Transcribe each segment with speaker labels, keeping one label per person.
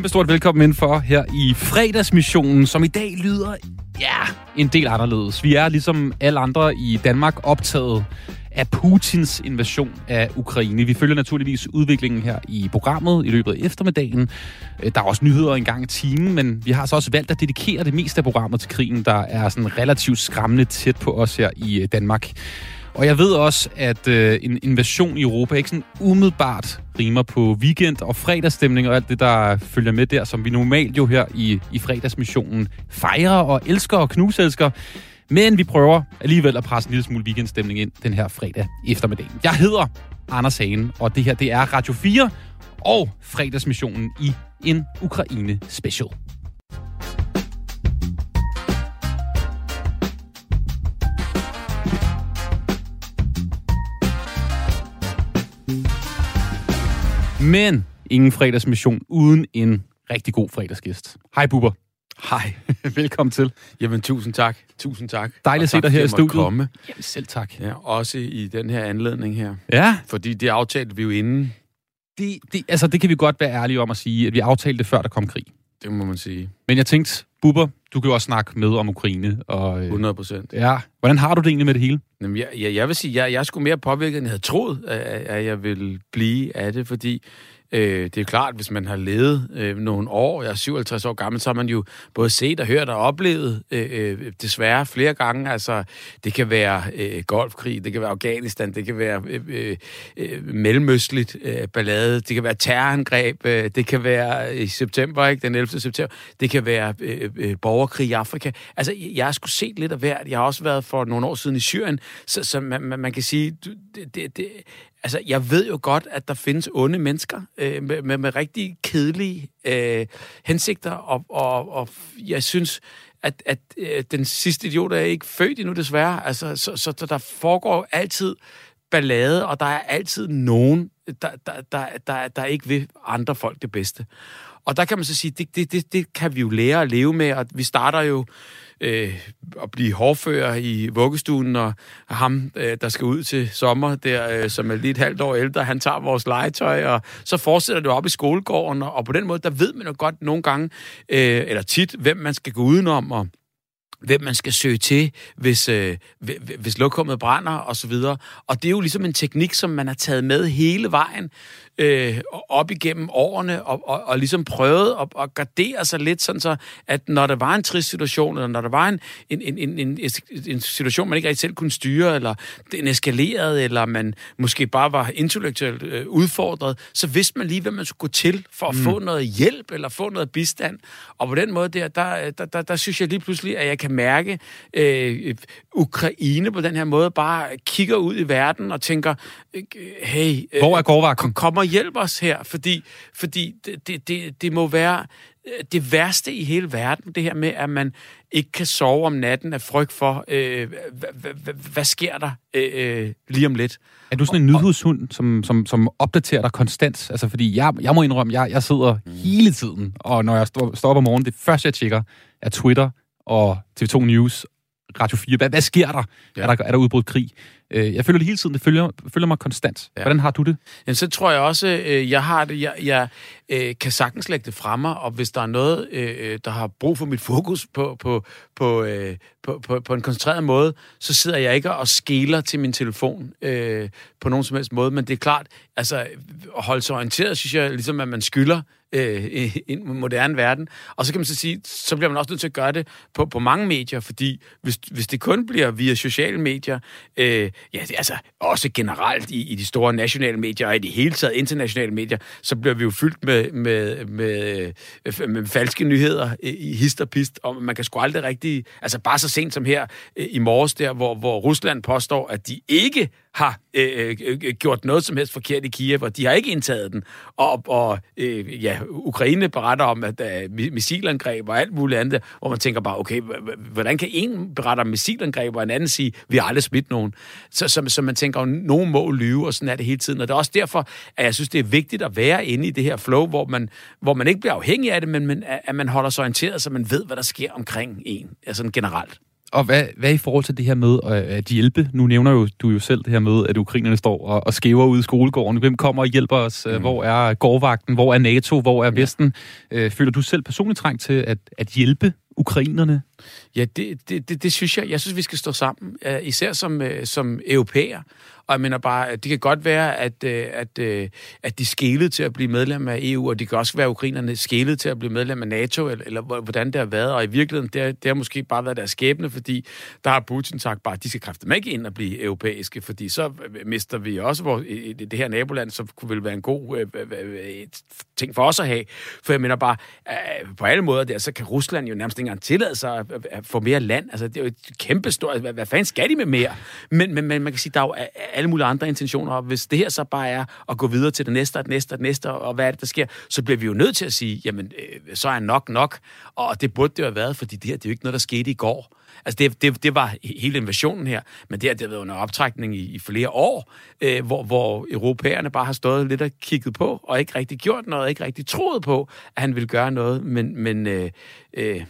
Speaker 1: Kæmpe stort velkommen indenfor her i fredagsmissionen, som i dag lyder, ja, en del anderledes. Vi er ligesom alle andre i Danmark optaget af Putins invasion af Ukraine. Vi følger naturligvis udviklingen her i programmet i løbet af eftermiddagen. Øh, der er også nyheder en gang i timen, men vi har så også valgt at dedikere det meste af programmet til krigen, der er sådan relativt skræmmende tæt på os her i øh, Danmark. Og jeg ved også, at øh, en invasion i Europa ikke sådan umiddelbart rimer på weekend og fredagsstemning og alt det, der følger med der, som vi normalt jo her i, i fredagsmissionen fejrer og elsker og knuselsker. Men vi prøver alligevel at presse en lille smule weekendstemning ind den her fredag eftermiddag. Jeg hedder Anders Hagen, og det her det er Radio 4 og fredagsmissionen i en Ukraine special. Men ingen fredagsmission uden en rigtig god fredagsgæst. Hej Bubber.
Speaker 2: Hej.
Speaker 1: Velkommen til.
Speaker 2: Jamen, tusind tak. Tusind tak.
Speaker 1: Dejligt at se dig her i studiet.
Speaker 2: Komme.
Speaker 1: Jamen, selv tak.
Speaker 2: Ja, også i den her anledning her.
Speaker 1: Ja.
Speaker 2: Fordi det aftalte vi jo inden.
Speaker 1: Det, det, altså, det kan vi godt være ærlige om at sige, at vi aftalte det før, der kom krig.
Speaker 2: Det må man sige.
Speaker 1: Men jeg tænkte, Bubber, du kan jo også snakke med om Ukraine. Og, øh,
Speaker 2: 100 procent.
Speaker 1: Ja. Hvordan har du det egentlig med det hele?
Speaker 2: Jamen, jeg, jeg, jeg vil sige, jeg, jeg er sgu mere påvirket, end jeg havde troet, at, at jeg ville blive af det, fordi Øh, det er klart, hvis man har levet øh, nogle år, jeg er 57 år gammel, så har man jo både set og hørt og oplevet øh, øh, desværre flere gange. Altså, det kan være øh, golfkrig, det kan være Afghanistan, det kan være øh, øh, øh mellemøstligt øh, ballade, det kan være terrorangreb, øh, det kan være øh, i september, ikke, den 11. september, det kan være øh, øh, borgerkrig i Afrika. Altså, jeg har sgu set lidt af hvert. Jeg har også været for nogle år siden i Syrien, så, så man, man, man kan sige, det, det, det, Altså, jeg ved jo godt, at der findes onde mennesker øh, med, med, med rigtig kedelige øh, hensigter, og, og, og jeg synes, at, at øh, den sidste idiot er ikke født endnu, desværre. Altså, så, så der foregår altid ballade, og der er altid nogen, der, der, der, der, der ikke vil andre folk det bedste. Og der kan man så sige, det, det, det, det kan vi jo lære at leve med, og vi starter jo øh, at blive hårdfører i vuggestuen, og ham, øh, der skal ud til sommer, der, øh, som er lige et halvt år ældre, han tager vores legetøj, og så fortsætter det op i skolegården, og, og på den måde, der ved man jo godt nogle gange, øh, eller tit, hvem man skal gå udenom, og hvem man skal søge til, hvis, øh, hvis lokummet brænder og så videre. Og det er jo ligesom en teknik, som man har taget med hele vejen øh, op igennem årene og, og, og ligesom prøvet at, at gardere sig lidt, sådan så, at når der var en trist situation, eller når der var en, en, en, en, en situation, man ikke rigtig selv kunne styre, eller den eskalerede, eller man måske bare var intellektuelt øh, udfordret, så vidste man lige, hvad man skulle gå til for at mm. få noget hjælp, eller få noget bistand. Og på den måde der, der, der, der, der synes jeg lige pludselig, at jeg kan mærke øh, Ukraine på den her måde, bare kigger ud i verden og tænker, øh, hey...
Speaker 1: Øh, Hvor er gårdvagten?
Speaker 2: Kommer hjælp os her, fordi, fordi det, det, det, det må være øh, det værste i hele verden, det her med, at man ikke kan sove om natten af frygt for, øh, hvad sker der øh, øh, lige om lidt.
Speaker 1: Er du sådan en nyhedshund, som, som, som opdaterer dig konstant? Altså, fordi jeg, jeg må indrømme, jeg, jeg sidder mm. hele tiden, og når jeg står, står op om morgenen, det første, jeg tjekker, er Twitter og TV2 News, Radio 4. Hvad, hvad sker der? Ja. Er der? Er der udbrudt krig? Øh, jeg føler det hele tiden, det følger, følger mig konstant. Ja. Hvordan har du det?
Speaker 2: Jamen, så tror jeg også, øh, jeg har det, jeg, jeg øh, kan sagtens lægge det fra mig, og hvis der er noget, øh, der har brug for mit fokus på, på, på, øh, på, på, på en koncentreret måde, så sidder jeg ikke og skæler til min telefon øh, på nogen som helst måde, men det er klart, altså at holde sig orienteret, synes jeg, ligesom at man skylder øh, i en moderne verden. Og så kan man så sige, så bliver man også nødt til at gøre det på, på mange medier, fordi hvis, hvis det kun bliver via sociale medier, øh, ja, det, altså også generelt i, i de store nationale medier, og i det hele taget internationale medier, så bliver vi jo fyldt med, med, med, med, med falske nyheder i hist og pist, og man kan sgu aldrig rigtig, altså bare så sent som her øh, i morges der, hvor, hvor Rusland påstår, at de ikke har øh, øh, gjort noget som helst forkert i Kiev, og de har ikke indtaget den. Og, og øh, ja, Ukraine beretter om, at øh, der er missilangreb og alt muligt andet, hvor man tænker bare, okay, hvordan kan en berette om missilangreb, og en anden sige, vi har aldrig smidt nogen? Så, så, så man tænker, nogen må lyve, og sådan er det hele tiden. Og det er også derfor, at jeg synes, det er vigtigt at være inde i det her flow, hvor man, hvor man ikke bliver afhængig af det, men, men at man holder sig orienteret, så man ved, hvad der sker omkring en, altså generelt.
Speaker 1: Og hvad, hvad i forhold til det her med at hjælpe? Nu nævner jo, du jo selv det her med, at ukrainerne står og, og skæver ud i skolegården. Hvem kommer og hjælper os? Mm. Hvor er gårdvagten? Hvor er NATO? Hvor er Vesten? Ja. Føler du selv personligt trængt til at, at hjælpe ukrainerne?
Speaker 2: Ja, det, det, det, det synes jeg. Jeg synes, vi skal stå sammen, øh, især som, øh, som europæer. Og jeg mener bare, at det kan godt være, at, øh, at, at de skælede til at blive medlem af EU, og det kan også være, at ukrainerne skælede til at blive medlem af NATO, eller, eller hvordan det har været. Og i virkeligheden, det har, det har måske bare været deres skæbne, fordi der har Putin sagt bare, at de skal kræfte med ikke ind og blive europæiske, fordi så mister vi også vores, det her naboland, som kunne vel være en god ting for os at have. For jeg mener bare, øh, på alle måder der, så kan Rusland jo nærmest ikke engang tillade sig at, at få mere land. Altså, det er jo et kæmpe stort... Hvad, hvad fanden skal de med mere? Men, men, men man kan sige, der er jo alle mulige andre intentioner, og hvis det her så bare er at gå videre til det næste, og det næste, og det næste, og hvad er det, der sker, så bliver vi jo nødt til at sige, jamen, øh, så er nok nok, og det burde det jo have været, fordi det her, det er jo ikke noget, der skete i går. Altså, det, det, det var hele invasionen her, men det har, det har været under optrækning i, i flere år, øh, hvor, hvor europæerne bare har stået lidt og kigget på, og ikke rigtig gjort noget, ikke rigtig troet på, at han ville gøre noget, men, men øh, øh,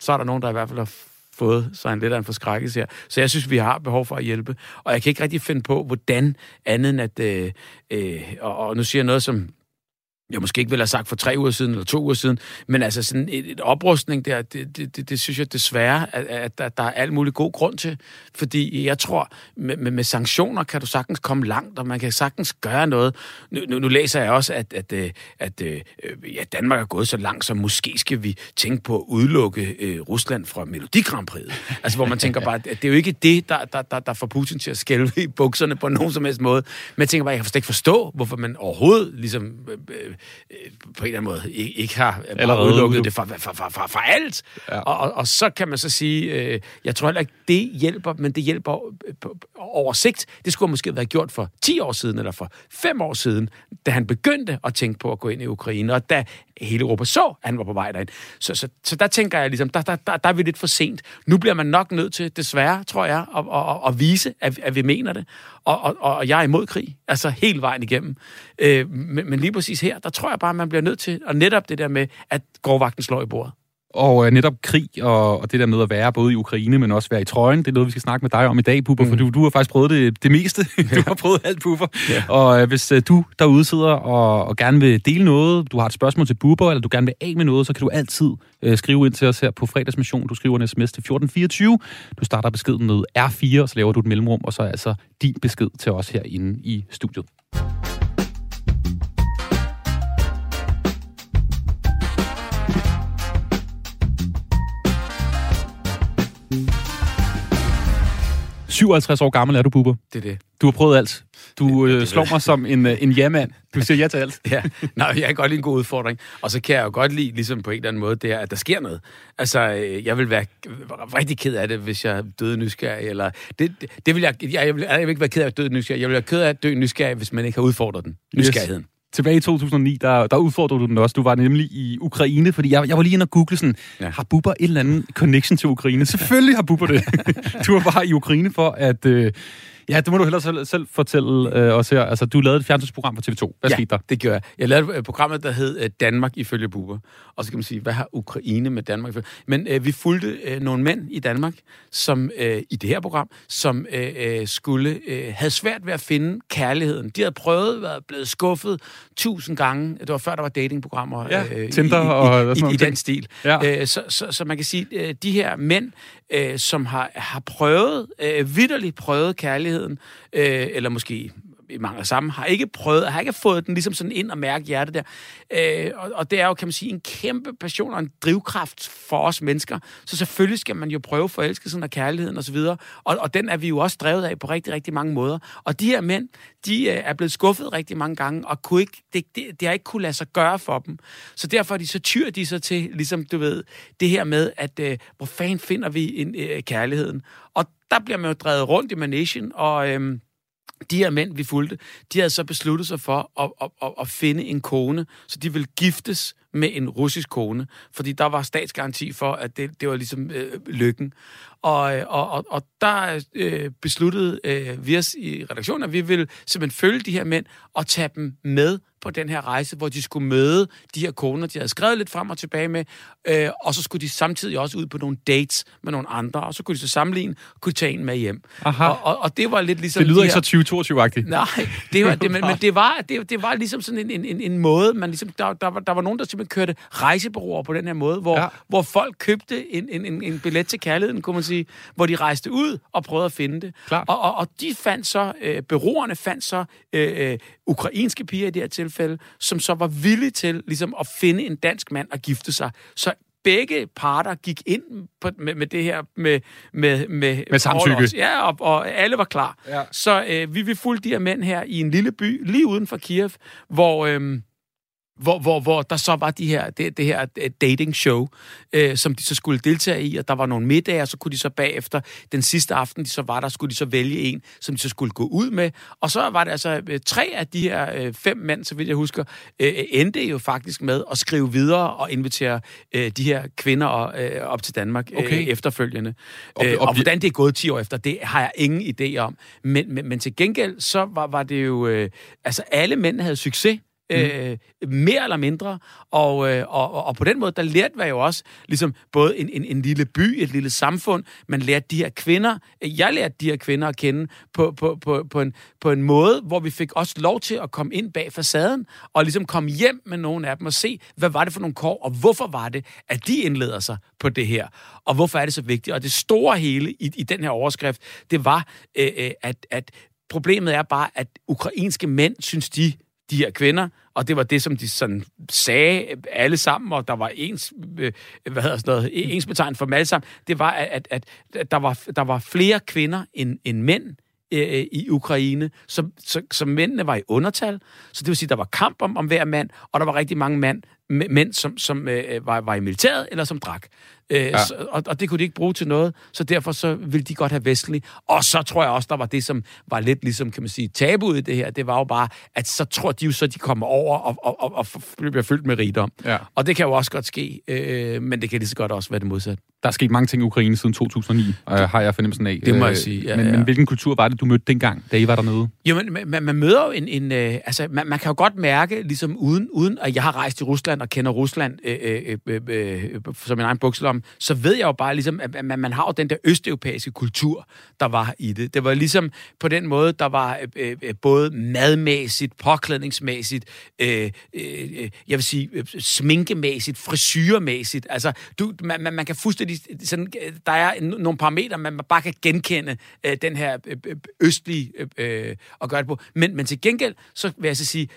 Speaker 2: så er der nogen, der i hvert fald har fået sig en lidt af en forskrækkelse her. Så jeg synes, vi har behov for at hjælpe. Og jeg kan ikke rigtig finde på, hvordan andet end at... Øh, øh, og, og nu siger jeg noget, som jeg måske ikke ville have sagt for tre uger siden eller to uger siden, men altså sådan et, et oprustning der, det, det, det, det synes jeg desværre, at, at, at der er alt muligt god grund til. Fordi jeg tror, med, med, med sanktioner kan du sagtens komme langt, og man kan sagtens gøre noget. Nu, nu, nu læser jeg også, at, at, øh, at, at ja, Danmark er gået så langt, så måske skal vi tænke på at udelukke øh, Rusland fra Melodi Grand Prix. Altså hvor man tænker bare, at det er jo ikke det, der, der, der, der får Putin til at skælve i bukserne på nogen som helst måde. Men jeg tænker bare, jeg kan ikke forstå, hvorfor man overhovedet ligesom... Øh, øh på en eller anden måde ikke, har Allerede udelukket det fra, fra, fra, fra, fra alt. Ja. Og, og, og så kan man så sige, øh, jeg tror heller ikke, det hjælper, men det hjælper over sigt. Det skulle måske have været gjort for 10 år siden, eller for 5 år siden, da han begyndte at tænke på at gå ind i Ukraine, og da hele Europa så, at han var på vej derind. Så, så, så der tænker jeg ligesom, der, der, der, der er vi lidt for sent. Nu bliver man nok nødt til, desværre, tror jeg, at, at, at vise, at, at vi mener det. Og, og, og jeg er imod krig, altså hele vejen igennem. Øh, men, men lige præcis her, der tror jeg bare, at man bliver nødt til, og netop det der med, at gårdvagten slår i bordet.
Speaker 1: Og øh, netop krig og, og det der med at være både i Ukraine, men også være i trøjen, det er noget, vi skal snakke med dig om i dag, Puffer, mm. for du, du har faktisk prøvet det, det meste. du har prøvet alt, Puffer. Ja. Og øh, hvis øh, du derude sidder og, og gerne vil dele noget, du har et spørgsmål til Bubber, eller du gerne vil af med noget, så kan du altid øh, skrive ind til os her på fredagsmission. Du skriver en sms til 1424. Du starter beskeden med R4, og så laver du et mellemrum, og så er altså din besked til os herinde i studiet. 57 år gammel er du, Bubber.
Speaker 2: Det er det.
Speaker 1: Du har prøvet alt. Du øh, slår mig som en, øh, en ja-mand. Du siger ja til alt.
Speaker 2: ja, Nej, jeg kan godt lide en god udfordring. Og så kan jeg jo godt lide, ligesom på en eller anden måde, det er, at der sker noget. Altså, øh, jeg vil være rigtig ked af det, hvis jeg døde nysgerrig. Eller, det, det, det vil jeg, jeg, jeg, vil, jeg vil ikke være ked af at døde nysgerrig. Jeg vil være ked af at dø nysgerrig, hvis man ikke har udfordret den. Nysgerrigheden. Yes
Speaker 1: tilbage i 2009, der, der udfordrede du den også. Du var nemlig i Ukraine, fordi jeg, jeg var lige inde og google sådan, ja. har Bubber et eller andet connection til Ukraine? Selvfølgelig har Bubber det. du var bare i Ukraine for at... Øh, Ja, det må du hellere selv, selv fortælle øh, os her. Altså, du lavede et fjernsynsprogram på TV2. Hvad
Speaker 2: ja,
Speaker 1: skete der?
Speaker 2: det gjorde jeg. Jeg lavede et program, der hed øh, Danmark ifølge Bubber. Og så kan man sige, hvad har Ukraine med Danmark ifølge? Men øh, vi fulgte øh, nogle mænd i Danmark, som øh, i det her program, som øh, øh, skulle øh, have svært ved at finde kærligheden. De havde prøvet, været blevet skuffet tusind gange. Det var før, der var datingprogrammer.
Speaker 1: Ja, øh, Tinder i, og,
Speaker 2: og i, i, i den stil. Ja. Øh, så, så, så man kan sige, øh, de her mænd, øh, som har, har prøvet, øh, vidderligt prøvet kærligheden, øh, eller måske i mange sammen, har ikke prøvet, har ikke fået den ligesom sådan ind og mærke hjertet der. Øh, og, og det er jo, kan man sige, en kæmpe passion og en drivkraft for os mennesker. Så selvfølgelig skal man jo prøve forelskelsen og kærligheden osv. Og, og, og den er vi jo også drevet af på rigtig, rigtig mange måder. Og de her mænd, de øh, er blevet skuffet rigtig mange gange, og kunne ikke, det, det, det har ikke kunne lade sig gøre for dem. Så derfor er de så tyr de så til, ligesom du ved, det her med, at øh, hvor fanden finder vi en, øh, kærligheden? Og der bliver man jo drevet rundt i managen, og... Øh, de her mænd, vi fulgte, de havde så besluttet sig for at, at, at, at finde en kone, så de ville giftes med en russisk kone, fordi der var statsgaranti for, at det, det var ligesom øh, lykken. Og, øh, og, og, og der øh, besluttede øh, vi os i redaktionen, at vi ville simpelthen følge de her mænd og tage dem med på den her rejse, hvor de skulle møde de her koner, de havde skrevet lidt frem og tilbage med, øh, og så skulle de samtidig også ud på nogle dates med nogle andre, og så kunne de så sammenligne, kunne tage en med hjem.
Speaker 1: Aha.
Speaker 2: Og, og, og det var lidt ligesom...
Speaker 1: Det lyder
Speaker 2: de
Speaker 1: ikke
Speaker 2: her,
Speaker 1: så 2022-agtigt.
Speaker 2: Nej, det var, det, men, men det, var, det, det var ligesom sådan en, en, en, en måde, man ligesom, der, der, var, der var nogen, der simpelthen kørte rejsebureauer på den her måde, hvor,
Speaker 1: Ja.
Speaker 2: hvor folk købte en, en, en, en billet til kærligheden, kunne man sige, hvor de rejste ud og prøvede at finde det.
Speaker 1: Klart.
Speaker 2: Og, og, og de fandt så, øh, bureauerne fandt så øh, øh, ukrainske piger i det her tilfælde, som så var villige til ligesom at finde en dansk mand og gifte sig. Så begge parter gik ind på, med, med det her med med med,
Speaker 1: Med samtykke.
Speaker 2: Ja, og, og alle var klar.
Speaker 1: Ja.
Speaker 2: Så øh, vi vi fulgte de her mænd her i en lille by lige uden for Kiev, hvor øh, hvor, hvor, hvor der så var de her, det, det her øh, dating show, øh, som de så skulle deltage i, og der var nogle middage, og så kunne de så bagefter, den sidste aften, de så var der, skulle de så vælge en, som de så skulle gå ud med. Og så var det altså øh, tre af de her øh, fem mænd, så vidt jeg husker, øh, endte jo faktisk med at skrive videre og invitere øh, de her kvinder og, øh, op til Danmark øh,
Speaker 1: Okay.
Speaker 2: efterfølgende.
Speaker 1: Og-
Speaker 2: Og, øh,
Speaker 1: og
Speaker 2: hvordan det er gået 10 år efter, det har jeg ingen idé om. Men, men, men til gengæld, så var, var det jo... Øh, altså, alle mænd havde succes. Mm. Øh, mere eller mindre, og, øh, og, og, og på den måde, der lærte man jo også ligesom både en, en, en lille by, et lille samfund, man lærte de her kvinder, øh, jeg lærte de her kvinder at kende på, på, på, på, en, på en måde, hvor vi fik også lov til at komme ind bag facaden, og ligesom komme hjem med nogle af dem og se, hvad var det for nogle kår, og hvorfor var det, at de indleder sig på det her, og hvorfor er det så vigtigt. Og det store hele i, i den her overskrift, det var, øh, øh, at, at problemet er bare, at ukrainske mænd, synes de, de her kvinder, og det var det, som de sådan sagde alle sammen, og der var ens, øh, hvad hedder sådan noget, e-, ens betegnet for dem alle sammen, det var, at, at, at der, var, der var flere kvinder end, end mænd øh, øh, i Ukraine, så, så, så mændene var i undertal, så det vil sige, der var kamp om, om hver mand, og der var rigtig mange mand, mænd, som, som øh, var, var i militæret, eller som drak. Øh, ja. så, og, og det kunne de ikke bruge til noget, så derfor så ville de godt have vestlig. Og så tror jeg også, der var det, som var lidt ligesom, kan man sige, tabuet i det her, det var jo bare, at så tror de jo så, de kommer over og, og, og, og bliver fyldt med rigdom.
Speaker 1: Ja.
Speaker 2: Og det kan jo også godt ske, øh, men det kan lige så godt også være det modsatte.
Speaker 1: Der er sket mange ting i Ukraine siden 2009, øh, har jeg fornemmelsen af.
Speaker 2: Det må jeg
Speaker 1: Øh,
Speaker 2: sige, ja,
Speaker 1: men,
Speaker 2: ja.
Speaker 1: men hvilken kultur var det, du mødte dengang, da I var dernede?
Speaker 2: Jo, men man, man møder jo en... en øh, altså, man, man kan jo godt mærke, ligesom uden, uden at jeg har rejst i Rusland og kender Rusland øh, øh, øh, øh, som min egen bukselom, så ved jeg jo bare ligesom, at man, man har jo den der østeuropæiske kultur, der var i det. Det var ligesom på den måde, der var øh, øh, både madmæssigt, påklædningsmæssigt, øh, øh, jeg vil sige øh, sminkemæssigt, frisyremæssigt. Altså, du, man, man, man kan fuldstændig... Sådan, der er nogle parametre, man bare kan genkende øh, den her øh, østlige øh, øh, og gøre det på. Men, men til gengæld, så vil jeg så sige,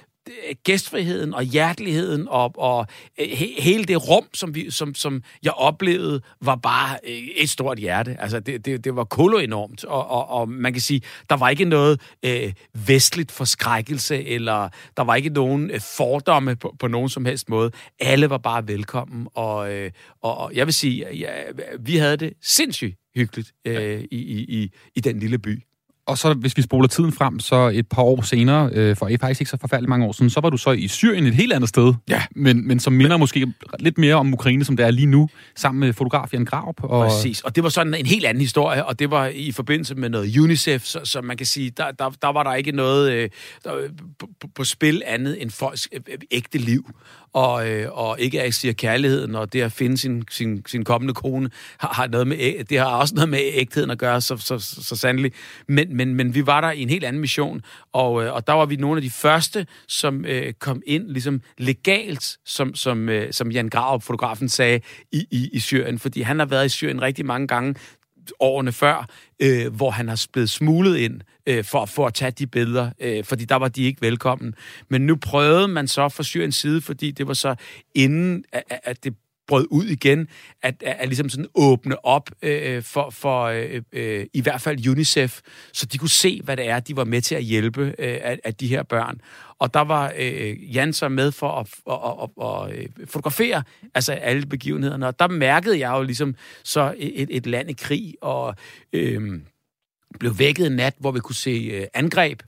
Speaker 2: gæstfriheden og hjerteligheden og, og øh, he, hele det rum, som, vi, som, som jeg oplevede, var bare øh, et stort hjerte. Altså, det, det, det var kolo enormt, og, og, og man kan sige, der var ikke noget øh, vestligt forskrækkelse, eller der var ikke nogen øh, fordomme på, på nogen som helst måde. Alle var bare velkommen, og, øh, og, og jeg vil sige, ja, vi havde det sindssygt hyggeligt øh, i, i, i, i den lille by.
Speaker 1: Og så hvis vi spoler tiden frem, så et par år senere, øh, for faktisk ikke så forfærdeligt mange år siden, så var du så i Syrien et helt andet sted.
Speaker 2: Ja.
Speaker 1: Men, men som minder måske lidt mere om Ukraine, som det er lige nu, sammen med fotograf Jan Graup. Og,
Speaker 2: Præcis, og det var sådan en helt anden historie, og det var i forbindelse med noget UNICEF, så, så man kan sige, der, der, der var der ikke noget øh, der, på, på- spil andet end folks øh, ægte liv. Og, øh, og ikke at siger kærligheden, og det at finde sin, sin, sin kommende kone, har, har noget med, det har også noget med ægtheden at gøre, så, så, så, så sandelig. Men, men, men vi var der i en helt anden mission, og, øh, og der var vi nogle af de første, som øh, kom ind ligesom legalt, som, som, øh, som Jan Grav, fotografen, sagde, i, i, i Syrien, fordi han har været i Syrien rigtig mange gange, årene før, øh, hvor han har blevet smuglet ind øh, for, for at tage de billeder, øh, fordi der var de ikke velkommen. Men nu prøvede man så fra Syriens side, fordi det var så inden, at, at- at det brød ud igen, at, at, at ligesom sådan åbne op øh, for, for øh, øh, i hvert fald UNICEF, så de kunne se, hvad det er, de var med til at hjælpe øh, af, af de her børn. Og der var øh, Jan så med for at, at, at, at, at fotografere altså alle begivenhederne, og der mærkede jeg jo ligesom så et, et land i krig, og øh, blev vækket en nat, hvor vi kunne se øh, angreb,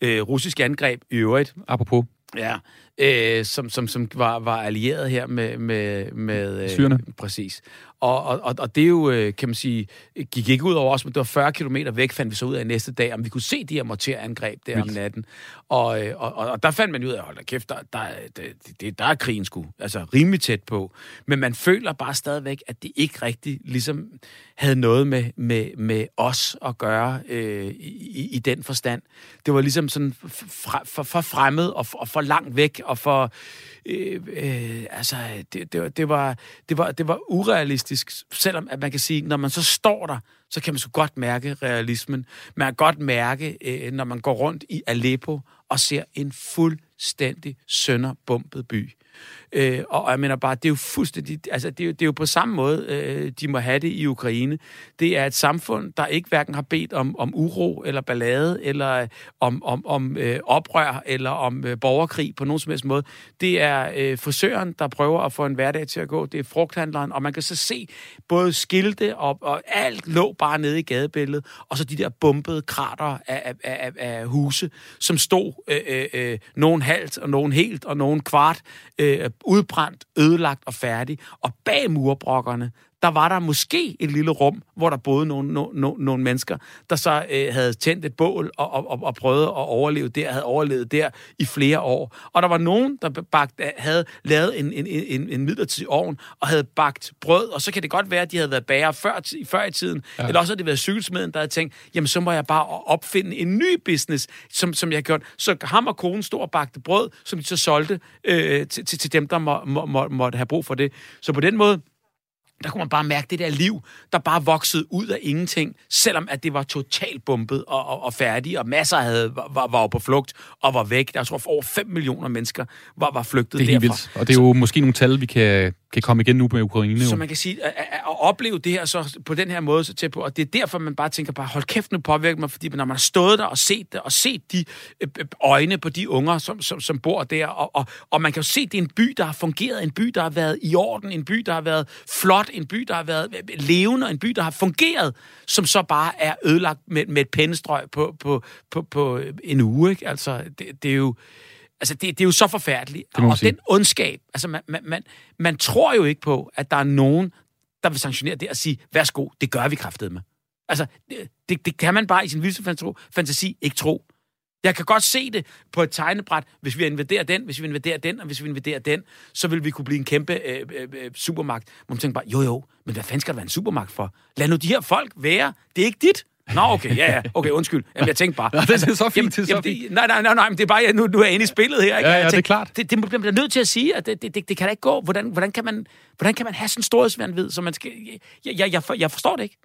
Speaker 2: øh, russisk angreb i øvrigt,
Speaker 1: Apropos.
Speaker 2: Ja, øh, som, som, som var, var allieret her med... med, med
Speaker 1: øh, Syrene.
Speaker 2: Præcis. Og, og, og det er jo, øh, kan man sige, gik ikke ud over os, men det var 40 km væk, fandt vi så ud af næste dag, om vi kunne se de her morterangreb der Vildt. om natten. Og, øh, og, og, og der fandt man ud af, hold da kæft, der, der, der, der, der er krigen sgu, altså rimelig tæt på. Men man føler bare stadigvæk, at det ikke rigtig ligesom havde noget med, med, med os at gøre øh, i, i den forstand. Det var ligesom sådan for, for, for fremmed og for, og for langt væk og for øh, øh, altså, det, det, det, var, det, var, det var urealistisk, selvom at man kan sige, når man så står der, så kan man så godt mærke realismen. Man kan godt mærke, øh, når man går rundt i Aleppo og ser en fuldstændig sønderbumpet by. Øh, og jeg mener bare, det er jo fuldstændig, altså det er jo, det er jo på samme måde, øh, de må have det i Ukraine. Det er et samfund, der ikke hverken har bedt om, om uro eller ballade, eller øh, om, om, om øh, oprør, eller om øh, borgerkrig på nogen som helst måde. Det er øh, frisøren, der prøver at få en hverdag til at gå. Det er frugthandleren, og man kan så se både skilte og, og alt lå bare nede i gadebilledet, og så de der bumpede krater af, af, af, af huse, som stod øh, øh, øh, nogen halvt, og nogen helt, og nogen kvart øh, udbrændt, ødelagt og færdig. Og bag murbrokkerne, der var der måske et lille rum, hvor der boede nogle, no, no, nogle mennesker, der så øh, havde tændt et bål og, og, og, og prøvet at overleve der, havde overlevet der i flere år. Og der var nogen, der bagt, havde lavet en, en, en, en midlertidig ovn og havde bagt brød, og så kan det godt være, at de havde været bager før, før i tiden, ja. eller også havde det været cykelsmeden, der havde tænkt, jamen så må jeg bare opfinde en ny business, som, som jeg har gjort. Så ham og konen stod og bagte brød, som de så solgte øh, til, til, til dem, der må, må, må, måtte have brug for det. Så på den måde, der kunne man bare mærke det der liv, der bare voksede ud af ingenting, selvom at det var totalt bumpet og, og, og færdigt, og masser havde, var, var på flugt og var væk. Jeg tror, over 5 millioner mennesker var, var flygtet
Speaker 1: det er derfra. Vildt. Og det er jo så, måske nogle tal, vi kan, kan komme igen nu på Ukraine.
Speaker 2: Så man kan sige, at, at, opleve det her så på den her måde så til på, og det er derfor, man bare tænker bare, hold kæft, nu påvirker mig, fordi når man har stået der og set det, og set de øh, øh, øjne på de unger, som, som, som bor der, og, og, og man kan jo se, det er en by, der har fungeret, en by, der har været i orden, en by, der har været flot, en by, der har været levende, og en by, der har fungeret, som så bare er ødelagt med, med et pennestrøg på, på, på, på en uge. Ikke? Altså, det, det er jo... Altså, det, det er jo så forfærdeligt. Og sige. den ondskab, altså, man, man, man, man tror jo ikke på, at der er nogen, der vil sanktionere det og sige, værsgo, det gør vi kraftet med. Altså, det, det, kan man bare i sin vildeste fantasi ikke tro. Jeg kan godt se det på et tegnebræt. Hvis vi invaderer den, hvis vi invaderer den, og hvis vi invaderer den, så vil vi kunne blive en kæmpe øh, øh, øh supermagt. Man tænker bare, jo jo, men hvad fanden skal der være en supermagt for? Lad nu de her folk være. Det er ikke dit. Nå, okay, ja, ja. Okay, undskyld. Jamen, jeg tænkte bare...
Speaker 1: Nå, det er så fint, det er så fint.
Speaker 2: Det, nej, nej, nej, nej, men det er bare, nu, nu er jeg inde i spillet her. Ikke?
Speaker 1: Ja, ja, tænkte, det er klart.
Speaker 2: Det, det, bliver nødt til at sige, at det, det, det, det kan da ikke gå. Hvordan, hvordan, kan man, hvordan kan man have sådan en storhedsvandvid, så man skal... Jeg, jeg, jeg, jeg forstår det ikke.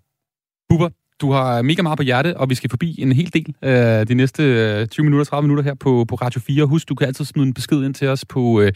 Speaker 1: Bubber, du har mega meget på hjerte, og vi skal forbi en hel del øh, de næste 20 minutter, 30 minutter her på, på Radio 4. Husk, du kan altid smide en besked ind til os på, øh,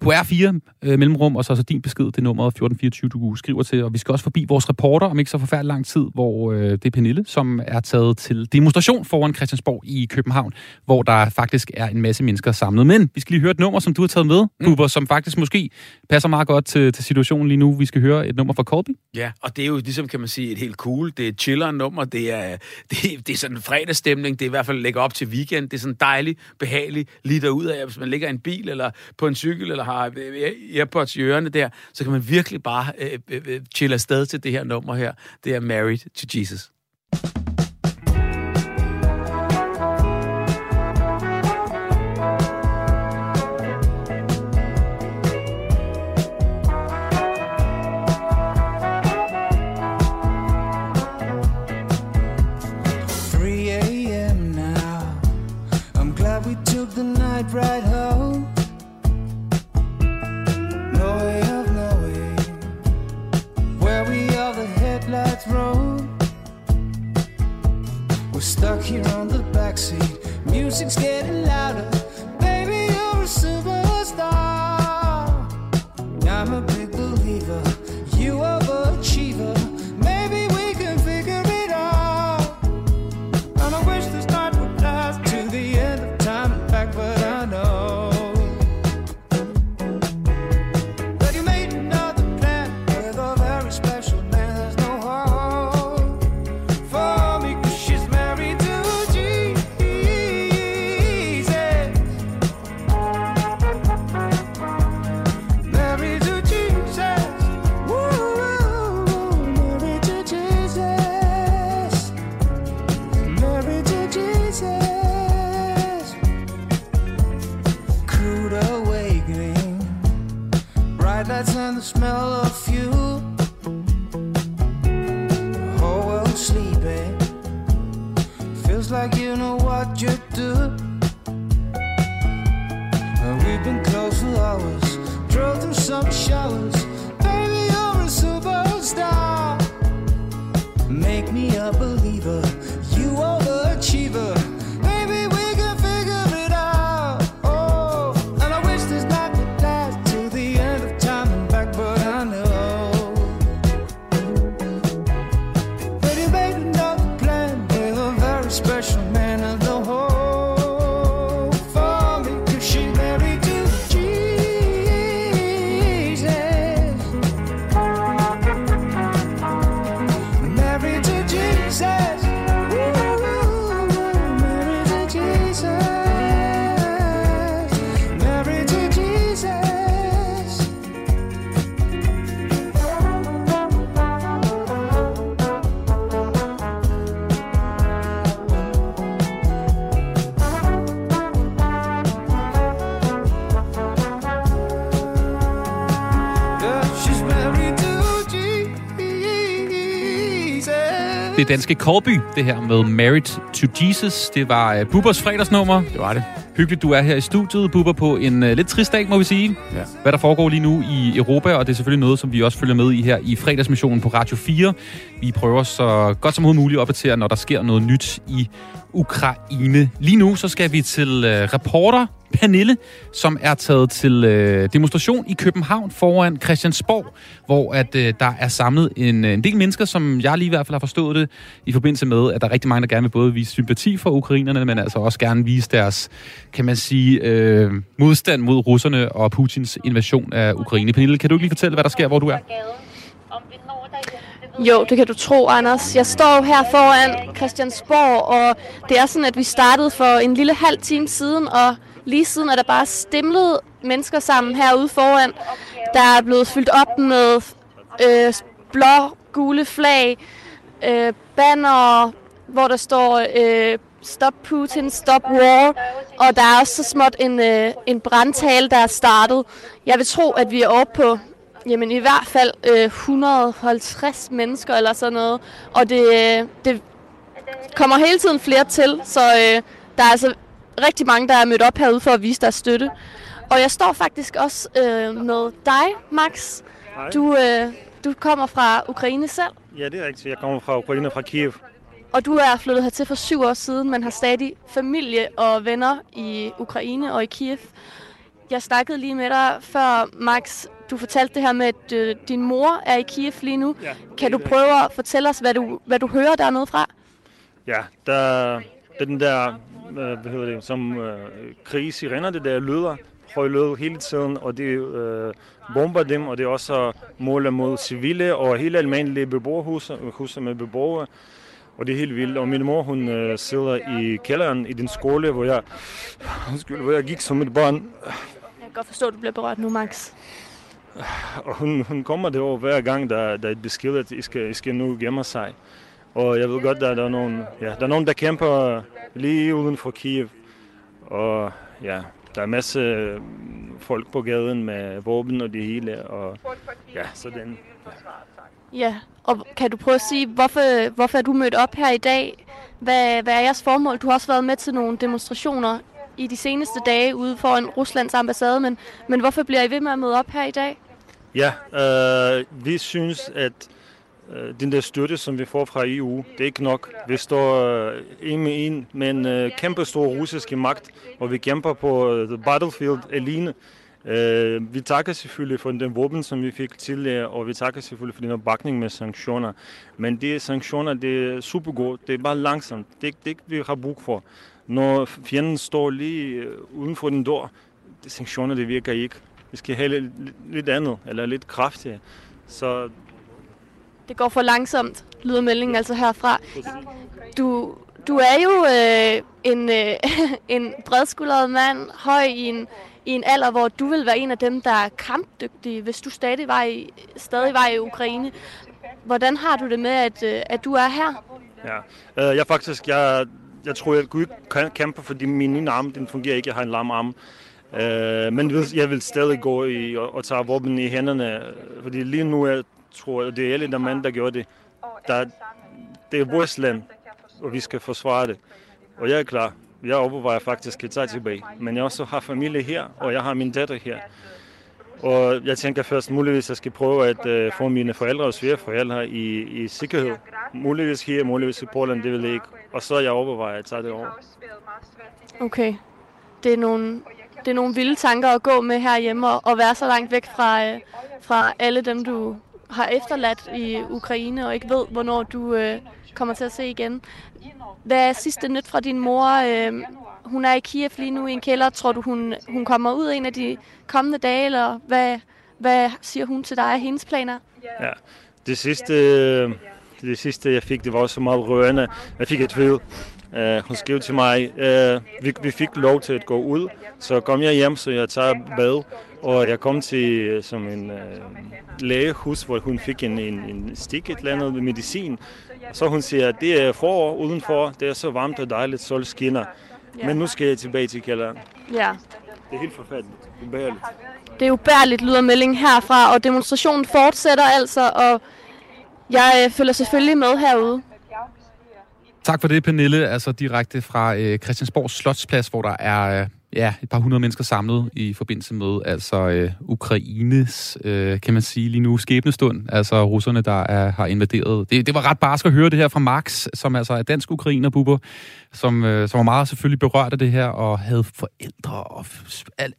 Speaker 1: på R4 øh, mellemrum, og så, så din besked, det er nummeret 1424, du skriver til. Og vi skal også forbi vores reporter om ikke så forfærdelig lang tid, hvor øh, det er Pernille, som er taget til demonstration foran Christiansborg i København, hvor der faktisk er en masse mennesker samlet. Men vi skal lige høre et nummer, som du har taget med, mm. Bubber, som faktisk måske passer meget godt til, til situationen lige nu. Vi skal høre et nummer fra Colby.
Speaker 2: Ja, og det er jo ligesom, kan man sige, et helt cool, det er chiller nummer, det er, det, det er sådan en fredagsstemning, det er i hvert fald lægge op til weekend, det er sådan dejligt, behageligt, lige derud af, hvis man ligger i en bil eller på en cykel, eller har øh, Airpods i ørerne der, så kan man virkelig bare øh, øh, øh, chille afsted til det her nummer her. Det er Married to Jesus. Stuck here on the backseat, music's getting louder. Baby, you're a superstar. I'm a
Speaker 3: what you do. We've been close for hours, drove through some showers. Baby, you're a superstar. Make me a believer, you overachiever.
Speaker 1: Det danske Colby, det her med Married to Jesus. Det var uh, Bubbers fredagsnummer.
Speaker 2: Det var det.
Speaker 1: Hyggeligt, du er her i studiet, Bubber, på en uh, lidt trist dag, må vi sige.
Speaker 2: Ja.
Speaker 1: Hvad der foregår lige nu i Europa, og det er selvfølgelig noget, som vi også følger med i her i fredagsmissionen på Radio 4. Vi prøver så godt som muligt at opdatere, når der sker noget nyt i Ukraine. Lige nu så skal vi til uh, reporter Pernille, som er taget til øh, demonstration i København foran Christiansborg, hvor at øh, der er samlet en, øh, en del mennesker, som jeg lige i hvert fald har forstået det, i forbindelse med, at der er rigtig mange, der gerne vil både vise sympati for ukrainerne, men altså også gerne vise deres, kan man sige, øh, modstand mod russerne og Putins invasion af Ukraine. Pernille, kan du ikke lige fortælle, hvad der sker, hvor du er?
Speaker 4: Jo, det kan du tro, Anders. Jeg står her foran Christiansborg, og det er sådan, at vi startede for en lille halv time siden, og lige siden er der bare stemlet mennesker sammen herude foran. Der er blevet fyldt op med øh, blå, gule flag, øh, banner, hvor der står øh, Stop Putin, Stop War, og der er også så småt en, øh, en brandtale, der er startet. Jeg vil tro, at vi er oppe på Jamen i hvert fald øh, 150 mennesker eller sådan noget. Og det, øh, det kommer hele tiden flere til, så øh, der er altså rigtig mange, der er mødt op herude for at vise deres støtte. Og jeg står faktisk også øh, med dig, Max.
Speaker 5: Hej.
Speaker 4: Du, øh, du kommer fra Ukraine selv,
Speaker 5: Ja, det er rigtigt. Jeg kommer fra Ukraine, fra Kiev.
Speaker 4: og du er flyttet hertil for syv år siden, men har stadig familie og venner i Ukraine og i Kiev. Jeg snakkede lige med dig før, Max. Du fortalte det her med, at øh, din mor er i Kiev lige nu.
Speaker 5: Ja,
Speaker 4: Kan du prøve at fortælle os, hvad du, hvad du hører dernede fra?
Speaker 5: Ja, der, den der, hvad hedder det, som øh, krigssirener, det der lyder, høj lyd hele tiden, og det øh, bomber dem, og det er også måler mod civile og helt almindelige beboerhuse, huse med beboere. Og det er helt vildt. Og min mor, hun øh, sidder i kælderen i den skole, hvor jeg, undskyld, hvor jeg gik som et barn.
Speaker 4: Jeg kan godt forstå, at du bliver berørt nu, Max.
Speaker 5: Og hun, hun kommer derover hver gang, der, der er et besked, at I skal, I skal nu gemme sig. Og jeg ved godt, at der er nogen, ja, der, er nogen, der kæmper lige uden for Kiev. Og ja, der er masse øh, folk på gaden med våben og det hele. Og ja, så den,
Speaker 4: Ja, og kan du prøve at sige, hvorfor, hvorfor er du mødt op her i dag? Hvad, hvad er jeres formål? Du har også været med til nogle demonstrationer i de seneste dage ude foran Ruslands ambassade, men, men hvorfor bliver I ved med at møde op her i dag?
Speaker 5: Ja, øh, vi synes, at Øh, den der støtte, som vi får fra EU, det er ikke nok. Vi står øh, en med en med en øh, kæmpe stor russiske magt, og vi kæmper på øh, the battlefield alene. Øh, vi takker selvfølgelig for den våben, som vi fik tidligere, og vi takker selvfølgelig for den opbakning med sanktioner. Men de sanktioner, det er super godt. Det er bare langsomt. Det er ikke det, vi har brug for. Når fjenden står lige øh, uden for den dør, de sanktioner, det virker ikke. Vi skal have lidt, lidt andet, eller lidt kraftigere. Så
Speaker 4: det går for langsomt, lyder meldingen altså herfra. Du, du er jo øh, en, øh, en bredskuldret mand, høj i en, i en alder, hvor du vil være en af dem, der er kampdygtige, hvis du stadig var i, stadig var i Ukraine. Hvordan har du det med, at, øh, at du er her?
Speaker 5: ja, øh, jeg faktisk, jeg, jeg tror, jeg kunne ikke kan- kæmpe, fordi min ene arm, den fungerer ikke. Jeg har en lam arm. Øh, men jeg vil stadig gå i, og, og tage våben i hænderne, fordi lige nu, er tror, det er alle der mænd, der gør det. Der, det er vores land, og vi skal forsvare det. og jeg er klar. Jeg overvejer faktisk at tage tilbage. Men jeg også har familie her, og jeg har min datter her. Og jeg tænker først muligvis, at jeg skal prøve at uh, få mine forældre og svigerforældre i, i sikkerhed. Muligvis her, muligvis i Polen, det vil jeg ikke. Og så jeg overvejer at tage det over.
Speaker 4: Okay. Det er nogle, det er nogle vilde tanker at gå med herhjemme og, og være så langt væk fra, øh, fra alle dem, du har efterladt i Ukraine og ikke ved, hvornår du øh, kommer til at se igen. Hvad er sidste nyt fra din mor? Øh, hun er i Kiev lige nu i en kælder. Tror du, hun, hun kommer ud en af de kommende dage, eller hvad, hvad siger hun til dig af hendes planer?
Speaker 5: Ja. Det sidste, det sidste, jeg fik, det var så meget rørende. Jeg fik et tvivl. Uh, øh, hun skrev til mig, uh, vi, vi fik lov til at gå ud, så kom jeg hjem, så jeg tager bad, og jeg kom til uh, som en uh, lægehus, hvor hun fik en, en, en stik, et eller andet medicin. Så hun siger, at det er forår udenfor, det er så varmt og dejligt, sol skinner.
Speaker 4: Ja.
Speaker 5: Men nu skal jeg tilbage til kælderen.
Speaker 4: Ja.
Speaker 5: Det er helt forfærdeligt. Ubærligt.
Speaker 4: Det er ubærligt, lyder meldingen herfra, og demonstrationen fortsætter altså, og jeg øh, følger selvfølgelig med herude.
Speaker 1: Tak for det, Pernille. Altså direkte fra øh, Christiansborg Slotsplads, hvor der er øh, ja, et par hundrede mennesker samlet i forbindelse med altså øh, Ukraines, øh, kan man sige lige nu, skæbnestund. Altså russerne, der er, har invaderet. Det, det var ret barsk at høre det her fra Max, som altså er dansk ukrainer, Bubber, som, øh, som var meget selvfølgelig berørt af det her, og havde forældre og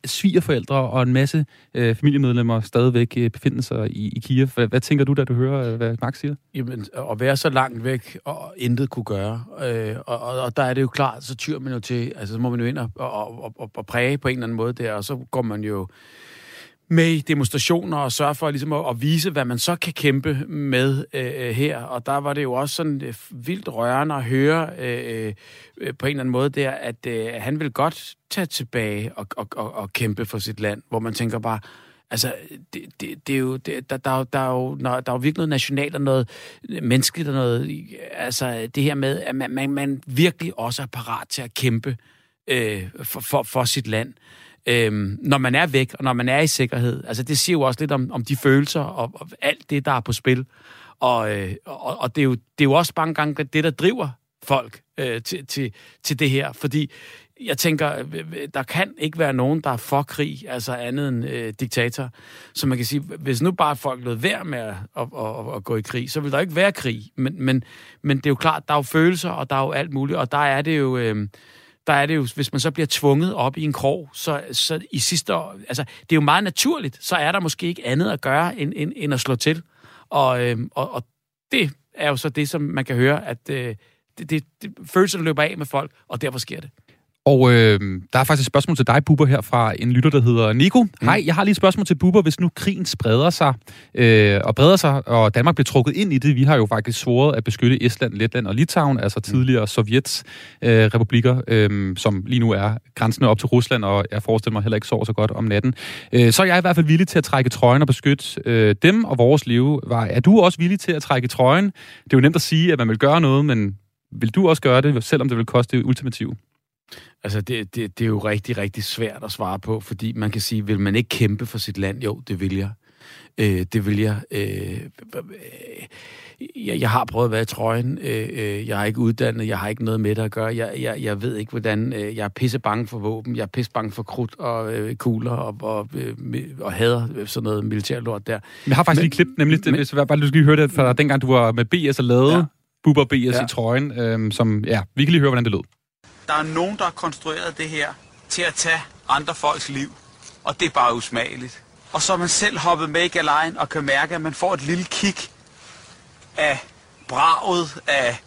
Speaker 1: svigerforældre og en masse øh, familiemedlemmer stadigvæk øh, befinder sig i, i Kiev. Hvad, hvad tænker du, da du hører, øh, hvad Max siger?
Speaker 2: Jamen, at være så langt væk og intet kunne gøre. Øh, og, og, og der er det jo klart, så tyr man jo til, altså så må man jo ind og, og, og, og, og præge på en eller anden måde der, og så går man jo med i demonstrationer og sørge for ligesom at, at vise, hvad man så kan kæmpe med øh, øh, her. Og der var det jo også sådan øh, vildt rørende at høre øh, øh, på en eller anden måde der, at øh, han vil godt tage tilbage og, og, og, og kæmpe for sit land, hvor man tænker bare, Altså, det, det, det er jo, det, der, der, er jo- der, er jo, der er jo virkelig noget nationalt og noget menneskeligt og noget, altså det her med, at man, man, man virkelig også er parat til at kæmpe øh, for, for, for sit land, øh, når man er væk, og når man er i sikkerhed. Altså det siger jo også lidt om, om de følelser og, og alt det, der er på spil. Og, øh, og, og det, er jo, det er jo også mange gange det, der driver folk øh, til, til, til det her, fordi jeg tænker, øh, øh, der kan ikke være nogen, der er for krig, altså andet end øh, diktator. Så man kan sige, hvis nu bare folk lød værd med at, at, at, at gå i krig, så vil der ikke være krig. Men, men, men det er jo klart, der er jo følelser, og der er jo alt muligt, og der er det jo... Øh, der er det jo, hvis man så bliver tvunget op i en krog, så, så i sidste år, altså, det er jo meget naturligt, så er der måske ikke andet at gøre, end, end, end at slå til. Og, øhm, og, og det er jo så det, som man kan høre, at øh, det, det, det, følelserne løber af med folk, og derfor sker det.
Speaker 1: Og øh, der er faktisk et spørgsmål til dig, Bubber, her fra en lytter, der hedder Nico. Mm. Hej, jeg har lige et spørgsmål til Bubber. Hvis nu krigen spreder sig, øh, og breder sig, og Danmark bliver trukket ind i det, vi har jo faktisk svoret at beskytte Estland, Letland og Litauen, altså tidligere Sovjets øh, republikker, øh, som lige nu er grænsende op til Rusland, og jeg forestiller mig heller ikke sover så godt om natten. Øh, så er jeg i hvert fald villig til at trække trøjen og beskytte øh, dem og vores levevej. Er du også villig til at trække trøjen? Det er jo nemt at sige, at man vil gøre noget, men vil du også gøre det, selvom det vil koste det ultimative?
Speaker 2: Altså, det, det, det er jo rigtig, rigtig svært at svare på, fordi man kan sige, vil man ikke kæmpe for sit land? Jo, det vil jeg. Øh, det vil jeg. Øh, øh, jeg. Jeg har prøvet at være i trøjen. Øh, øh, jeg er ikke uddannet. Jeg har ikke noget med det at gøre. Jeg, jeg, jeg ved ikke, hvordan... Øh, jeg er pisse bange for våben. Jeg er pisse bange for krudt og øh, kugler og, og, øh, og hader sådan noget militærlort der.
Speaker 1: Jeg har faktisk
Speaker 2: Men-
Speaker 1: lige klip, nemlig,
Speaker 2: men-
Speaker 1: hvis jeg bare lige høre det, fra dengang du var med BS og lavede
Speaker 2: Ja.
Speaker 1: Bubber BS ja. I trøjen, øhm, som, ja, vi kan lige høre, hvordan det lød.
Speaker 6: Der er nogen, der har konstrueret det her til at tage andre folks liv. Og det er bare usmageligt. Og så er man selv hoppet med i galejen og kan mærke, at man får et lille kick af braget, af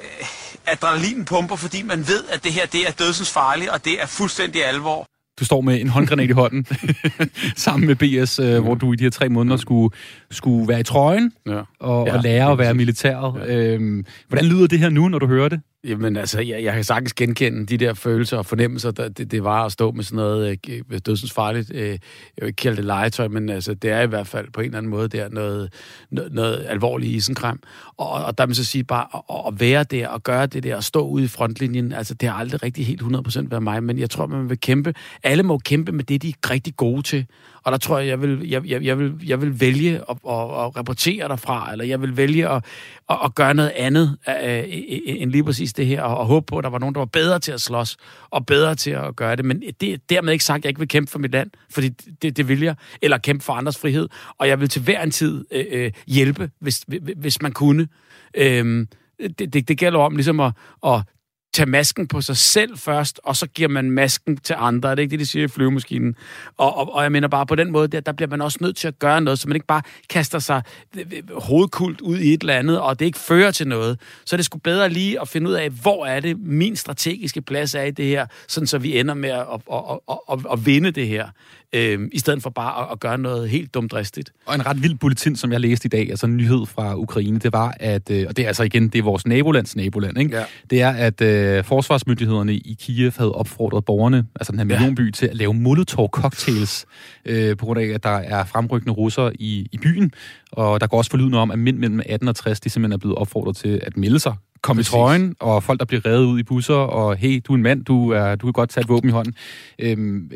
Speaker 6: øh, adrenalinpumper, fordi man ved, at det her det er dødsens farligt, og det er fuldstændig alvor.
Speaker 1: Du står med en håndgranat i hånden, sammen med BS, øh, hvor du i de her tre måneder skulle, skulle være i trøjen
Speaker 2: Ja.
Speaker 1: og,
Speaker 2: Ja,
Speaker 1: og lære at være
Speaker 2: præcis.
Speaker 1: militæret. Øhm, hvordan lyder det her nu, når du hører det?
Speaker 2: Jamen altså, jeg, jeg kan sagtens genkende de der følelser og fornemmelser, der, det, det var at stå med sådan noget øh, øh dødsens farligt. Øh, jeg vil ikke kalde det legetøj, men altså, det er i hvert fald på en eller anden måde der noget, noget, noget alvorligt isenkram. Og, og der vil så sige bare at, at være der og gøre det der og stå ude i frontlinjen, altså det har aldrig rigtig helt 100% været mig, men jeg tror, man vil kæmpe. Alle må kæmpe med det, de er rigtig gode til. Og der tror jeg, jeg vil, jeg, jeg, jeg vil, jeg vil vælge at, at, at rapportere derfra, eller jeg vil vælge at, at, at gøre noget andet øh, øh, øh, end lige præcis det her, og, og håbe på, at der var nogen, der var bedre til at slås, og bedre til at gøre det. Men det er dermed ikke sagt, at jeg ikke vil kæmpe for mit land, fordi det, det vil jeg, eller kæmpe for andres frihed. Og jeg vil til hver en tid øh, øh, hjælpe, hvis, hvis man kunne. Øh, det, det, det gælder om ligesom at, at tage masken på sig selv først, og så giver man masken til andre. Er det ikke det, de siger i flyvemaskinen? Og, og, og jeg mener bare, på den måde, der, der bliver man også nødt til at gøre noget, så man ikke bare kaster sig øh, øh, hovedkult ud i et eller andet, og det ikke fører til noget. Så er det skulle bedre lige at finde ud af, hvor er det, min strategiske plads er i det her, sådan så vi ender med at, at, at, at, at, at vinde det her øh, i stedet for bare at, at gøre noget helt dumdristigt.
Speaker 1: Og en ret vild bulletin, som jeg læste i dag, altså en nyhed fra Ukraine, det var, at, øh, og det er altså igen, det er vores nabolands naboland, ikke?
Speaker 2: Ja.
Speaker 1: det er, at øh, forsvarsmyndighederne i Kiev havde opfordret borgerne, altså den her millionby, ja. til at lave Molotov-cocktails, øh, på grund af, at der er fremrykkende russere i, i byen, og der går også forlydende om, at mænd mellem 18 og 60, de simpelthen er blevet opfordret til at melde sig kom Præcis. i trøjen, og folk, der bliver reddet ud i busser, og hey, du er en mand, du, er, du kan godt tage et våben i hånden. Øhm,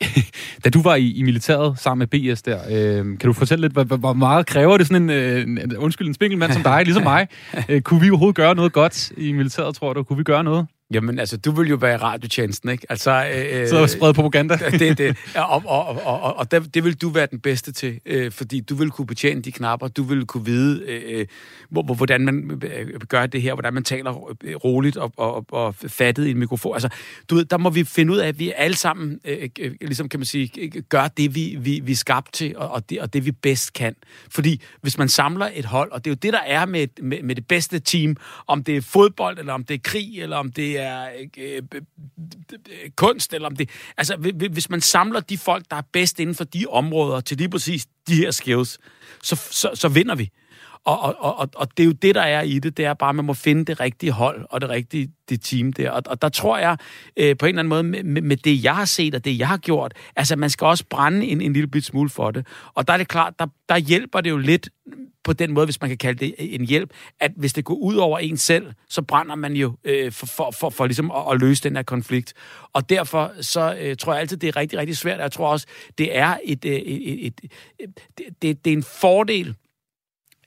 Speaker 1: da du var i, i militæret sammen med BS der, øhm, kan du fortælle lidt, hvor, hvor meget kræver det sådan en, øh, en undskyld, en spinkelmand som dig, ligesom mig? Øh, kunne vi overhovedet gøre noget godt i militæret, tror du? Kunne vi gøre noget?
Speaker 2: Jamen, altså, du vil jo være i radiotjenesten, ikke? Altså, øh,
Speaker 1: så sprede propaganda.
Speaker 2: det, det, og og, og, og, og det, det vil du være den bedste til, øh, fordi du vil kunne betjene de knapper, du vil kunne vide, øh, hvor, hvordan man øh, gør det her, hvordan man taler øh, roligt og, og, og fattet i en mikrofon. Altså, du ved, der må vi finde ud af, at vi alle sammen, øh, øh ligesom kan man sige, gør det, vi, vi, vi er skabt til, og, og, det, og det, vi bedst kan. Fordi hvis man samler et hold, og det er jo det, der er med, med, med det bedste team, om det er fodbold, eller om det er krig, eller om det er øh, kunst, eller om det... Altså, hvis man samler de folk, der er bedst inden for de områder, til lige præcis de her skills, så, så, så vinder vi. Og, og, og, og det er jo det, der er i det, det er bare, at man må finde det rigtige hold og det rigtige det team der. Og, og der tror jeg øh, på en eller anden måde, med, med det jeg har set og det jeg har gjort, altså man skal også brænde en, en lille bit smule for det. Og der er det klart, der, der hjælper det jo lidt på den måde, hvis man kan kalde det en hjælp, at hvis det går ud over en selv, så brænder man jo øh, for, for, for, for ligesom at, at løse den her konflikt. Og derfor så øh, tror jeg altid, det er rigtig, rigtig svært. Jeg tror også, det er et, øh, et, et, et, et det, det, det er en fordel,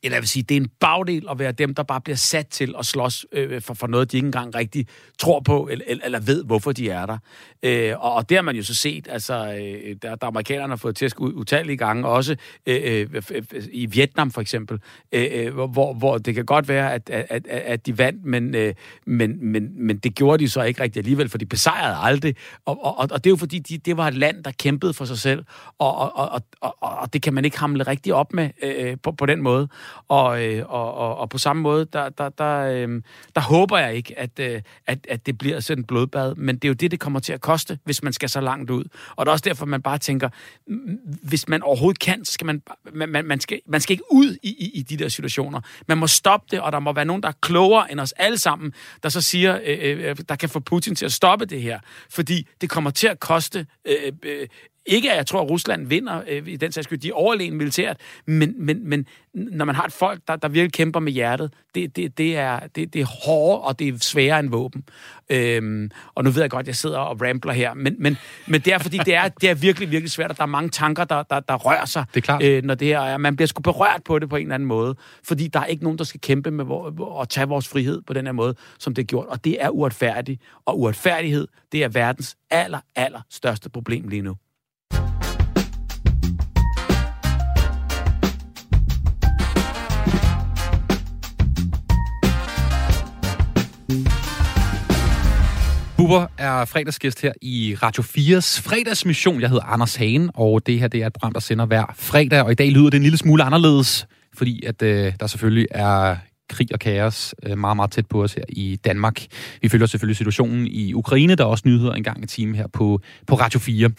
Speaker 2: eller jeg vil sige, det er en bagdel at være dem, der bare bliver sat til at slås øh, for, for noget, de ikke engang rigtig tror på, eller, eller ved, hvorfor de er der. Øh, og, og det har man jo så set, altså, øh, der, der amerikanerne har fået tæsk utallige gange, også øh, øh, i Vietnam for eksempel, øh, øh hvor, hvor det kan godt være, at, at, at de vandt, men, øh, men, men, men det gjorde de så ikke rigtig alligevel, for de besejrede aldrig. Og, og, og det er jo fordi, de, det var et land, der kæmpede for sig selv, og, og, og, og, og det kan man ikke hamle rigtig op med øh, på, på den måde. Og, øh, og, og, og på samme måde, der, der, der, øh, der håber jeg ikke, at, øh, at, at det bliver sådan et blodbad, men det er jo det, det kommer til at koste, hvis man skal så langt ud. Og det er også derfor, man bare tænker, hvis man overhovedet kan, så skal man, man, man, man, skal, man skal ikke ud i, i, i de der situationer. Man må stoppe det, og der må være nogen, der er klogere end os alle sammen, der så siger, øh, øh, øh der kan få Putin til at stoppe det her. Fordi det kommer til at koste øh, øh, ikke at jeg tror, at Rusland vinder øh, i den sags skyld, de er overlegen militært, men, men, men når man har et folk, der, der virkelig kæmper med hjertet, det, det, det, er, det, det er hårdere, og det er sværere end våben. Øhm, og nu ved jeg godt, at jeg sidder og rambler her, men, men, men det er, fordi det er, det er virkelig, virkelig svært, og der er mange tanker, der, der, der rører sig,
Speaker 1: det er klart.
Speaker 2: Øh, når det her er. Man bliver sgu berørt på det på en eller anden måde, fordi der er ikke nogen, der skal kæmpe med at tage vores frihed på den her måde, som det er gjort, og det er uretfærdigt. Og uretfærdighed, det er verdens aller, aller største problem lige nu.
Speaker 1: Bubber er fredagsgæst her i Radio 4's fredagsmission. Jeg hedder Anders Hagen, og det her det er et program, der sender hver fredag. Og i dag lyder det en lille smule anderledes, fordi at øh, der selvfølgelig er krig og kaos øh, meget, meget tæt på os her i Danmark. Vi følger selvfølgelig situationen i Ukraine. Der er også nyheder en gang i timen her på, på Radio 4.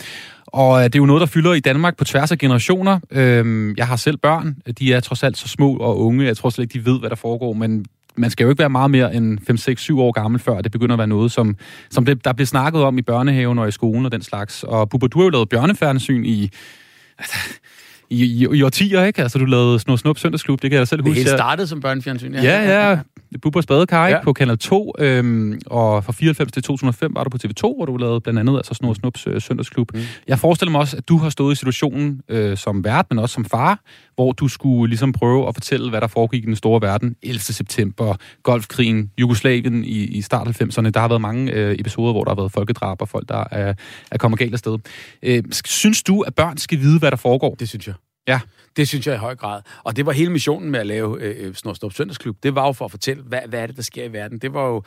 Speaker 1: Og øh, det er jo noget, der fylder i Danmark på tværs af generationer. Øhm, jeg har selv børn. De er trods alt så små og unge. Jeg tror slet ikke, de ved, hvad der foregår, men man skal jo ikke være meget mere end 5, 6, 7 år gammel, før det begynder at være noget, som, som det, der bliver snakket om i børnehaven og i skolen og den slags. Og Bubba, du har jo lavet bjørnefærdsyn i i, i, i årtier, ikke? Altså, du lavede Snor Snup Søndagsklub, det kan jeg selv huske.
Speaker 2: Det hele startede som børnefjernsyn,
Speaker 1: ja. Ja, ja. Bubber Spadekar
Speaker 2: Ja.
Speaker 1: ja. på Kanal 2, øhm, og fra 94 til 2005 var du på TV2, hvor du lavede blandt andet altså Snor Snups øh, søndagsklub. Mm. Jeg forestiller mig også, at du har stået i situationen øh, som vært, men også som far, hvor du skulle ligesom prøve at fortælle, hvad der foregik i den store verden. 11. september, Golfkrigen, Jugoslavien i, i start 90'erne. Der har været mange øh, episoder, hvor der har været folkedrab og folk, der er, er kommet galt afsted. Øh, synes du, at børn skal vide, hvad der foregår?
Speaker 2: Det synes jeg.
Speaker 1: Ja.
Speaker 2: Det synes jeg i høj grad. Og det var hele missionen med at lave øh, øh Snorstrup Søndagsklub. Det var jo for at fortælle, hvad, hvad er det, der sker i verden. Det var jo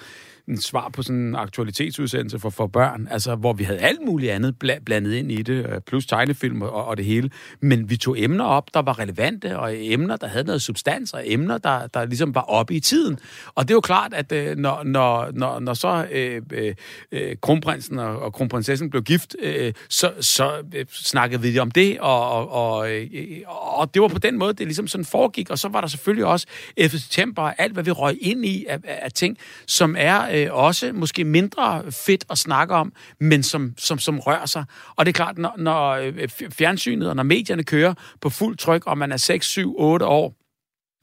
Speaker 2: en svar på sådan en aktualitetsudsendelse for, for børn, altså hvor vi havde alt muligt andet bla- blandet ind i det, øh, plus tegnefilm og, og det hele. Men vi tog emner op, der var relevante, og emner, der havde noget substans, og emner, der, der ligesom var oppe i tiden. Og det er jo klart, at øh, når, når, når, når så øh, øh, øh, kronprinsen og, og kronprinsessen blev gift, øh, så, så øh, snakkede vi om det, og, og, og, øh, og det var på den måde, det ligesom sådan foregik. Og så var der selvfølgelig også 11. september, og alt hvad vi røg ind i af, af af ting, som er øh, Øh, også måske mindre fedt at snakke om, men som, som, som rører sig. Og det er klart, når, når øh, fjernsynet og når medierne kører på fuld tryk, og man er 6, 7, 8 år,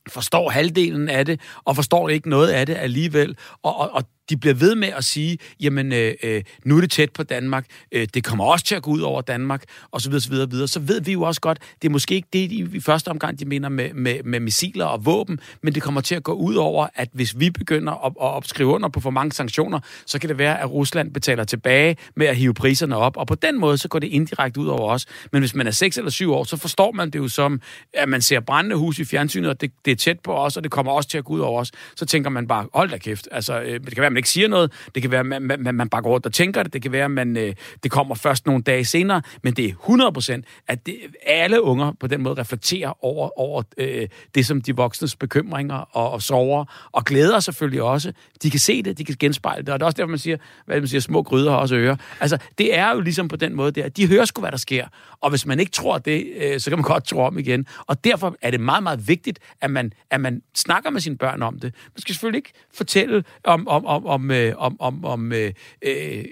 Speaker 2: forstår halvdelen af det, og forstår ikke noget af det alligevel. Og, og, og de bliver ved med at sige, jamen, øh, øh, nu er det tæt på Danmark, øh, det kommer også til at gå ud over Danmark, og så videre, så videre, videre. Så ved vi jo også godt, det er måske ikke det, de i første omgang, de mener med, med, med missiler og våben, men det kommer til at gå ud over, at hvis vi begynder at, at opskrive under på for mange sanktioner, så kan det være, at Rusland betaler tilbage med at hive priserne op, og på den måde, så går det indirekte ud over os. Men hvis man er 6 eller 7 år, så forstår man det jo som, at man ser brændende hus i fjernsynet, og det, det er tæt på os, og det kommer også til at gå ud over os. Så tænker man bare, hold da kæft. Altså, øh, det kan være, ikke siger noget, det kan være, at man, man, man bare går rundt og tænker det, det kan være, at man, øh, det kommer først nogle dage senere, men det er 100 procent, at det, alle unger på den måde reflekterer over, over øh, det, som de voksnes bekymringer og, og sover og glæder selvfølgelig også. De kan se det, de kan genspejle det, og det er også derfor, man siger, hvad man siger, små gryder har også ører. Altså, det er jo ligesom på den måde der, de hører sgu, hvad der sker, og hvis man ikke tror det, øh, så kan man godt tro om igen. Og derfor er det meget, meget vigtigt, at man, at man snakker med sine børn om det. Man skal selvfølgelig ikke fortælle om, om, om, om, øh, om, om, om øh, øh,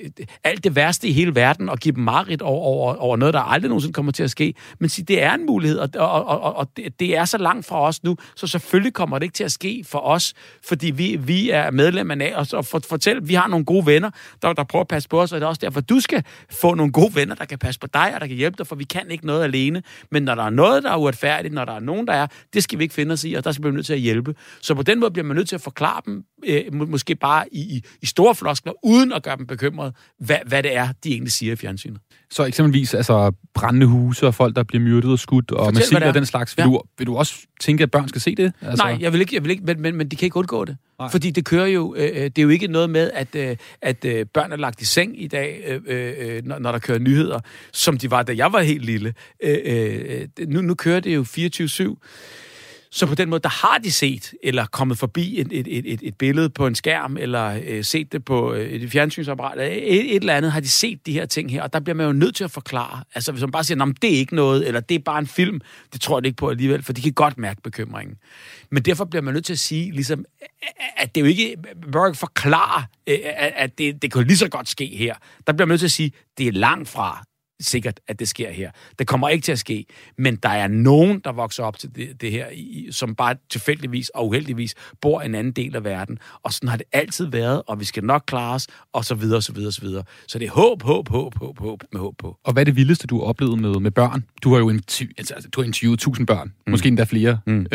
Speaker 2: alt det værste i hele verden, og give dem mareridt over, over, over noget, der aldrig nogensinde kommer til at ske. Men sig, det er en mulighed, og, og, og, og det, det er så langt fra os nu, så selvfølgelig kommer det ikke til at ske for os, fordi vi, vi er medlem af os, og for, fortæl, vi har nogle gode venner, der, der prøver at passe på os, og det er også derfor, du skal få nogle gode venner, der kan passe på dig, og der kan hjælpe dig, for vi kan ikke noget alene. Men når der er noget, der er uretfærdigt, når der er nogen, der er, det skal vi ikke finde os i, og der skal vi blive nødt til at hjælpe. Så på den måde bliver man nødt til at forklare dem, øh, måske bare i, i, i store floskler, uden at gøre dem bekymrede, hvad, hvad det er, de egentlig siger i fjernsynet.
Speaker 1: Så eksempelvis altså brændende huse og folk, der bliver myrdet og skudt, og
Speaker 2: hvad
Speaker 1: missiler
Speaker 2: det er.
Speaker 1: og den slags. Vil,
Speaker 2: Ja.
Speaker 1: du, vil du også tænke, at børn skal se det? Altså,
Speaker 2: Nej, jeg vil ikke, jeg vil ikke men, men, men de kan ikke undgå det.
Speaker 1: Nej.
Speaker 2: Fordi det kører jo, øh, øh, det er jo ikke noget med, at, øh, at øh, børn er lagt i seng i dag, øh, øh, når, når der kører nyheder, som de var, da jeg var helt lille. Øh, øh, nu, nu kører det jo 24-7. Så på den måde, der har de set, eller kommet forbi et, et, et, et, et billede på en skærm, eller øh, set det på øh, et fjernsynsapparat, et, et eller andet, har de set de her ting her, og der bliver man jo nødt til at forklare. Altså hvis man bare siger, at det er ikke noget, eller det er bare en film, det tror jeg ikke på alligevel, for de kan godt mærke bekymringen. Men derfor bliver man nødt til at sige, ligesom, at det er jo ikke, man bør ikke forklare, øh, at det, det kan lige så godt ske her. Der bliver man nødt til at sige, det er langt fra sikkert, at det sker her. Det kommer ikke til at ske, men der er nogen, der vokser op til det, det her, i, som bare tilfældigvis og uheldigvis bor i en anden del af verden. Og sådan har det altid været, og vi skal nok klare os, og så videre, så videre, så videre. Så det er håb, håb, håb, håb, håb med håb på.
Speaker 1: Og hvad er det vildeste, du har oplevet med, med børn? Du har jo interview, altså, altså, du har interviewet 1000 børn. Mm. Måske endda flere. Mm.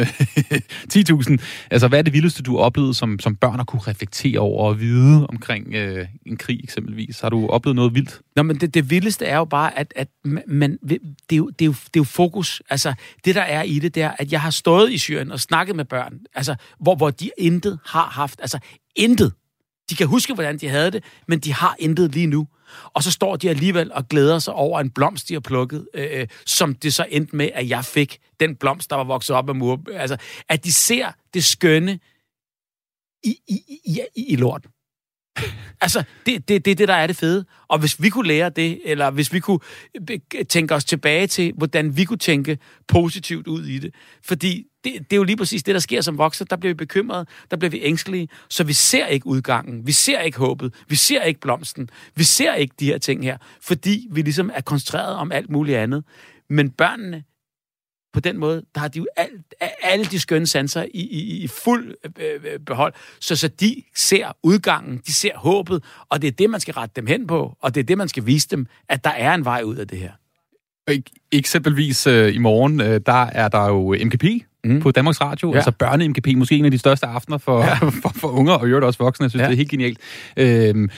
Speaker 1: 10.000. Altså, hvad er det vildeste, du har oplevet, som, som børn at kunne reflektere over og vide omkring øh, en krig eksempelvis? Har du oplevet noget vildt?
Speaker 2: Nå, men det, det vildeste er jo bare, at, at man, det, er jo, det, er jo, det er jo fokus. Altså, det der er i det, det er, at jeg har stået i Syrien og snakket med børn, altså, hvor, hvor de intet har haft. Altså, intet. De kan huske, hvordan de havde det, men de har intet lige nu. Og så står de alligevel og glæder sig over en blomst, de har plukket, øh, øh som det så endte med, at jeg fik den blomst, der var vokset op af mur. Altså, at de ser det skønne i, i, i, i, i lorten. Altså, det, det, det det, der er det fede. Og hvis vi kunne lære det, eller hvis vi kunne øh, tænke os tilbage til, hvordan vi kunne tænke positivt ud i det. Fordi det, det er jo lige præcis det, der sker som voksne. Der bliver vi bekymrede, der bliver vi ængstelige, så vi ser ikke udgangen, vi ser ikke håbet, vi ser ikke blomsten, vi ser ikke de her ting her, fordi vi ligesom er koncentreret om alt muligt andet. Men børnene, på den måde, der har de jo alt, alle de skønne sanser i, i, i fuld øh, øh, behold, så, så de ser udgangen, de ser håbet, og det er det, man skal rette dem hen på, og det er det, man skal vise dem, at der er en vej ud af det her.
Speaker 1: Ek- Eksempelvis øh, i morgen, øh, der er der jo MGP mm. på Danmarks Radio,
Speaker 2: Ja.
Speaker 1: altså børne-MGP, måske en af de største aftener for, ja. for, for unger, og i øvrigt også voksne. Jeg synes,
Speaker 2: Ja.
Speaker 1: det er helt genialt. Øhm,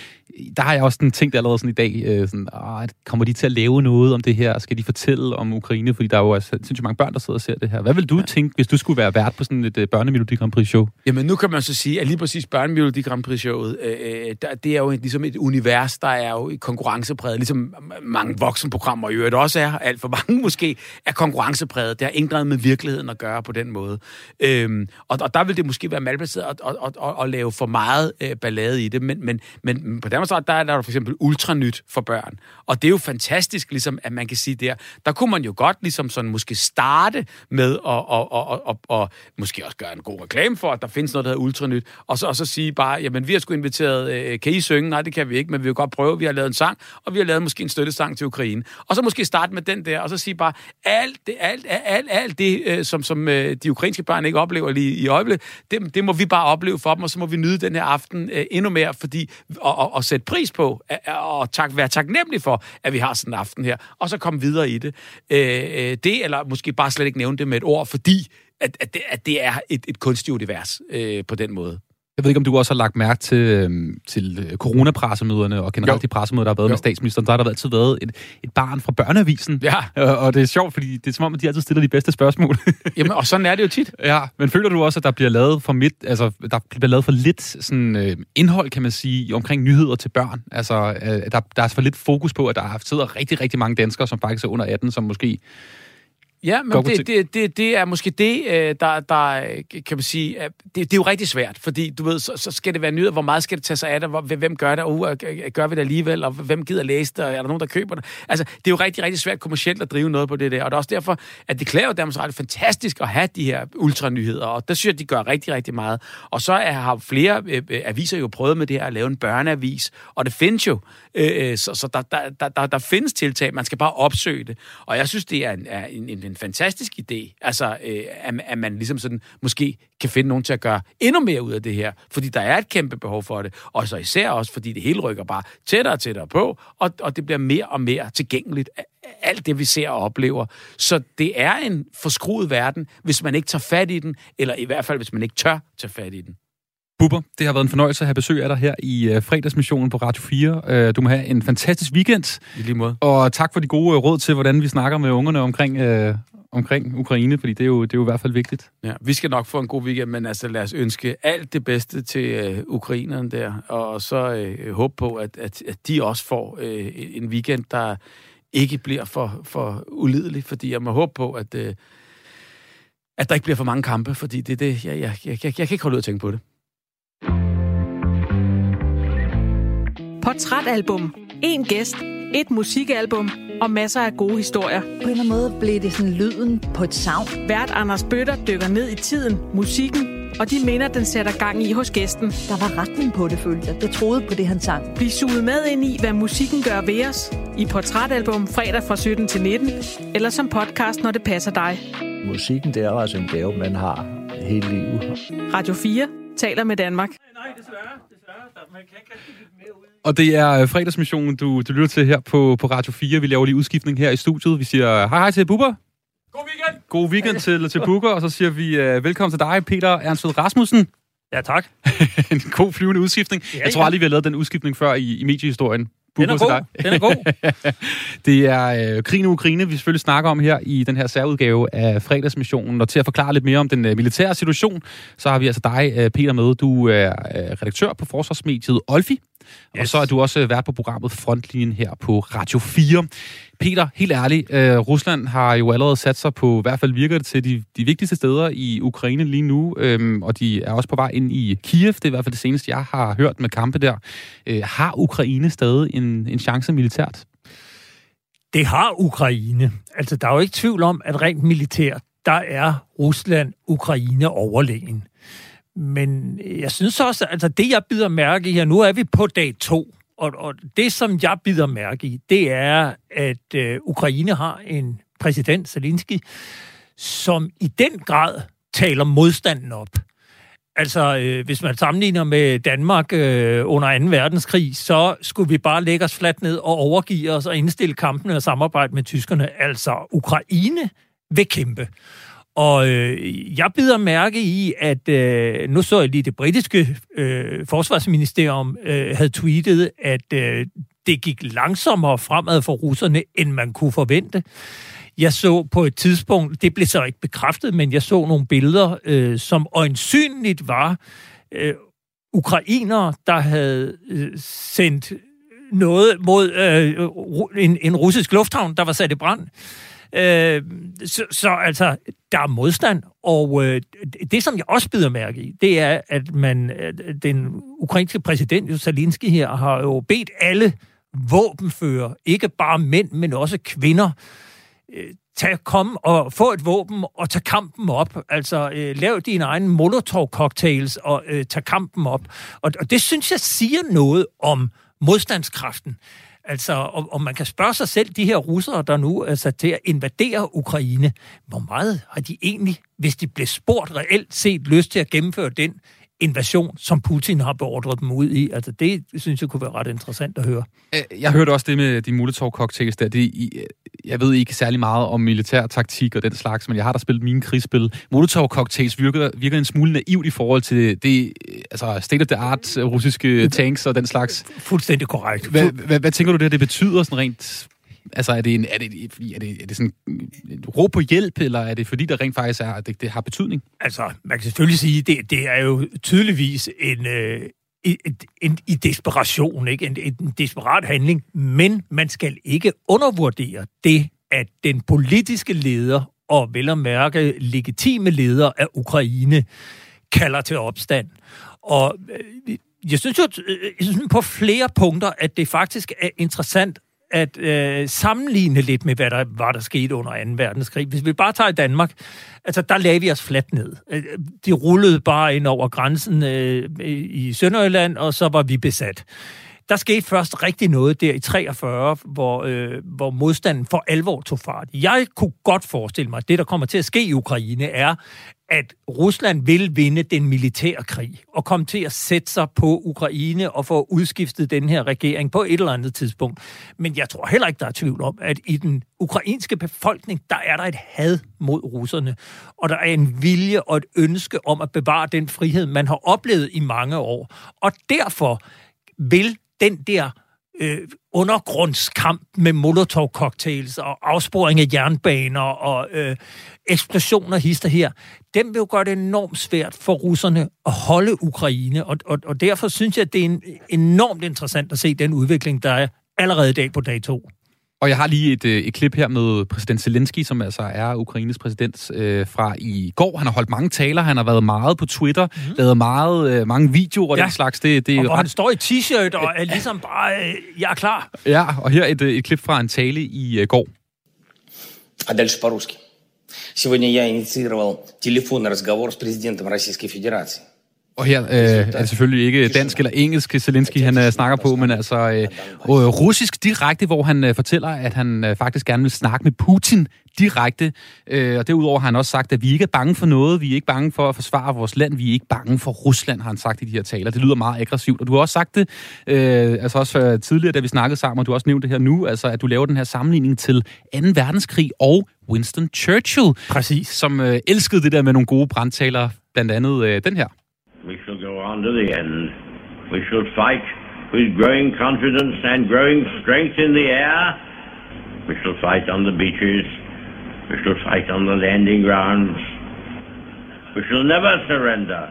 Speaker 1: der har jeg også sådan tænkt allerede sådan i dag, øh, sådan, ah, kommer de til at lave noget om det her? Skal de fortælle om Ukraine? Fordi der er jo altså, sindssygt mange børn, der sidder og ser det her. Hvad vil du ja. tænke, hvis du skulle være vært på sådan et øh, børnemelodi Grand Prix show?
Speaker 2: Jamen, nu kan man så sige, at lige præcis Børnemelodi Grand Prix-showet, øh, øh, der, det er jo et, ligesom et univers, der er jo konkurrencepræget, ligesom mange voksenprogrammer i øvrigt også er, alt for mange måske, er konkurrencepræget. Det har intet med virkeligheden at gøre på den måde. Øhm, og, og der vil det måske være malplaceret at, at, at, at, at lave for meget øh, ballade i det, men, men, men på Danmarks Radio, der er der for eksempel ultranyt for børn. Og det er jo fantastisk, ligesom, at man kan sige der, der kunne man jo godt ligesom sådan måske starte med at og, og, og, og, og måske også gøre en god reklame for, at der findes noget, der hedder ultranyt, og så, og så sige bare, jamen vi har sgu inviteret, øh, kan I synge? Nej, det kan vi ikke, men vi vil godt prøve, vi har lavet en sang, og vi har lavet måske en støttesang til Ukraine. Og så måske starte med den der, og så sige bare, alt det, alt, alt, alt det øh, som, som øh, de ukrainske børn ikke oplever lige i øjeblikket, det, det må vi bare opleve for dem, og så må vi nyde den her aften øh, endnu mere, fordi, og, og, og sætte pris på, og tak, være taknemmelig for, at vi har sådan en aften her, og så komme videre i det. Øh, øh, det, eller måske bare slet ikke nævne det med et ord, fordi at, at, det, at det er et, et kunstigt univers øh, på den måde.
Speaker 1: Jeg ved ikke, om du også har lagt mærke til, øhm, til øh, coronapressemøderne og generelt
Speaker 2: Jo.
Speaker 1: de pressemøder, der har været
Speaker 2: Jo.
Speaker 1: med statsministeren. Der har der altid været et, et barn fra børneavisen.
Speaker 2: Ja.
Speaker 1: Og, og det er sjovt, fordi det er som om, at de altid stiller de bedste spørgsmål.
Speaker 2: Jamen, og sådan er det jo tit.
Speaker 1: ja, men føler du også, at der bliver lavet for, midt, altså, der bliver lavet for lidt sådan, øh, indhold, kan man sige, omkring nyheder til børn? Altså, øh, der, der er for lidt fokus på, at der sidder rigtig, rigtig mange danskere, som faktisk er under 18, som måske...
Speaker 2: Ja, men det, det, det, det er måske det, øh, der, der øh, kan man sige, det, det er jo rigtig svært, fordi du ved, så, så skal det være nyheder, hvor meget skal det tage sig af det, hvor, hvem gør det, og uh, gør vi det alligevel, og hvem gider læse det, og er der nogen, der køber det? Altså, det er jo rigtig, rigtig svært kommercielt at drive noget på det der, og det er også derfor, at det klæder jo Danmarks Radio fantastisk at have de her ultranyheder, og der synes jeg, de gør rigtig, rigtig meget. Og så er, har flere øh, øh, aviser jo prøvet med det her at lave en børneavis, og det findes jo, øh, så, så der, der, der, der, der findes tiltag, man skal bare opsøge det, og jeg synes, det er en, er en, en, en fantastisk idé, altså, øh, at, at man ligesom sådan måske kan finde nogen til at gøre endnu mere ud af det her, fordi der er et kæmpe behov for det, og så især også, fordi det hele rykker bare tættere og tættere på, og, og det bliver mere og mere tilgængeligt, alt det, vi ser og oplever. Så det er en forskruet verden, hvis man ikke tager fat i den, eller i hvert fald, hvis man ikke tør tage fat i den.
Speaker 1: Bubber, det har været en fornøjelse at have besøg af dig her i øh, fredagsmissionen på Radio 4. Øh, du må have en fantastisk weekend,
Speaker 2: I lige måde.
Speaker 1: og tak for de gode øh, råd til, hvordan vi snakker med ungerne omkring, øh, omkring Ukraine, fordi det er, jo, det er jo i hvert fald vigtigt.
Speaker 2: Ja, vi skal nok få en god weekend, men altså lad os ønske alt det bedste til øh, ukrainerne der, og så øh, håbe på, at, at, at de også får øh, en weekend, der ikke bliver for, for ulidelig, fordi jeg må håbe på, at, øh, at der ikke bliver for mange kampe, fordi det er det, jeg, jeg, jeg, jeg, jeg kan ikke holde ud at tænke på det.
Speaker 7: Portrætalbum. En gæst. Et musikalbum. Og masser af gode historier.
Speaker 8: På en eller anden måde blev det sådan lyden på et savn.
Speaker 7: Vært Anders Bøtter dykker ned i tiden, musikken og de minder, den sætter gang i hos gæsten.
Speaker 8: Der var retning på det, følte jeg. Jeg troede på det, han sang.
Speaker 7: Bliv suget med ind i, hvad musikken gør ved os. I Portrætalbum fredag fra 17 til 19. Eller som podcast, når det passer dig.
Speaker 9: Musikken, det er altså en gave, man har hele livet.
Speaker 7: Radio 4 taler med Danmark.
Speaker 1: Og det er øh, fredagsmissionen, du, du lytter til her på, på Radio 4. Vi laver lige udskiftning her i studiet. Vi siger hej hej til Bubber.
Speaker 2: God weekend!
Speaker 1: God weekend til, til Bubber, og så siger vi uh, velkommen til dig, Peter Ernst Rasmussen.
Speaker 10: Ja, tak.
Speaker 1: en god flyvende udskiftning.
Speaker 10: Ja,
Speaker 1: Jeg tror aldrig, vi har lavet den udskiftning før i, i mediehistorien.
Speaker 10: Den er god. Den er god.
Speaker 1: Det er øh, krigen i Ukraine, vi selvfølgelig snakker om her i den her særudgave af fredagsmissionen. Og til at forklare lidt mere om den øh, militære situation, så har vi altså dig, øh, Peter, med. Du er øh, redaktør på forsvarsmediet Olfi, yes. og så er du også øh, vært på programmet Frontlinjen her på Radio 4. Peter, helt ærligt, øh, Rusland har jo allerede sat sig på, i hvert fald virker det til, de, de vigtigste steder i Ukraine lige nu, øhm, og de er også på vej ind i Kiev, det er i hvert fald det seneste, jeg har hørt med kampe der. Øh, har Ukraine stadig en, en chance militært?
Speaker 10: Det har Ukraine. Altså, der er jo ikke tvivl om, at rent militært, der er Rusland Ukraine overlegen. Men jeg synes også, altså det jeg bider mærke i her, nu er vi på dag to, og, og det som jeg bider mærke i, det er, at øh, Ukraine har en præsident, Zelensky, som i den grad taler modstanden op. Altså, øh, hvis man sammenligner med Danmark øh, under 2. verdenskrig, så skulle vi bare lægge os fladt ned og overgive os og indstille kampene og samarbejde med tyskerne. Altså, Ukraine vil kæmpe. Og øh, jeg bider mærke i, at øh, nu så jeg lige det britiske øh, forsvarsministerium øh, havde tweetet, at øh, det gik langsommere fremad for russerne, end man kunne forvente. Jeg så på et tidspunkt, det blev så ikke bekræftet, men jeg så nogle billeder, øh, som øjensynligt var øh, ukrainere, der havde øh, sendt noget mod øh, en, en russisk lufthavn, der var sat i brand. Øh, Øh, så, så altså, der er modstand, og øh, det, som jeg også bider mærke i, det er, at man, øh, den ukrainske præsident, Zelensky her, har jo bedt alle våbenfører, ikke bare mænd, men også kvinder, øh, tage, kom og få et våben og tage kampen op. Altså, øh, lav dine egne Molotov-cocktails og øh, tag kampen op. Og, og det synes jeg siger noget om modstandskraften. Altså, og, og man kan spørge sig selv, de her russere, der nu er sat til at invadere Ukraine, hvor meget har de egentlig, hvis de blev spurgt reelt set, lyst til at gennemføre den invasion, som Putin har beordret dem ud i? Altså, det synes jeg kunne være ret interessant at høre.
Speaker 1: Øh, Jeg hørte også det med de Molotov-cocktails der. Det, i- jeg ved ikke særlig meget om militær taktik og den slags, men jeg har da spillet mine krigsspil. Molotov-cocktails virker, virker en smule naivt i forhold til det, altså state-of-the-art russiske tanks og den slags.
Speaker 10: Fuldstændig korrekt.
Speaker 1: Hvad, hvad, hvad tænker du det, det betyder sådan rent... Altså, er det, en, er det, fordi- er det, er det sådan et råb på hjælp, eller er det fordi, der rent faktisk er, det, det har betydning?
Speaker 10: Altså, man kan selvfølgelig sige, det, det er jo tydeligvis en, øh, en, en, i desperation, ikke? En, en desperat handling, men man skal ikke undervurdere det, at den politiske leder, og vel at mærke legitime leder af Ukraine, kalder til opstand. Og øh, jeg synes jo øh, jeg synes på flere punkter, at det faktisk er interessant at øh, sammenligne lidt med, hvad der var, der skete under 2. verdenskrig. Hvis vi bare tager i Danmark, altså der lagde vi os fladt ned. Øh, de rullede bare ind over grænsen øh, i Sønderjylland, og så var vi besat. Der skete først rigtig noget der i 43, hvor, øh, hvor modstanden for alvor tog fart. Jeg kunne godt forestille mig, at det, der kommer til at ske i Ukraine, er, at Rusland vil vinde den militære krig og komme til at sætte sig på Ukraine og få udskiftet den her regering på et eller andet tidspunkt. Men jeg tror heller ikke, der er tvivl om, at i den ukrainske befolkning, der er der et had mod russerne, og der er en vilje og et ønske om at bevare den frihed, man har oplevet i mange år. Og derfor vil den der øh, undergrundskamp med molotov-cocktails og afsporing af jernbaner og øh, eksplosioner hister her, dem vil jo gøre det enormt svært for russerne at holde Ukraine, og, og, og derfor synes jeg, at det er en, enormt interessant at se den udvikling, der er allerede i dag på dag to.
Speaker 1: Og jeg har lige et, øh, et klip her med præsident Zelensky, som altså er Ukraines præsident øh, fra i går. Han har holdt mange taler, han har været meget på Twitter, mm. lavet meget, øh, mange videoer og
Speaker 10: Ja.
Speaker 1: den slags. Det, det
Speaker 10: Og
Speaker 1: er
Speaker 10: hvor han
Speaker 1: ret,
Speaker 10: står i t-shirt og er ligesom bare, øh, jeg er klar.
Speaker 1: ja, og her et, øh, et klip fra en tale i øh, går.
Speaker 11: А дальше по-русски. Сегодня я инициировал телефонный разговор с президентом Российской Федерации.
Speaker 1: Og her øh, er det selvfølgelig ikke dansk eller engelsk, Zelensky han øh, snakker på, men altså øh, øh, russisk direkte, hvor han øh, fortæller, at han øh, faktisk gerne vil snakke med Putin direkte. Øh, og derudover har han også sagt, at vi ikke er bange for noget, vi er ikke bange for at forsvare vores land, vi er ikke bange for Rusland, har han sagt i de her taler. Det lyder meget aggressivt, og du har også sagt det, øh, altså også øh, tidligere, da vi snakkede sammen, og du har også nævnt det her nu, altså at du laver den her sammenligning til 2. verdenskrig og Winston Churchill,
Speaker 10: Præcis.
Speaker 1: som øh, elskede det der med nogle gode brandtaler, blandt andet øh, den her.
Speaker 12: On to the end. We shall fight with growing confidence and growing strength in the air. We shall fight on the beaches. We shall fight on the landing grounds. We shall never surrender.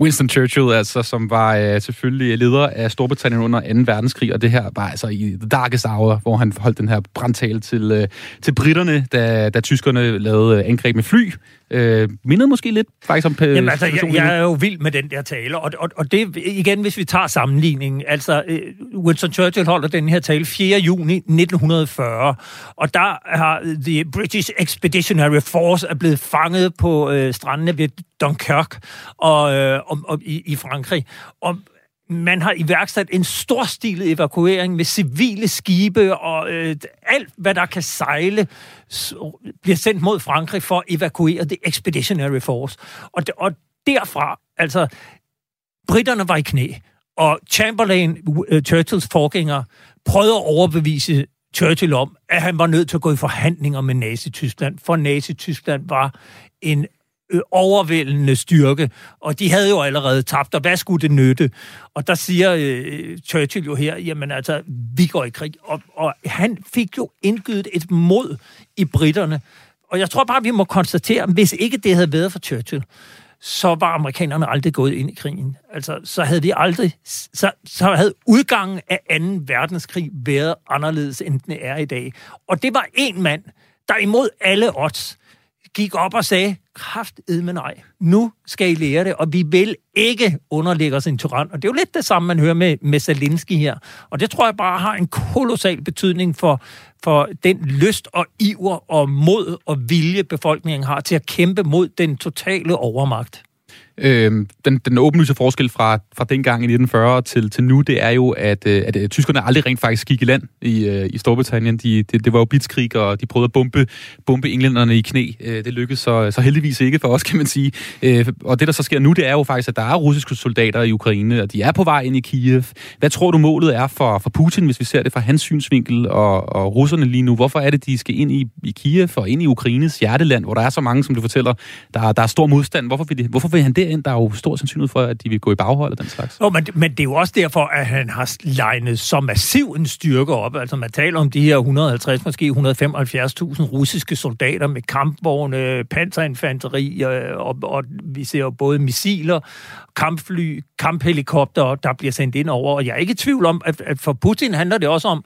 Speaker 1: Winston Churchill, altså, som var øh, selvfølgelig leder af Storbritannien under 2. verdenskrig, og det her var altså i The Darkest Hour, hvor han holdt den her brandtale til, øh, til britterne, da, da tyskerne lavede øh, angreb med fly. Øh, mindede måske lidt faktisk om
Speaker 10: Jamen altså, jeg, jeg er jo vild med den der tale, og, og, og det igen, hvis vi tager sammenligningen, altså øh, Winston Churchill holder den her tale 4. juni 1940, og der har The British Expeditionary Force er blevet fanget på øh, strandene ved Dunkirk og, øh, og, og i, i Frankrig, og man har iværksat en storstilet evakuering med civile skibe og øh, alt, hvad der kan sejle, bliver sendt mod Frankrig for at evakuere det Expeditionary Force. Og, de- og derfra, altså, britterne var i knæ, og Chamberlain, øh, Churchills forgænger, prøvede at overbevise Churchill om, at han var nødt til at gå i forhandlinger med Nazi-Tyskland, for Nazi-Tyskland var en øh, overvældende styrke, og de havde jo allerede tabt, og hvad skulle det nytte? Og der siger øh, Churchill jo her, jamen altså, vi går i krig, og, og han fik jo indgydet et mod i britterne, og jeg tror bare, vi må konstatere, at hvis ikke det havde været for Churchill, så var amerikanerne aldrig gået ind i krigen. Altså, så havde de aldrig, så, så havde udgangen af 2. verdenskrig været anderledes, end den er i dag. Og det var en mand, der imod alle odds gik op og sagde, kraft med nej, nu skal I lære det, og vi vil ikke underlægge os en tyran. Og det er jo lidt det samme, man hører med, med Zelensky her. Og det tror jeg bare har en kolossal betydning for, for den lyst og iver og mod og vilje, befolkningen har til at kæmpe mod den totale overmagt.
Speaker 1: Øh, den, den åbenlyse forskel fra, fra dengang i 1940 til, til nu, det er jo, at, øh, at, at tyskerne aldrig rent faktisk gik i land i, øh, i Storbritannien. De, det, det var jo blitzkrig, og de prøvede at bombe, bombe englænderne i knæ. Øh, det lykkedes så, så heldigvis ikke for os, kan man sige. Øh, og det, der så sker nu, det er jo faktisk, at der er russiske soldater i Ukraine, og de er på vej ind i Kiev. Hvad tror du, målet er for, for Putin, hvis vi ser det fra hans synsvinkel og, og russerne lige nu? Hvorfor er det, de skal ind i, i Kiev og ind i Ukraines hjerteland, hvor der er så mange, som du fortæller, der, der er stor modstand? Hvorfor vil, de, hvorfor vil han derind? Der er jo stor sandsynlighed for, at de vil gå i baghold og den slags.
Speaker 10: Jo, men, men det er jo også derfor, at han har legnet så massiv en styrke op. Altså man taler om de her 150, måske 175.000 russiske soldater med kampvogne, panserinfanteri, øh, og, og vi ser jo både missiler, kampfly, kamphelikopter, der bliver sendt ind over. Og jeg er ikke i tvivl om, at, at for Putin handler det også om,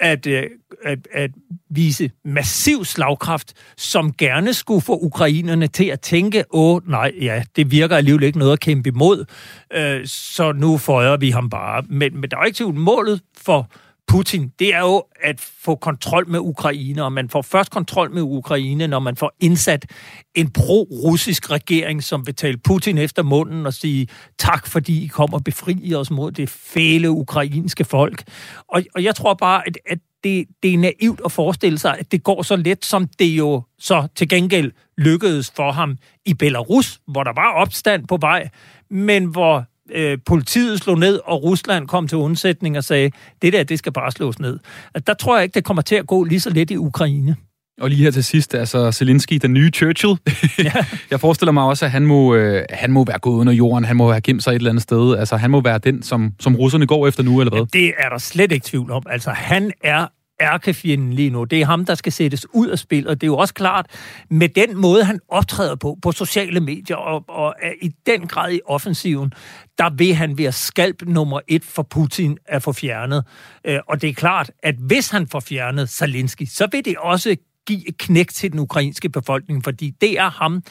Speaker 10: at, øh, at, at vise massiv slagkraft, som gerne skulle få ukrainerne til at tænke, åh nej, ja, det virker alligevel ikke noget at kæmpe imod, øh, så nu føjer vi ham bare. Men, men der er ikke tvivl, målet for Putin, det er jo at få kontrol med Ukraine, og man får først kontrol med Ukraine, når man får indsat en pro-russisk regering, som vil tale Putin efter munden og sige tak, fordi I kommer og befrier os mod det fæle ukrainske folk. Og, og jeg tror bare, at, at det, det er naivt at forestille sig, at det går så let, som det jo så til gengæld lykkedes for ham i Belarus, hvor der var opstand på vej, men hvor øh, politiet slog ned, og Rusland kom til undsætning og sagde, det der, det skal bare slås ned. At der tror jeg ikke, det kommer til at gå lige så let i Ukraine.
Speaker 1: Og lige her til sidst, altså Zelensky, den nye Churchill. Ja. jeg forestiller mig også, at han må, øh, han må være gået under jorden, han må have gemt sig et eller andet sted. Altså han må være den, som, som russerne går efter nu, eller hvad?
Speaker 10: Det er der slet ikke tvivl om. Altså han er ærkefjenden lige nu. Det er ham, der skal sættes ud af spil, og det er jo også klart, med den måde, han optræder på, på sociale medier, og, og er i den grad i offensiven, der vil han være skalp nummer et for Putin at få fjernet. Øh, Og det er klart, at hvis han får fjernet Zelensky, så vil det også give et knæk til den ukrainske befolkning, fordi det er ham,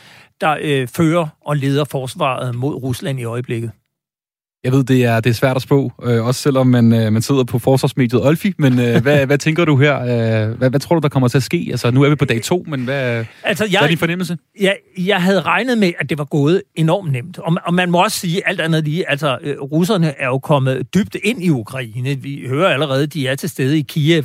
Speaker 10: der øh, fører og leder forsvaret mod Rusland i øjeblikket.
Speaker 1: Jeg ved, det er, det er svært at spå, øh, også selvom man, øh, man sidder på forsvarsmediet Olfi, men øh, hvad, hvad tænker du her? Øh, hvad, hvad tror du, der kommer til at ske? Altså, nu er vi på dag to, men hvad,
Speaker 10: Altså,
Speaker 1: hvad
Speaker 10: jeg-
Speaker 1: er din fornemmelse?
Speaker 10: Jeg, jeg havde regnet med, at det var gået enormt nemt. Og, og man må også sige, alt andet lige, altså øh, russerne er jo kommet dybt ind i Ukraine. Vi hører allerede, de er til stede i Kiev.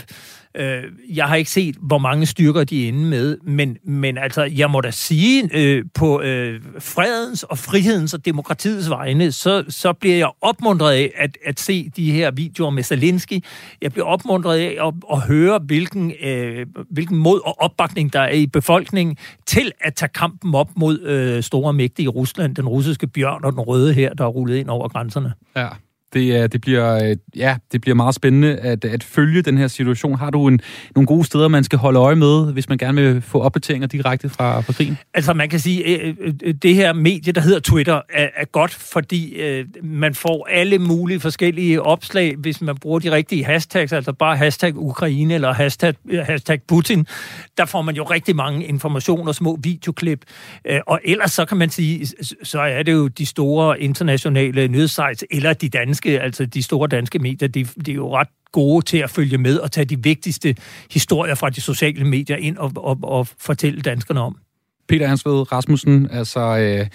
Speaker 10: Øh, jeg har ikke set, hvor mange styrker de er inde med, men, men altså, jeg må da sige, øh, på øh, fredens og frihedens og demokratiets vegne, så, så bliver jeg opmuntret af at, at se de her videoer med Zelensky. Jeg bliver opmuntret af at, at høre, hvilken, øh, hvilken mod og opbakning der er i befolkningen til at tage kampen op mod øh, store mægtige Rusland, den russiske bjørn og den røde her, der er rullet ind over grænserne.
Speaker 1: Ja. Det, det, bliver, øh, ja, det bliver meget spændende at, at følge den her situation. Har du en, nogle gode steder, man skal holde øje med, hvis man gerne vil få opdateringer direkte fra, fra krigen?
Speaker 10: Altså man kan sige, øh, øh, det her medie, der hedder Twitter, er, er godt, fordi man får alle mulige forskellige opslag, hvis man bruger de rigtige hashtags, altså bare hashtag Ukraine eller hashtag, hashtag Putin. Der får man jo rigtig mange informationer, små videoklip. Og ellers så kan man sige, så er det jo de store internationale nyhedssites, eller de danske, altså de store danske medier, de, de er jo ret gode til at følge med og tage de vigtigste historier fra de sociale medier ind og, og, og fortælle danskerne om.
Speaker 1: Peter Hansved Rasmussen, altså øh,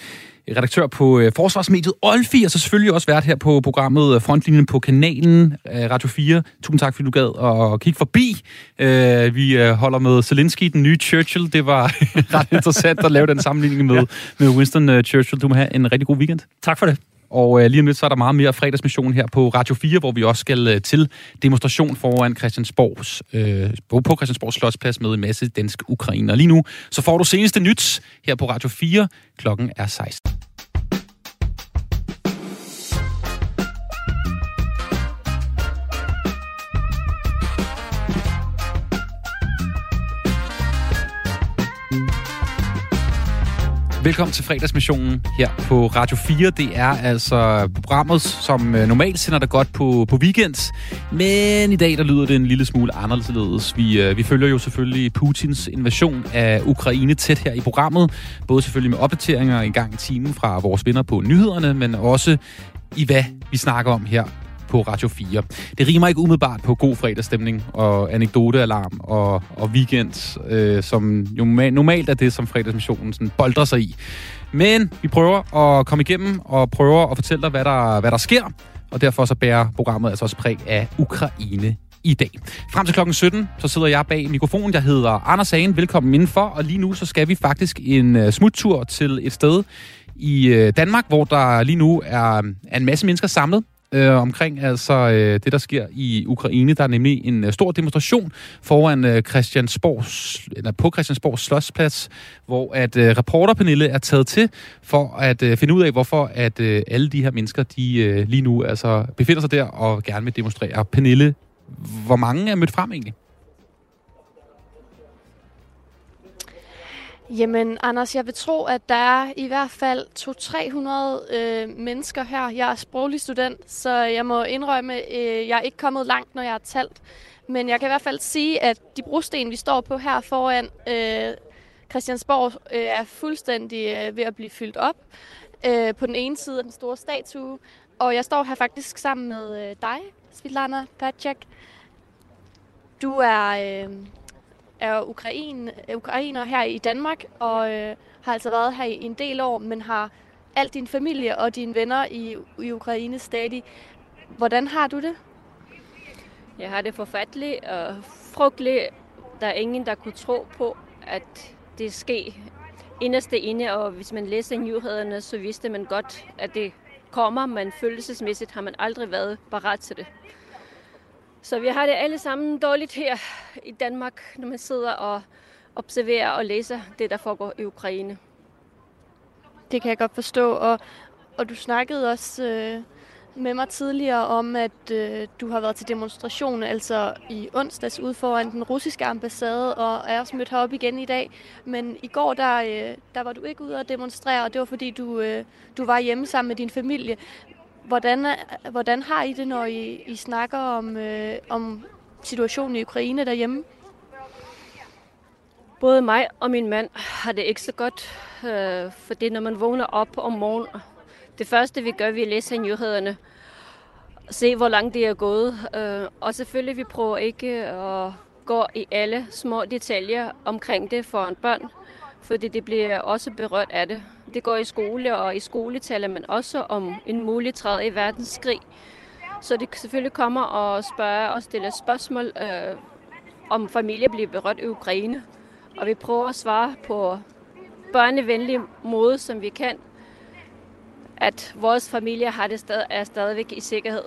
Speaker 1: redaktør på øh, Forsvarsmediet Olfi, og så selvfølgelig også vært her på programmet øh, Frontlinjen på kanalen øh, Radio 4. Tusind tak, fordi du gad at kigge forbi. Øh, vi øh, holder med Zelensky, den nye Churchill. Det var ret interessant at lave den sammenligning med, ja. med Winston øh, Churchill. Du må have en rigtig god weekend.
Speaker 10: Tak for det.
Speaker 1: Og øh, lige om lidt, så er der meget mere fredagsmission her på Radio 4, hvor vi også skal øh, til demonstration foran Christiansborgs, øh, på Christiansborgs Slotsplads med en masse danske ukrainer. Lige nu, så får du seneste nyt her på Radio 4. Klokken er 16. Velkommen til fredagsmissionen her på Radio 4. Det er altså programmet, som øh, normalt sender dig godt på, på weekend. Men i dag der lyder det en lille smule anderledes. Vi, øh, vi følger jo selvfølgelig Putins invasion af Ukraine tæt her i programmet. Både selvfølgelig med opdateringer en gang i timen fra vores venner på nyhederne, men også i hvad vi snakker om her på Radio 4. Det rimer ikke umiddelbart på god fredagsstemning og anekdotealarm og, og weekend, øh, som jo normalt er det, som fredagsmissionen sådan boldrer sig i. Men vi prøver at komme igennem og prøver at fortælle dig, hvad der, hvad der sker, og derfor så bærer programmet altså også præg af Ukraine i dag. Frem til klokken 17, så sidder jeg bag mikrofonen. Jeg hedder Anders Hagen. Velkommen indenfor. Og lige nu, så skal vi faktisk en øh, smuttur til et sted i øh, Danmark, hvor der lige nu er en masse mennesker samlet øh, omkring altså øh, det, der sker i Ukraine. Der er nemlig en øh, stor demonstration foran øh, Christiansborgs, eller på Christiansborgs Slottsplads, hvor at øh, reporter Pernille er taget til for at øh, finde ud af, hvorfor at øh, alle de her mennesker, de øh, lige nu altså befinder sig der og gerne vil demonstrere. Pernille, hvor mange er mødt frem egentlig?
Speaker 4: Jamen, Anders, jeg vil tro, at der er i hvert fald 200-300 øh, mennesker her. Jeg er sproglig student, så jeg må indrømme, øh, jeg er ikke kommet langt, når jeg har talt. Men jeg kan i hvert fald sige, at de brosten, vi står på her foran øh, Christiansborg, øh, er fuldstændig øh, ved at blive fyldt op. Øh, på den ene side af den store statue. Og jeg står her faktisk sammen med øh, dig, Svetlana Pacek. Du er... Øh, er ukrain, ukrainer her i Danmark, og øh, har altså været her i en del år, men har alt din familie og dine venner i, i Ukraine stadig. Hvordan har du det?
Speaker 13: Jeg har det forfærdeligt og frygteligt. Der er ingen, der kunne tro på, at det sker inderste inde, og hvis man læser nyhederne, så vidste man godt, at det kommer, men følelsesmæssigt har man aldrig været parat til det. Så vi har det alle sammen dårligt her i Danmark, når man sidder og observerer og læser det, der foregår i Ukraine.
Speaker 4: Det kan jeg godt forstå, og, og du snakkede også øh, med mig tidligere om, at øh, du har været til demonstration, altså i onsdags ude foran den russiske ambassade, og er også mødt herop igen i dag. Men i går, der, øh, der var du ikke ude at demonstrere, og det var fordi, du, øh, du var hjemme sammen med din familie. Hvordan, hvordan har I det, når I, I snakker om, øh, om situationen i Ukraine derhjemme?
Speaker 13: Både mig og min mand har det ikke så godt, øh, fordi når man vågner op om morgenen, det første vi gør, vi læser nyhederne, se hvor langt det er gået, øh, og selvfølgelig vi prøver ikke at gå i alle små detaljer omkring det for en børn, fordi det bliver også berørt af det det går i skole, og i skole taler man også om en mulig tredje verdenskrig. Så det selvfølgelig kommer og spørger og stiller spørgsmål, øh, om familie bliver berørt i Ukraine. Og vi prøver at svare på børnevenlig måde, som vi kan, at vores familie har det stad, er stadigvæk i sikkerhed.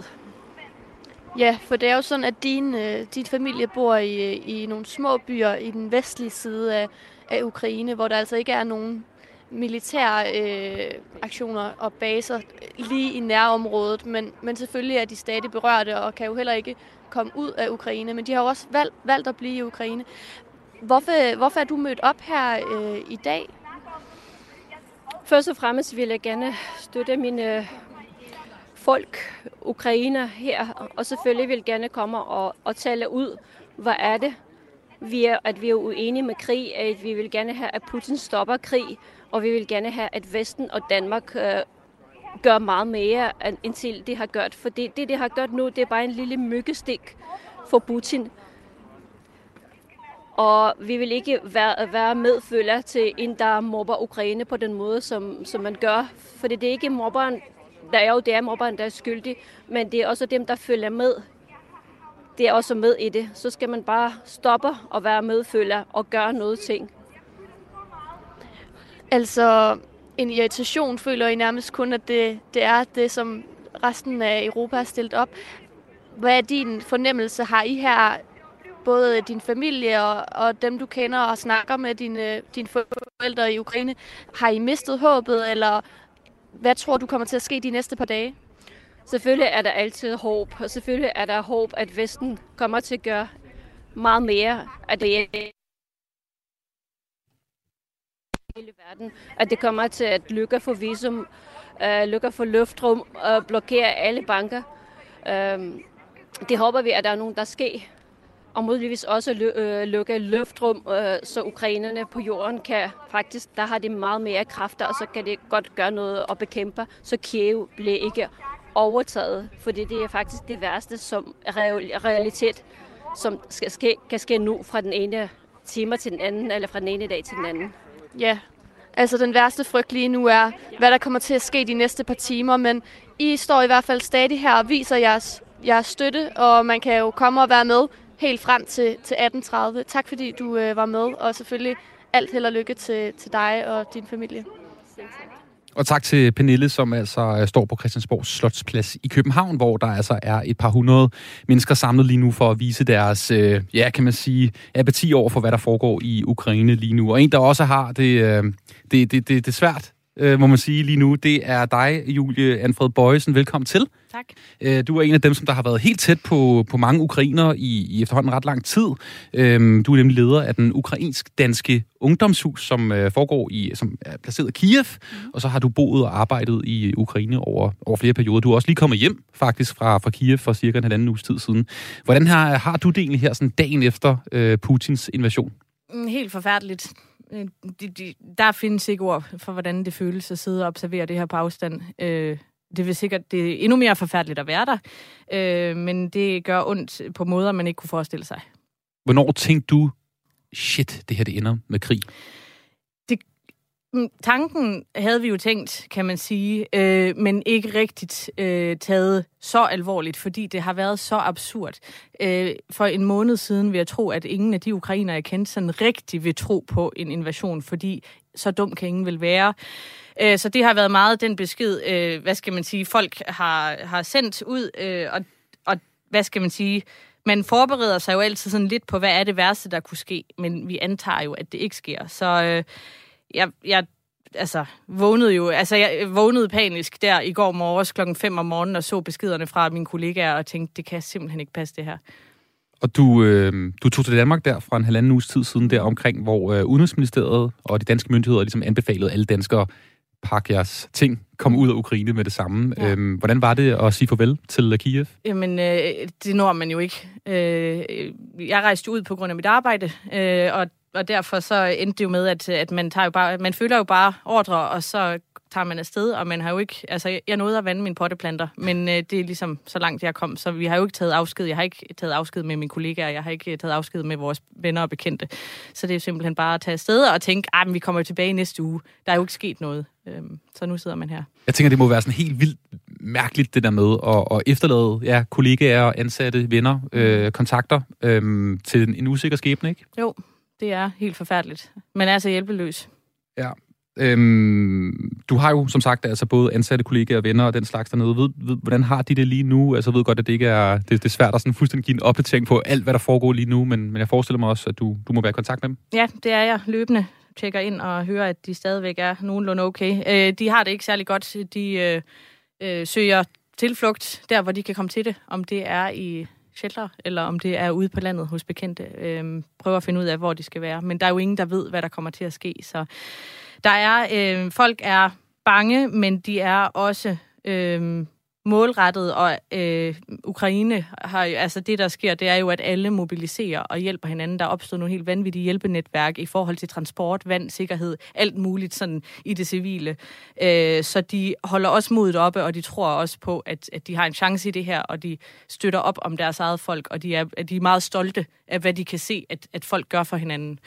Speaker 4: Ja, for det er jo sådan, at din, øh, dit din familie bor i, i nogle små byer i den vestlige side af, af Ukraine, hvor der altså ikke er nogen militære øh, aktioner og baser lige i nærområdet, men, men selvfølgelig er de stadig berørte og kan jo heller ikke komme ud af Ukraine, men de har jo også valgt, valgt at blive i Ukraine. Hvorfor, hvorfor er du mødt op her øh, i dag?
Speaker 13: Først og fremmest vil jeg gerne støtte mine øh, folk, ukrainer her, og selvfølgelig vil gerne komme og, og tale ud, hvad er det, vi er, at vi er uenige med krig, at vi vil gerne have, at Putin stopper krig, og vi vil gerne have, at Vesten og Danmark øh, gør meget mere, end til det har gjort. For det, det, det har gjort nu, det er bare en lille myggestik for Putin. Og vi vil ikke være, være medfølger til en, der mobber Ukraine på den måde, som, som man gør. For det er ikke mobberen, der er jo det er mobberen, der er skyldig, men det er også dem, der følger med. Det er også med i det. Så skal man bare stoppe og være medfølger og gøre noget ting.
Speaker 4: Altså, en irritation føler I nærmest kun, at det, det er det, som resten af Europa har stillet op. Hvad er din fornemmelse? Har I her både din familie og, og dem, du kender og snakker med dine, dine forældre i Ukraine, har I mistet håbet, eller hvad tror du kommer til at ske de næste par dage?
Speaker 13: Selvfølgelig er der altid håb, og selvfølgelig er der håb, at Vesten kommer til at gøre meget mere, at det hele verden, at det kommer til at lykke for visum, uh, lykke for luftrum og blokere alle banker. Um, det håber vi, at der er nogen, der sker. Og muligvis også øh, lukke luftrum, øh, så ukrainerne på jorden kan faktisk, der har det meget mere kræfter, og så kan det godt gøre noget og bekæmpe, så Kiev bliver ikke overtaget, fordi det er faktisk det værste som realitet, som skal ske, kan ske nu fra den ene time til den anden, eller fra den ene dag til den anden.
Speaker 4: Ja, altså den værste frygt lige nu er, hvad der kommer til at ske de næste par timer, men I står i hvert fald stadig her og viser jeres, jeres støtte, og man kan jo komme og være med helt frem til, til 18.30. Tak fordi du øh, var med, og selvfølgelig alt held og lykke til, til dig og din familie.
Speaker 1: Og tak til Pernille, som altså øh, står på Christiansborgs Slotsplads i København, hvor der altså er et par hundrede mennesker samlet lige nu for at vise deres, øh, ja, kan man sige, apati over for, hvad der foregår i Ukraine lige nu. Og en, der også har det, øh, det, det, det, det svært, øh, må man sige lige nu, det er dig, Julie Anfred Bøjesen. Velkommen til.
Speaker 14: Tak.
Speaker 1: Øh, Du er en af dem, som der har været helt tæt på, på mange ukrainer i, i efterhånden ret lang tid. Øhm, Du er nemlig leder af den ukrainsk-danske ungdomshus, som øh, foregår i, som er placeret i Kiev, mm. og så har du boet og arbejdet i Ukraine over, over flere perioder. Du er også lige kommet hjem faktisk fra, fra Kiev for cirka en halvanden uges tid siden. Hvordan har, har du det egentlig her sådan dagen efter øh, Putins invasion?
Speaker 14: Mm, Helt forfærdeligt. Øh, de, de, der findes ikke ord for, hvordan det føles at sidde og observere det her på afstand. Øh, det vil sikkert det er endnu mere forfærdeligt at være der, øh, men det gør ondt på måder, man ikke kunne forestille sig.
Speaker 1: Hvornår tænkte du, shit, det her det ender med krig?
Speaker 14: Mm, tanken havde vi jo tænkt, kan man sige, øh, men ikke rigtigt øh, taget så alvorligt, fordi det har været så absurd. Øh, for en måned siden vil jeg tro, at ingen af de ukrainer, jeg kendte, sådan rigtig vil tro på en invasion, fordi så dum kan ingen vel være. Øh, så det har været meget den besked, øh, hvad skal man sige, folk har, har sendt ud, øh, og, og hvad skal man sige, man forbereder sig jo altid sådan lidt på, hvad er det værste, der kunne ske, men vi antager jo, at det ikke sker. Så øh, jeg, jeg altså, vågnede jo, altså jeg vågnede panisk der i går morges klokken 5 om morgenen og så beskederne fra mine kollegaer og tænkte, det kan simpelthen ikke passe det her.
Speaker 1: Og du, øh, du tog til Danmark der fra en halvanden uges tid siden der omkring, hvor øh, Udenrigsministeriet og de danske myndigheder ligesom anbefalede alle danskere, pak jeres ting, kom ud af Ukraine med det samme. Ja. Øhm, hvordan var det at sige farvel til Kiev?
Speaker 14: Jamen, øh, det når man jo ikke. Øh, jeg rejste ud på grund af mit arbejde, øh, og, og derfor så endte det jo med, at, at man, tager jo bare, man følger jo bare ordre, og så tager man afsted, og man har jo ikke, altså jeg nåede at vande mine potteplanter, men øh, det er ligesom så langt jeg kom, så vi har jo ikke taget afsked, jeg har ikke taget afsked med mine kollegaer, jeg har ikke taget afsked med vores venner og bekendte, så det er jo simpelthen bare at tage afsted og tænke, ah, men vi kommer tilbage næste uge, der er jo ikke sket noget, øhm, så nu sidder man her.
Speaker 1: Jeg tænker, det må være sådan helt vildt mærkeligt, det der med at, at efterlade ja, kollegaer, ansatte, venner, øh, kontakter øh, til en, en usikker skæbne, ikke?
Speaker 14: Jo, det er helt forfærdeligt. Man er så hjælpeløs.
Speaker 1: Ja. Øhm, du har jo, som sagt, altså både ansatte kollegaer og venner og den slags dernede. Ved, ved, hvordan har de det lige nu? Altså, jeg ved godt, at det ikke er, det, det er svært at sådan fuldstændig give en opdatering på alt, hvad der foregår lige nu, men, men jeg forestiller mig også, at du, du må være i kontakt med dem.
Speaker 14: Ja, det er jeg løbende. Tjekker ind og hører, at de stadigvæk er nogenlunde okay. Øh, de har det ikke særlig godt. De øh, øh, søger tilflugt der, hvor de kan komme til det. Om det er i shelter, eller om det er ude på landet hos bekendte. Øh, prøver at finde ud af, hvor de skal være. Men der er jo ingen, der ved, hvad der kommer til at ske. Så der er, øh, folk er bange, men de er også øh, målrettet, og øh, Ukraine har jo, altså det, der sker, det er jo, at alle mobiliserer og hjælper hinanden. Der er opstået nogle helt vanvittige hjælpenetværk i forhold til transport, vand, sikkerhed, alt muligt sådan i det civile. Øh, så de holder også modet oppe, og de tror også på, at, at de har en chance i det her, og de støtter op om deres eget folk, og de er, at de er meget stolte af, hvad de kan se, at, at folk gør for hinanden.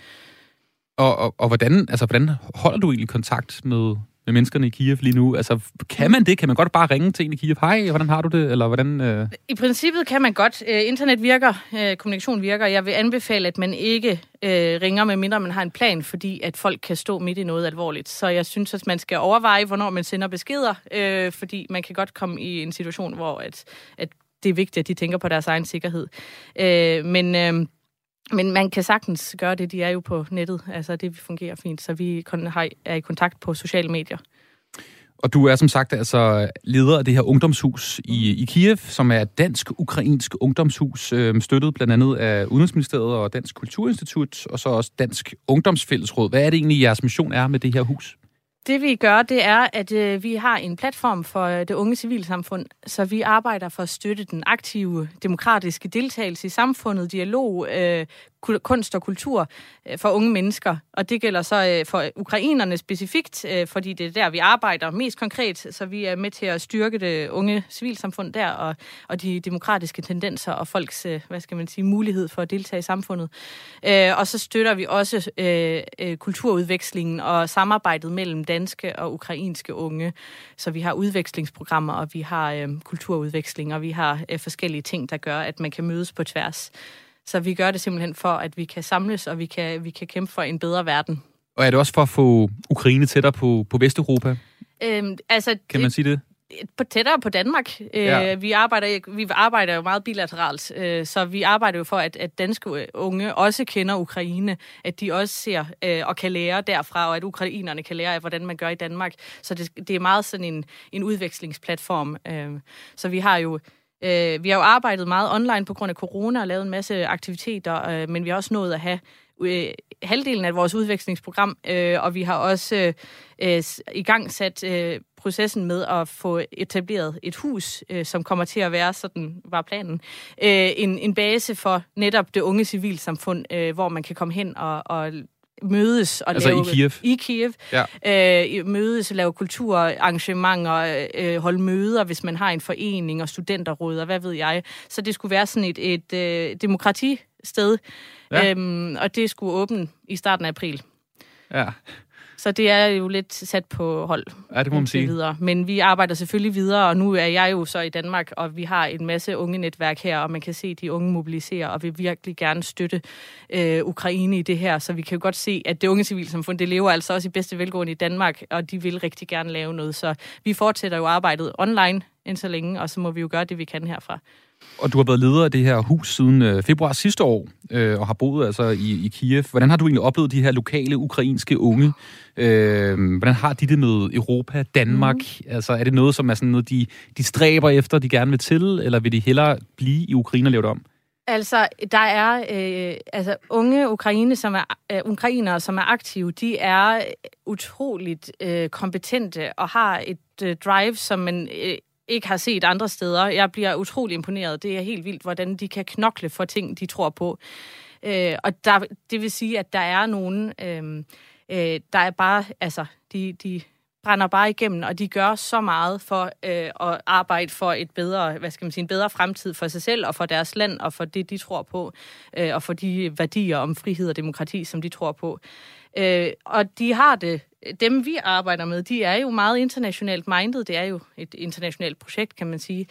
Speaker 1: Og, og, og hvordan, altså, hvordan holder du egentlig kontakt med, med menneskerne i Kiev lige nu? Altså, kan man det? Kan man godt bare ringe til en i Kiev? Hej, hvordan har du det? Eller hvordan... Øh...
Speaker 14: I princippet kan man godt. Øh, internet virker, øh, kommunikation virker. Jeg vil anbefale, at man ikke øh, ringer, med mindre man har en plan, fordi at folk kan stå midt i noget alvorligt. Så jeg synes, at man skal overveje, hvornår man sender beskeder, øh, fordi man kan godt komme i en situation, hvor at, at det er vigtigt, at de tænker på deres egen sikkerhed. Øh, men... Øh, men man kan sagtens gøre det. De er jo på nettet. Altså, det fungerer fint, så vi er i kontakt på sociale medier.
Speaker 1: Og du er som sagt altså leder af det her ungdomshus i, i Kiev, som er et dansk-ukrainsk ungdomshus, øh, støttet blandt andet af Udenrigsministeriet og Dansk Kulturinstitut, og så også Dansk Ungdomsfællesråd. Hvad er det egentlig, jeres mission er med det her hus?
Speaker 14: Det vi gør, det er, at øh, vi har en platform for øh, det unge civilsamfund, så vi arbejder for at støtte den aktive demokratiske deltagelse i samfundet, dialog, øh, kunst og kultur øh, for unge mennesker. Og det gælder så øh, for ukrainerne specifikt, øh, fordi det er der, vi arbejder mest konkret, så vi er med til at styrke det unge civilsamfund der, og, og de demokratiske tendenser og folks, øh, hvad skal man sige, mulighed for at deltage i samfundet. Øh, og så støtter vi også øh, kulturudvekslingen og samarbejdet mellem danske og ukrainske unge. Så vi har udvekslingsprogrammer, og vi har kulturudveksling, og vi har forskellige ting, der gør, at man kan mødes på tværs. Så vi gør det simpelthen for, at vi kan samles, og vi kan, vi kan kæmpe for en bedre verden.
Speaker 1: Og er det også for at få Ukraine tættere på, på Vesteuropa?
Speaker 14: Øhm, altså,
Speaker 1: kan man sige det?
Speaker 14: På tættere på Danmark. Øh, ja. vi, arbejder, vi arbejder jo meget bilateralt, øh, så vi arbejder jo for, at, at danske unge også kender Ukraine, at de også ser øh, og kan lære derfra, og at ukrainerne kan lære af, hvordan man gør i Danmark. Så det, det er meget sådan en, en udvekslingsplatform. Så vi har jo Øh, vi har jo arbejdet meget online på grund af corona og lavet en masse aktiviteter, øh, men vi har også nået at have øh, halvdelen af vores udvekslingsprogram, øh, og vi har også øh, i gang sat øh, processen med at få etableret et hus, øh, som kommer til at være, sådan var planen, øh, en, en base for netop det unge civilsamfund, øh, hvor man kan komme hen og, og mødes og
Speaker 1: altså
Speaker 14: lave...
Speaker 1: i Kiev?
Speaker 14: I Kiev. Ja. Øh, mødes og lave kulturarrangementer, øh, holde møder, hvis man har en forening og studenterråd og hvad ved jeg. Så det skulle være sådan et, et øh, demokratisted, ja. øhm, og det skulle åbne i starten af april.
Speaker 1: Ja.
Speaker 14: Så det er jo lidt sat på hold.
Speaker 1: Ja, det må man sige.
Speaker 14: Videre. Men vi arbejder selvfølgelig videre, og nu er jeg jo så i Danmark, og vi har en masse unge netværk her, og man kan se, at de unge mobiliserer, og vil virkelig gerne støtte øh, Ukraine i det her. Så vi kan jo godt se, at det unge civilsamfund, det lever altså også i bedste velgående i Danmark, og de vil rigtig gerne lave noget. Så vi fortsætter jo arbejdet online indtil længe, og så må vi jo gøre det, vi kan herfra.
Speaker 1: Og du har været leder af det her hus siden øh, februar sidste år, øh, og har boet altså i, i Kiev. Hvordan har du egentlig oplevet de her lokale ukrainske unge? Øh, hvordan har de det med Europa, Danmark? Mm. Altså, er det noget, som er sådan noget, de, de stræber efter, de gerne vil til, eller vil de hellere blive i Ukraine og lave det om?
Speaker 14: Altså, der er øh, altså, unge ukraine, som er, øh, ukrainere, som er aktive, de er utroligt øh, kompetente og har et øh, drive, som man øh, ikke har set andre steder. Jeg bliver utrolig imponeret. Det er helt vildt, hvordan de kan knokle for ting, de tror på. Øh, og der, det vil sige, at der er nogen, øh, øh, der er bare, altså, de, de brænder bare igennem, og de gør så meget for øh, at arbejde for et bedre, hvad skal man sige, en bedre fremtid for sig selv og for deres land og for det, de tror på, øh, og for de værdier om frihed og demokrati, som de tror på. Øh, og de har det dem vi arbejder med, de er jo meget internationalt minded. Det er jo et internationalt projekt, kan man sige.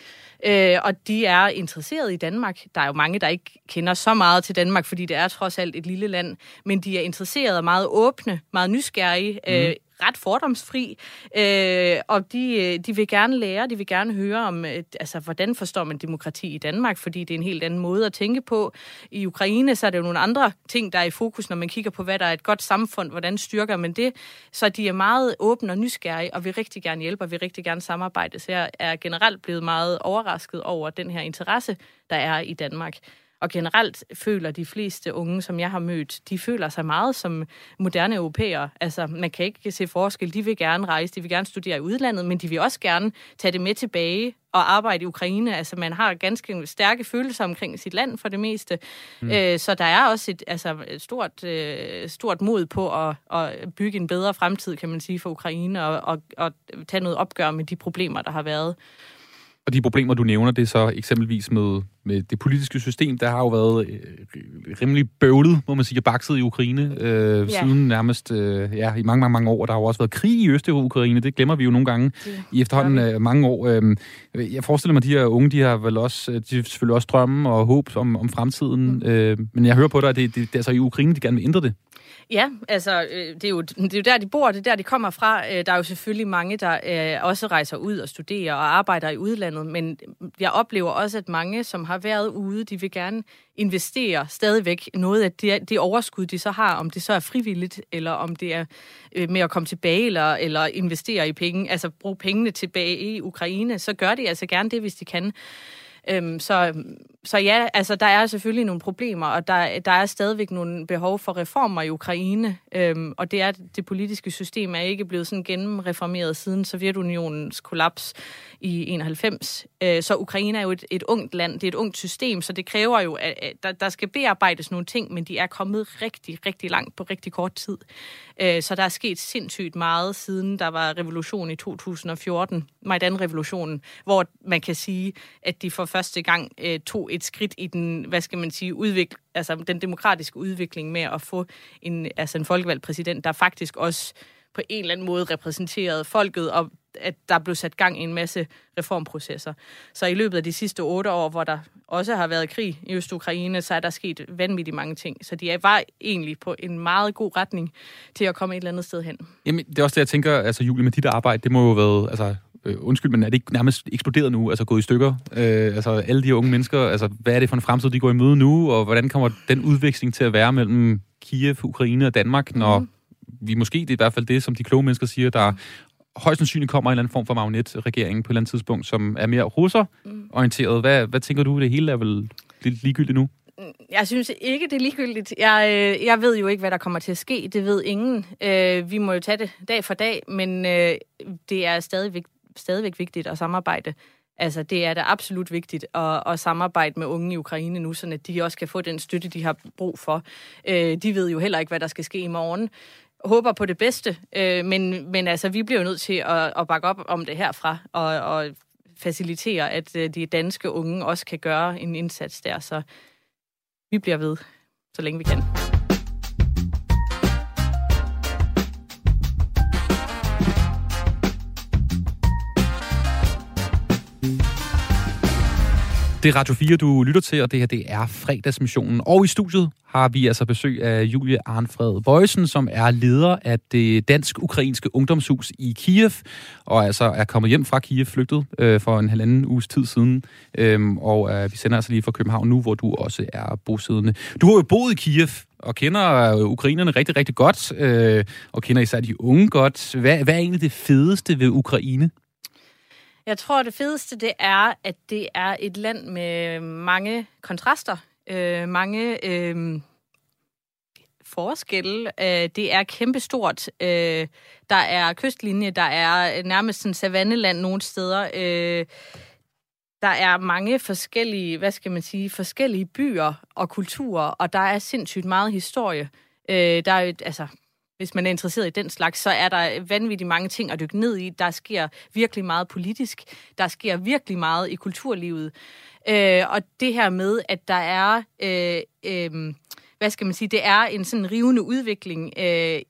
Speaker 14: Øh, og de er interesseret i Danmark. Der er jo mange, der ikke kender så meget til Danmark, fordi det er trods alt et lille land. Men de er interesserede og meget åbne, meget nysgerrige. Mm. Øh, ret fordomsfri, øh, og de, øh, de vil gerne lære, de vil gerne høre om, øh, altså, hvordan forstår man demokrati i Danmark, fordi det er en helt anden måde at tænke på. I Ukraine så er det jo nogle andre ting, der er i fokus, når man kigger på, hvad der er et godt samfund, hvordan styrker man det. Så de er meget åbne og nysgerrige, og vil rigtig gerne hjælpe, og vil rigtig gerne samarbejde. Så jeg er generelt blevet meget overrasket over den her interesse, der er i Danmark. Og generelt føler de fleste unge, som jeg har mødt, de føler sig meget som moderne europæere. Altså, man kan ikke se forskel. De vil gerne rejse, de vil gerne studere i udlandet, men de vil også gerne tage det med tilbage at arbejde i Ukraine. Altså, man har ganske stærke følelser omkring sit land for det meste.
Speaker 15: Mm.
Speaker 14: Øh, så der er også et, altså, et stort, øh, stort mod på at, at bygge en bedre fremtid, kan man sige, for Ukraine, og, og, og tage noget opgør med de problemer, der har været.
Speaker 1: Og de problemer, du nævner, det er så eksempelvis med, med det politiske system. Der har jo været øh, rimelig bøvlet, må man sige, bakset i Ukraine øh,
Speaker 14: Ja.
Speaker 1: siden nærmest øh, ja, i mange, mange, mange år. Der har jo også været krig i Øst-Ukraine. Det glemmer vi jo nogle gange
Speaker 14: Det
Speaker 1: i efterhånden øh, mange år. Øh, jeg forestiller mig, at de her unge, de har vel også, øh, de har selvfølgelig også drømme og håb om, om fremtiden. Mm. Øh, men jeg hører på dig, at det, det, det er altså i Ukraine, de gerne vil ændre det.
Speaker 14: Ja, altså, øh, det er, jo, det er jo der, de bor, det er der, de kommer fra. Øh, der er jo selvfølgelig mange, der øh, også rejser ud og studerer og arbejder i udlandet, men jeg oplever også, at mange, som har været ude, de vil gerne investere stadigvæk noget af det, det overskud, de så har, om det så er frivilligt, eller om det er med at komme tilbage, eller, eller investere i penge, altså bruge pengene tilbage i Ukraine, så gør de altså gerne det, hvis de kan. Øhm, så, så ja, altså der er selvfølgelig nogle problemer, og der, der er stadigvæk nogle behov for reformer i Ukraine, øhm, og det er det politiske system er ikke blevet sådan gennemreformeret siden Sovjetunionens kollaps i 91. Øh, så Ukraine er jo et, et ungt land, det er et ungt system, så det kræver jo, at, at der, der skal bearbejdes nogle ting, men de er kommet rigtig, rigtig langt på rigtig kort tid. Øh, så der er sket sindssygt meget, siden der var revolution i 2014, Majdan-revolutionen, hvor man kan sige, at de for første gang øh, tog et skridt i den, hvad skal man sige, udvik, altså den demokratiske udvikling med at få en, altså en folkevalgt præsident, der faktisk også på en eller anden måde repræsenterede folket, og at der blev sat gang i en masse reformprocesser. Så i løbet af de sidste otte år, hvor der også har været krig i Øst-Ukraine, så er der sket vanvittigt mange ting. Så de er- var egentlig på en meget god retning til at komme et eller andet sted hen.
Speaker 1: Jamen, det er også det, jeg tænker, altså Julie, med dit arbejde, det må jo have altså, øh, undskyld, men er det ikke nærmest eksploderet nu, altså gået i stykker? Øh, altså alle de unge mennesker, altså hvad er det for en fremtid, de går i møde nu, og hvordan kommer den udveksling til at være mellem Kiev, Ukraine og Danmark, når
Speaker 14: Mhm.
Speaker 1: vi måske, det er i hvert fald det, som de kloge mennesker siger, der højst sandsynligt kommer en eller anden form for marionetregering på et eller andet tidspunkt, som er mere russer-orienteret. Hvad, hvad tænker du, det hele er vel lidt ligegyldigt nu?
Speaker 14: Jeg synes ikke, det er ligegyldigt. Jeg, øh, jeg ved jo ikke, hvad der kommer til at ske. Det ved ingen. Øh, vi må jo tage det dag for dag, men øh, det er stadigvæk, stadigvæk vigtigt at samarbejde. Altså, det er da absolut vigtigt at, at samarbejde med unge i Ukraine nu, så at de også kan få den støtte, de har brug for. Øh, de ved jo heller ikke, hvad der skal ske i morgen. Håber på det bedste, øh, men, men altså, vi bliver jo nødt til at, at bakke op om det herfra, og, og facilitere, at øh, de danske unge også kan gøre en indsats der. Så vi bliver ved, så længe vi kan.
Speaker 1: Det er Radio 4, du lytter til, og det her det er fredagsmissionen. Og i studiet har vi altså besøg af Julie Arnfred Bøjsen, som er leder af det dansk-ukrainske ungdomshus i Kiev, og altså er kommet hjem fra Kiev, flygtet øh, for en halvanden uges tid siden. Øhm, og øh, vi sender altså lige fra København nu, hvor du også er bosiddende. Du har jo boet i Kiev og kender øh, ukrainerne rigtig, rigtig godt, øh, og kender især de unge godt. Hvad, hvad er egentlig det fedeste ved Ukraine?
Speaker 14: Jeg tror, det fedeste det er, at det er et land med mange kontraster, øh, mange øh, forskelle. Øh, det er kæmpestort. Øh, der er kystlinje, der er nærmest en savanneland nogle steder. Øh, der er mange forskellige, hvad skal man sige, forskellige byer og kulturer, og der er sindssygt meget historie. Øh, der er jo, altså, hvis man er interesseret i den slags, så er der vanvittigt mange ting at dykke ned i. Der sker virkelig meget politisk. Der sker virkelig meget i kulturlivet. Øh, og det her med, at der er, øh, øh, hvad skal man sige, det er en sådan rivende udvikling øh,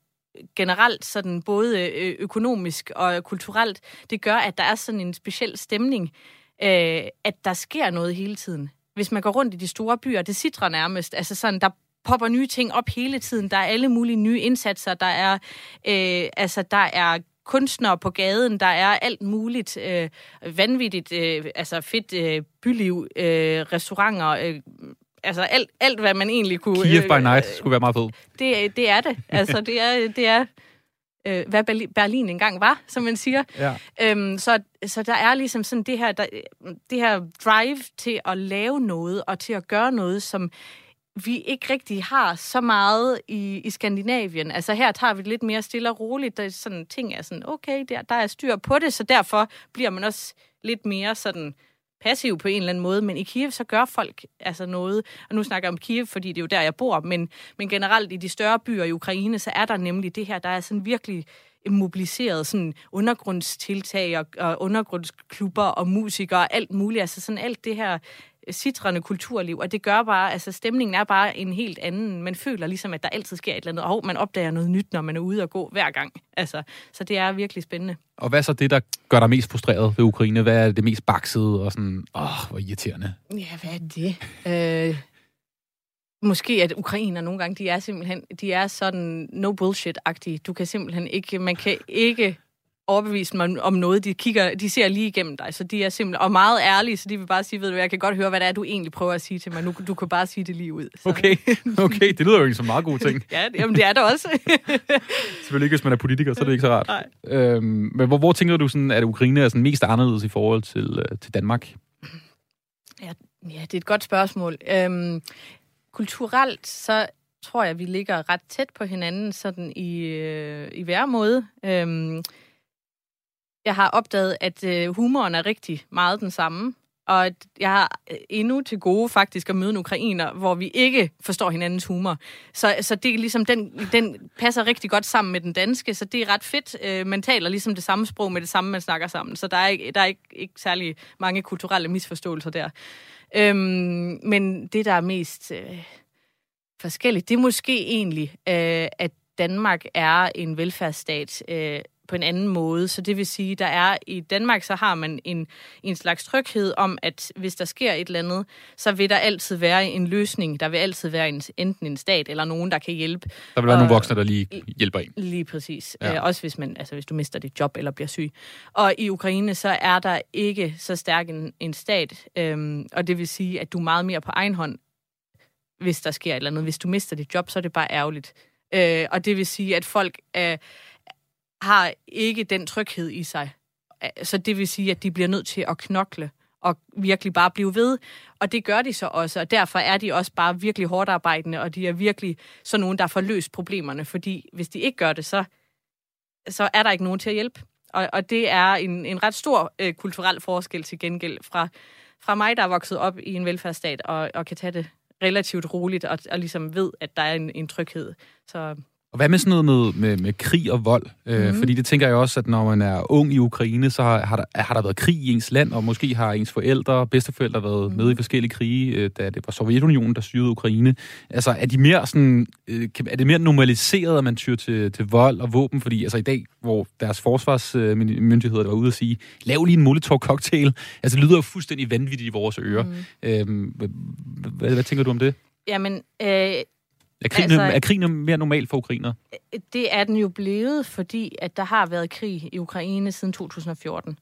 Speaker 14: generelt, sådan både øh, økonomisk og kulturelt, det gør, at der er sådan en speciel stemning, øh, at der sker noget hele tiden. Hvis man går rundt i de store byer, det sidder nærmest, altså sådan, der popper nye ting op hele tiden. Der er alle mulige nye indsatser. Der er, øh, altså, der er kunstnere på gaden, der er alt muligt øh, vanvittigt, øh, altså fedt øh, byliv, øh, restauranter, øh, altså alt, alt, hvad man egentlig kunne...
Speaker 1: Kiev by night skulle være meget fed.
Speaker 14: Det, det er det. Altså, det er, det er øh, hvad Berlin, Berlin engang var, som man siger.
Speaker 1: Ja.
Speaker 14: Øhm, så, så der er ligesom sådan det her, der, det her drive til at lave noget, og til at gøre noget, som vi ikke rigtig har så meget i, i Skandinavien. Altså her tager vi det lidt mere stille og roligt. Der er sådan ting er sådan, okay, der, der er styr på det, så derfor bliver man også lidt mere sådan passiv på en eller anden måde, men i Kiev, så gør folk altså noget, og nu snakker jeg om Kiev, fordi det er jo der, jeg bor, men, men generelt i de større byer i Ukraine, så er der nemlig det her, der er sådan virkelig mobiliseret sådan undergrundstiltag og, og undergrundsklubber og musikere og alt muligt, altså sådan alt det her citrende kulturliv, og det gør bare, altså stemningen er bare en helt anden. Man føler ligesom, at der altid sker et eller andet, og man opdager noget nyt, når man er ude og gå hver gang. Altså, så det er virkelig spændende.
Speaker 1: Og hvad er så det, der gør dig mest frustreret ved Ukraine? Hvad er det mest baksede og sådan, åh, hvor irriterende?
Speaker 14: Ja, hvad er det? Øh, måske at ukrainer nogle gange, de er simpelthen, de er sådan no bullshit-agtige. Du kan simpelthen ikke, man kan ikke overbevise mig om noget. De kigger, de ser lige igennem dig, så de er simpelthen, og meget ærlige, så de vil bare sige, ved du, jeg kan godt høre, hvad det er, du egentlig prøver at sige til mig. Nu, du kan bare sige det lige ud. Så.
Speaker 1: Okay, okay, det lyder jo ikke som meget god ting.
Speaker 14: ja, jamen, det er det også.
Speaker 1: Selvfølgelig ikke, hvis man er politiker, så er det ikke så rart.
Speaker 14: Nej.
Speaker 1: Øhm, men hvor, hvor tænker du, sådan, at Ukraine er sådan mest anderledes i forhold til, øh, til Danmark?
Speaker 14: Ja, ja, det er et godt spørgsmål. Øhm, kulturelt, så tror jeg, vi ligger ret tæt på hinanden sådan i, øh, i hver måde. Øhm, jeg har opdaget, at øh, humoren er rigtig meget den samme. Og at jeg har øh, endnu til gode faktisk at møde en ukrainer, hvor vi ikke forstår hinandens humor. Så, så det er ligesom, den, den passer rigtig godt sammen med den danske, så det er ret fedt. Øh, man taler ligesom det samme sprog med det samme, man snakker sammen. Så der er ikke, der er ikke, ikke særlig mange kulturelle misforståelser der. Øhm, men det, der er mest øh, forskelligt, det er måske egentlig, øh, at Danmark er en velfærdsstat, øh, på en anden måde. Så det vil sige, der er i Danmark, så har man en, en slags tryghed om, at hvis der sker et eller andet, så vil der altid være en løsning. Der vil altid være en, enten en stat eller nogen, der kan hjælpe.
Speaker 1: Der vil være og, nogle voksne, der lige hjælper en.
Speaker 14: Lige præcis. Ja. Øh, også hvis, man, altså, hvis du mister dit job eller bliver syg. Og i Ukraine, så er der ikke så stærk en, en stat. Øhm, og det vil sige, at du er meget mere på egen hånd, hvis der sker et eller andet. Hvis du mister dit job, så er det bare ærgerligt. Øh, og det vil sige, at folk... Øh, har ikke den tryghed i sig. Så det vil sige, at de bliver nødt til at knokle og virkelig bare blive ved. Og det gør de så også, og derfor er de også bare virkelig hårdt arbejdende, og de er virkelig sådan nogen, der får løst problemerne, fordi hvis de ikke gør det, så, så er der ikke nogen til at hjælpe. Og, og det er en, en ret stor øh, kulturel forskel til gengæld fra, fra mig, der er vokset op i en velfærdsstat, og, og kan tage det relativt roligt, og, og ligesom ved, at der er en, en tryghed. Så
Speaker 1: og hvad med sådan noget med, med, med krig og vold? Mm. Øh, fordi det tænker jeg også, at når man er ung i Ukraine, så har, har, der, har der været krig i ens land, og måske har ens forældre og bedsteforældre været mm. med i forskellige krige, øh, da det var Sovjetunionen, der styrede Ukraine. Altså, er, de mere sådan, øh, er det mere normaliseret, at man tyr til, til vold og våben? Fordi altså, i dag, hvor deres forsvarsmyndigheder var ude og sige, lav lige en Molotov-cocktail, altså det lyder jo fuldstændig vanvittigt i vores ører. Mm. Øh, hvad, hvad, hvad tænker du om det?
Speaker 14: Jamen, øh
Speaker 1: er krigen, altså, er krigen mere normal for ukrainer?
Speaker 14: Det er den jo blevet, fordi at der har været krig i Ukraine siden 2014.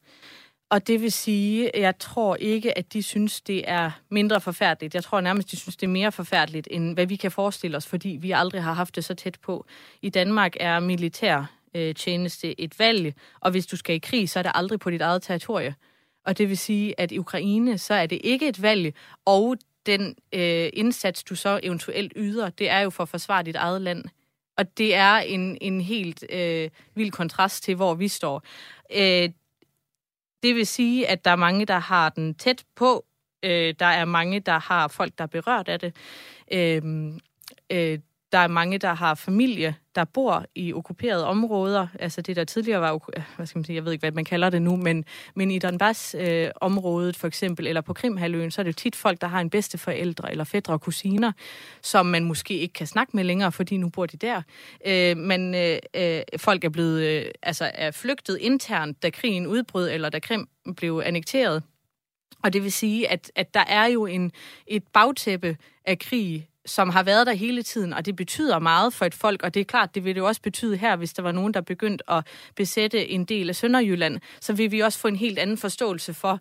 Speaker 14: Og det vil sige, jeg tror ikke, at de synes, det er mindre forfærdeligt. Jeg tror nærmest, de synes, det er mere forfærdeligt, end hvad vi kan forestille os, fordi vi aldrig har haft det så tæt på. I Danmark er militær øh, tjeneste et valg, og hvis du skal i krig, så er det aldrig på dit eget territorie. Og det vil sige, at i Ukraine, så er det ikke et valg, og den øh, indsats, du så eventuelt yder, det er jo for at forsvare dit eget land. Og det er en, en helt øh, vild kontrast til, hvor vi står. Øh, det vil sige, at der er mange, der har den tæt på. Øh, der er mange, der har folk, der er berørt af det. Øh, øh, der er mange, der har familie, der bor i okkuperede områder. Altså det, der tidligere var, hvad skal man sige, jeg ved ikke, hvad man kalder det nu, men, men i Donbass-området øh, for eksempel, eller på Krimhaløen, så er det jo tit folk, der har en bedsteforældre eller fædre og kusiner, som man måske ikke kan snakke med længere, fordi nu bor de der. Øh, men øh, øh, folk er blevet, øh, altså er flygtet internt, da krigen udbrød, eller da Krim blev annekteret. Og det vil sige, at, at der er jo en, et bagtæppe af krig som har været der hele tiden, og det betyder meget for et folk, og det er klart, det vil det jo også betyde her, hvis der var nogen, der begyndte at besætte en del af Sønderjylland, så vil vi også få en helt anden forståelse for,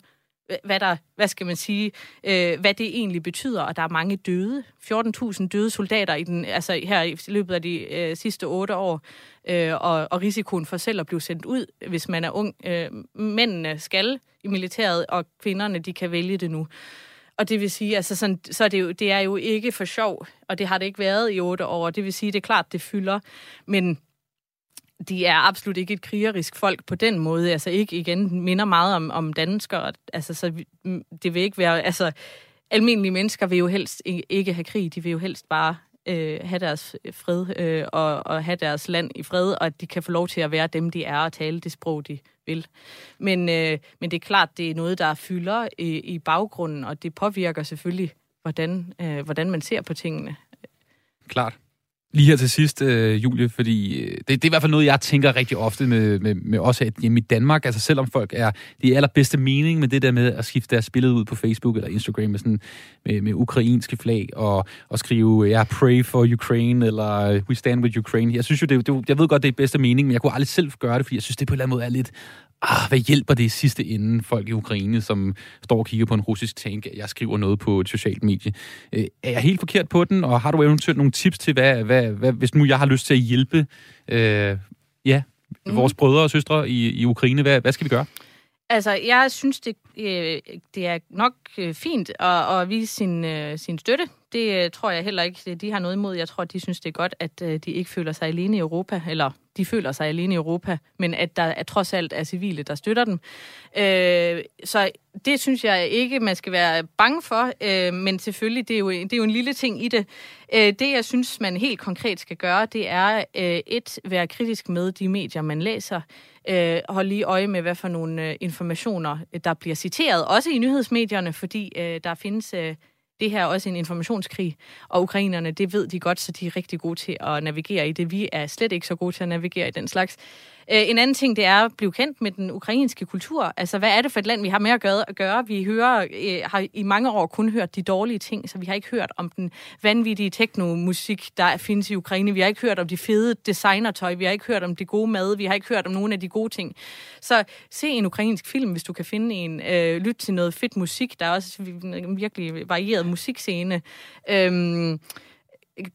Speaker 14: hvad der, hvad skal man sige, øh, hvad det egentlig betyder, og der er mange døde. 14.000 døde soldater i den, altså her i løbet af de øh, sidste otte år, øh, og, og risikoen for selv at blive sendt ud, hvis man er ung. Øh, mændene skal i militæret, og kvinderne, de kan vælge det nu. Og det vil sige, altså sådan, så er det, jo, det er jo ikke for sjov, og det har det ikke været i otte år. Det vil sige, det er klart, det fylder, men de er absolut ikke et krigerisk folk på den måde. Altså ikke igen minder meget om, om danskere. Altså, så det vil ikke være... Altså, almindelige mennesker vil jo helst ikke ikke have krig. De vil jo helst bare øh, have deres fred øh, og, og have deres land i fred, og at de kan få lov til at være dem, de er, og tale det sprog, de vil. Men, øh, men det er klart, det er noget, der fylder i, i baggrunden, og det påvirker selvfølgelig, hvordan, øh, hvordan man ser på tingene.
Speaker 1: Klart. Lige her til sidst, øh, Julie, fordi øh, det, det er i hvert fald noget, jeg tænker rigtig ofte med, med, med også hjemme i Danmark. Altså selvom folk er de allerbedste mening med det der med at skifte deres billede ud på Facebook eller Instagram med, sådan, med, med ukrainske flag og, og skrive, ja, pray for Ukraine eller we stand with Ukraine. Jeg synes jo, det, det, jeg ved godt, det er bedste mening, men jeg kunne aldrig selv gøre det, fordi jeg synes, det på en eller anden måde er lidt, ah, hvad hjælper det i sidste ende folk i Ukraine, som står og kigger på en russisk tank, at jeg skriver noget på et socialt medie. Øh, er jeg helt forkert på den, og har du eventuelt nogle tips til, hvad, hvad, hvad hvis nu jeg har lyst til at hjælpe øh, ja, mm. vores brødre og søstre i, i Ukraine, hvad, hvad skal vi gøre?
Speaker 14: Altså, jeg synes, det, øh, det er nok øh, fint at, at vise sin, øh, sin støtte. Det øh, tror jeg heller ikke, de har noget imod. Jeg tror, de synes, det er godt, at øh, de ikke føler sig alene i Europa, eller de føler sig alene i Europa, men at der er, trods alt er civile, der støtter dem. Øh, så det synes jeg ikke, man skal være bange for, øh, men selvfølgelig, det er, jo, det er jo en lille ting i det. Øh, det, jeg synes, man helt konkret skal gøre, det er øh, et, være kritisk med de medier, man læser. Øh, hold lige øje med, hvad for nogle øh, informationer, øh, der bliver citeret, også i nyhedsmedierne, fordi øh, der findes... Øh, det her er også en informationskrig, og ukrainerne, det ved de godt, så de er rigtig gode til at navigere i det. Vi er slet ikke så gode til at navigere i den slags. Øh, en anden ting, det er at blive kendt med den ukrainske kultur. Altså, hvad er det for et land, vi har med at gøre? Vi hører, øh, har i mange år kun hørt de dårlige ting, så vi har ikke hørt om den vanvittige teknomusik, der findes i Ukraine. Vi har ikke hørt om de fede designertøj. Vi har ikke hørt om det gode mad. Vi har ikke hørt om nogle af de gode ting. Så se en ukrainsk film, hvis du kan finde en. Øh, lyt til noget fedt musik. Der er også en virkelig varieret musikscene. Øhm,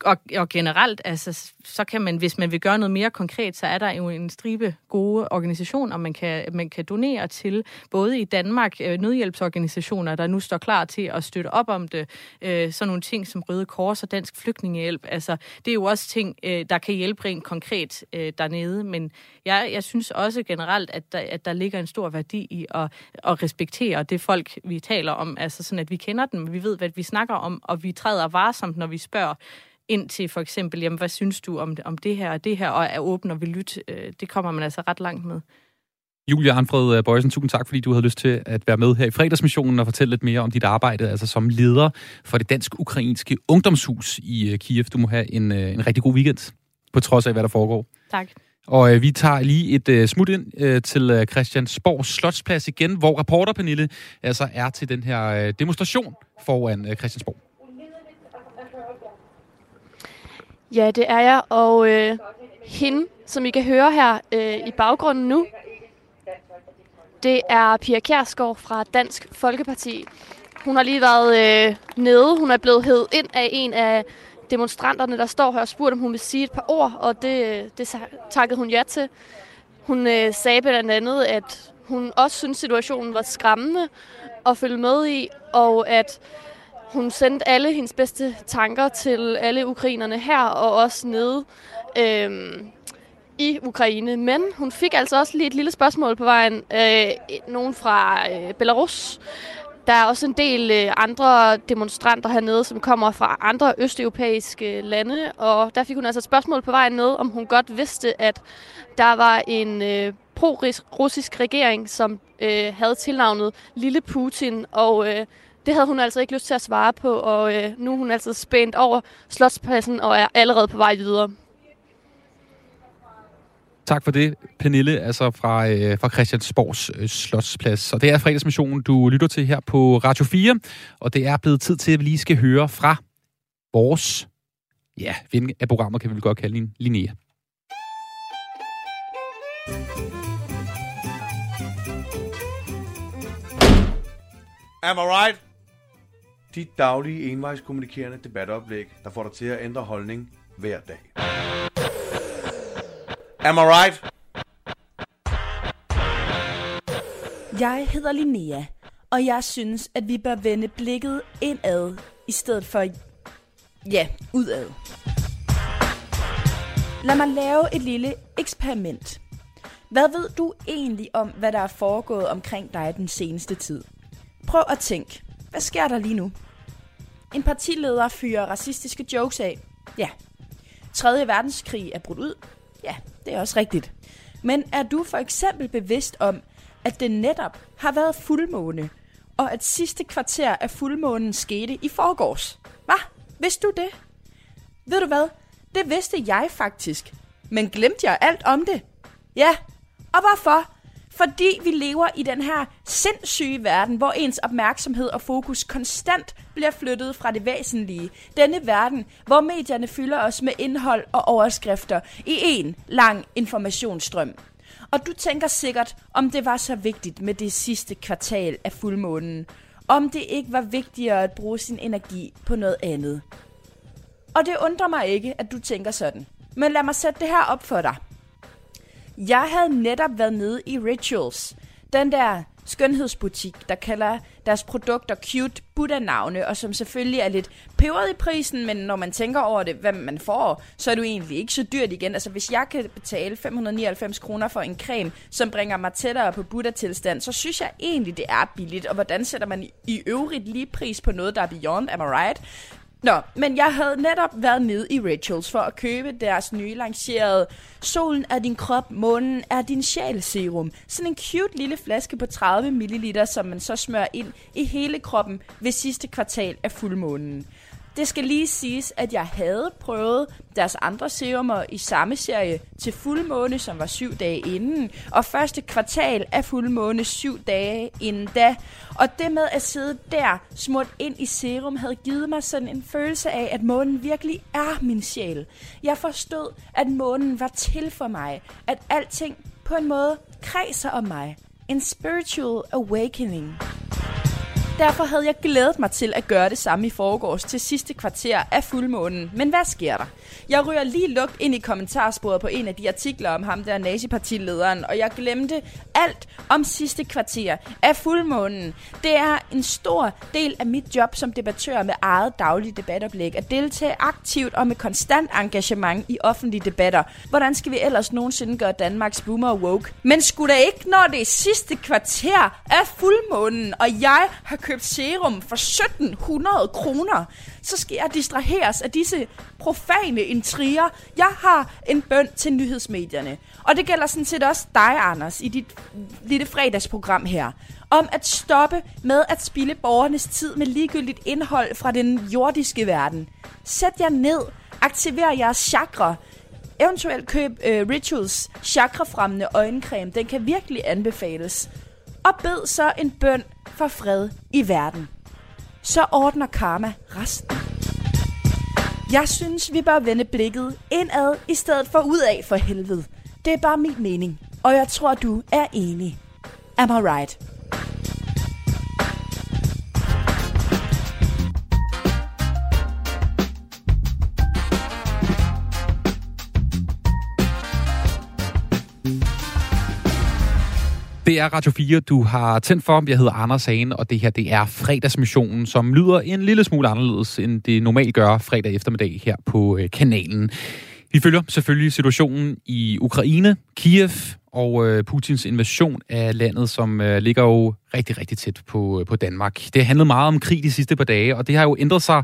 Speaker 14: og, og generelt, altså, så kan man, hvis man vil gøre noget mere konkret, så er der jo en stribe gode organisationer, man kan, man kan donere til, både i Danmark, øh, nødhjælpsorganisationer, der nu står klar til at støtte op om det, øh, sådan nogle ting som Røde Kors og Dansk Flygtningehjælp, altså, det er jo også ting, øh, der kan hjælpe rent konkret øh, dernede, men jeg, jeg synes også generelt, at der, at der ligger en stor værdi i at, at respektere det folk, vi taler om, altså sådan, at vi kender dem, vi ved, hvad vi snakker om, og vi træder varsomt, når vi spørger, ind til for eksempel, jamen, hvad synes du om, om det her og det her, og er åben og vil lytte. Øh, Det kommer man altså ret langt med.
Speaker 1: Julia Arnfred øh, Bøjsen, tusind tak, fordi du havde lyst til at være med her i fredagsmissionen og fortælle lidt mere om dit arbejde, altså som leder for det dansk-ukrainske ungdomshus i øh, Kiev. Du må have en, øh, en rigtig god weekend, på trods af, hvad der foregår.
Speaker 14: Tak.
Speaker 1: Og øh, vi tager lige et øh, smut ind øh, til øh, Christiansborg Slotsplads igen, hvor reporter Pernille altså er til den her øh, demonstration foran øh, Christiansborg.
Speaker 4: Ja, det er jeg, og øh, hende, som I kan høre her øh, i baggrunden nu, det er Pia Kjærsgaard fra Dansk Folkeparti. Hun har lige været øh, nede. Hun er blevet hed ind af en af demonstranterne, der står her og spurgte, om hun vil sige et par ord, og det, øh, det takkede hun ja til. Hun øh, sagde blandt andet, at hun også synes, situationen var skræmmende at følge med i, og at hun sendte alle hendes bedste tanker til alle ukrainerne her, og også nede øhm, i Ukraine. Men hun fik altså også lige et lille spørgsmål på vejen. Øh, nogen fra øh, Belarus. Der er også en del øh, andre demonstranter hernede, som kommer fra andre østeuropæiske lande, og der fik hun altså et spørgsmål på vejen ned, om hun godt vidste, at der var en øh, pro-russisk regering, som øh, havde tilnavnet Lille Putin, og øh, det havde hun altså ikke lyst til at svare på, og øh, nu er hun altså spændt over slotspladsen og er allerede på vej videre.
Speaker 1: Tak for det, Pernille, altså fra, øh, fra Christiansborgs øh, Slotsplads. Og det er fredagsmissionen, du lytter til her på Radio 4, og det er blevet tid til, at vi lige skal høre fra vores, ja, ven af programmer, kan vi godt kalde hende, Linnea.
Speaker 15: Am I right? De daglige envejskommunikerende debatoplæg, der får dig til at ændre holdning hver dag. Am I right?
Speaker 16: Jeg hedder Linnea, Og jeg synes, at vi bør vende blikket indad, i stedet for, ja, udad. Lad mig lave et lille eksperiment. Hvad ved du egentlig om, hvad der er foregået omkring dig den seneste tid? Prøv at tænke. Hvad sker der lige nu? En partileder fyrer racistiske jokes af. Ja. 3. verdenskrig er brudt ud. Ja, det er også rigtigt. Men er du for eksempel bevidst om, at det netop har været fuldmåne, og at sidste kvarter af fuldmånen skete i forgårs? Hvad? Vidste du det? Ved du hvad? Det vidste jeg faktisk. Men glemte jeg alt om det? Ja. Og hvorfor? Fordi vi lever i den her sindssyge verden, hvor ens opmærksomhed og fokus konstant bliver flyttet fra det væsentlige. Denne verden, hvor medierne fylder os med indhold og overskrifter i en lang informationsstrøm. Og du tænker sikkert, om det var så vigtigt med det sidste kvartal af fuldmånen. Om det ikke var vigtigere at bruge sin energi på noget andet. Og det undrer mig ikke, at du tænker sådan. Men lad mig sætte det her op for dig. Jeg havde netop været nede i Rituals. Den der skønhedsbutik, der kalder deres produkter cute Buddha-navne, og som selvfølgelig er lidt peberet i prisen, men når man tænker over det, hvad man får, så er det jo egentlig ikke så dyrt igen. Altså hvis jeg kan betale 599 kroner for en creme, som bringer mig tættere på Buddha-tilstand, så synes jeg egentlig, det er billigt. Og hvordan sætter man i øvrigt lige pris på noget, der er beyond, am I right? Nå, men jeg havde netop været nede i Rituals for at købe deres nye lancerede Solen er din krop, månen er din sjæl serum. Sådan en cute lille flaske på 30 ml, som man så smører ind i hele kroppen ved sidste kvartal af fuldmånen. Det skal lige siges, at jeg havde prøvet deres andre serumer i samme serie til fuldmåne, som var syv dage inden, og første kvartal af fuldmåne syv dage inden da. Og det med at sidde der, smurt ind i serum, havde givet mig sådan en følelse af, at månen virkelig er min sjæl. Jeg forstod, at månen var til for mig, at alting på en måde kredser om mig. En spiritual awakening. Derfor havde jeg glædet mig til at gøre det samme i forgårs til sidste kvarter af fuldmånen. Men hvad sker der? Jeg ryger lige lugt ind i kommentarsporet på en af de artikler om ham der nazipartilederen, og jeg glemte alt om sidste kvarter af fuldmånen. Det er en stor del af mit job som debattør med eget daglige debatoplæg at deltage aktivt og med konstant engagement i offentlige debatter. Hvordan skal vi ellers nogensinde gøre Danmarks boomer woke? Men skulle da ikke, når det er sidste kvarter af fuldmånen, og jeg har købt serum for 1700 kroner, så skal jeg distraheres af disse profane intriger. Jeg har en bøn til nyhedsmedierne. Og det gælder sådan set også dig, Anders, i dit lille fredagsprogram her. Om at stoppe med at spille borgernes tid med ligegyldigt indhold fra den jordiske verden. Sæt jer ned. Aktiver jeres chakra. Eventuelt køb øh, Rituals chakrafremmende øjencreme. Den kan virkelig anbefales. Og bed så en bøn for fred i verden. Så ordner karma resten. Jeg synes, vi bør vende blikket indad i stedet for udad for helvede. Det er bare min mening, og jeg tror, du er enig. Am I right?
Speaker 1: Det er Radio 4, du har tændt for. Jeg hedder Anders Hagen, og det her det er fredagsmissionen, som lyder en lille smule anderledes, end det normalt gør fredag eftermiddag her på øh, kanalen. Vi følger selvfølgelig situationen i Ukraine, Kiev og øh, Putins invasion af landet, som øh, ligger jo rigtig, rigtig tæt på, øh, på Danmark. Det handlede meget om krig de sidste par dage, og det har jo ændret sig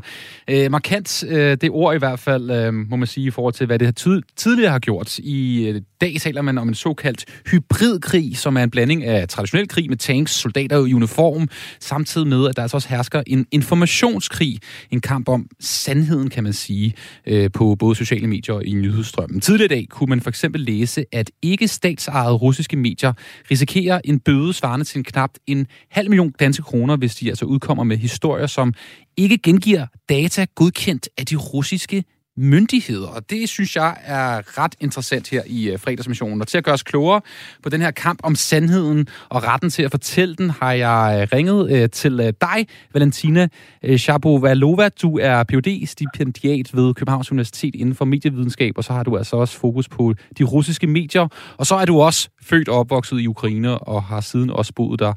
Speaker 1: øh, markant, øh, det ord i hvert fald, øh, må man sige, i forhold til, hvad det har tidligere har gjort. I øh, dag taler man om en såkaldt hybridkrig, som er en blanding af traditionel krig med tanks, soldater i uniform, samtidig med, at der altså også hersker en informationskrig, en kamp om sandheden, kan man sige, øh, på både sociale medier og i nyhedsstrømmen. Tidligere i dag kunne man for eksempel læse, at ikke statsejede russiske medier risikerer en bøde svarende til en knap en halv million danske kroner, hvis de altså udkommer med historier, som ikke gengiver data godkendt af de russiske myndigheder. Og det synes jeg er ret interessant her i øh, fredagsmissionen. Og til at gøre os klogere på den her kamp om sandheden og retten til at fortælle den, har jeg øh, ringet øh, til dig, Valentina øh, Shapovalova. Du er phd stipendiat ved Københavns Universitet inden for medievidenskab, og så har du altså også fokus på de russiske medier. Og så er du også født og opvokset i Ukraine og har siden også boet der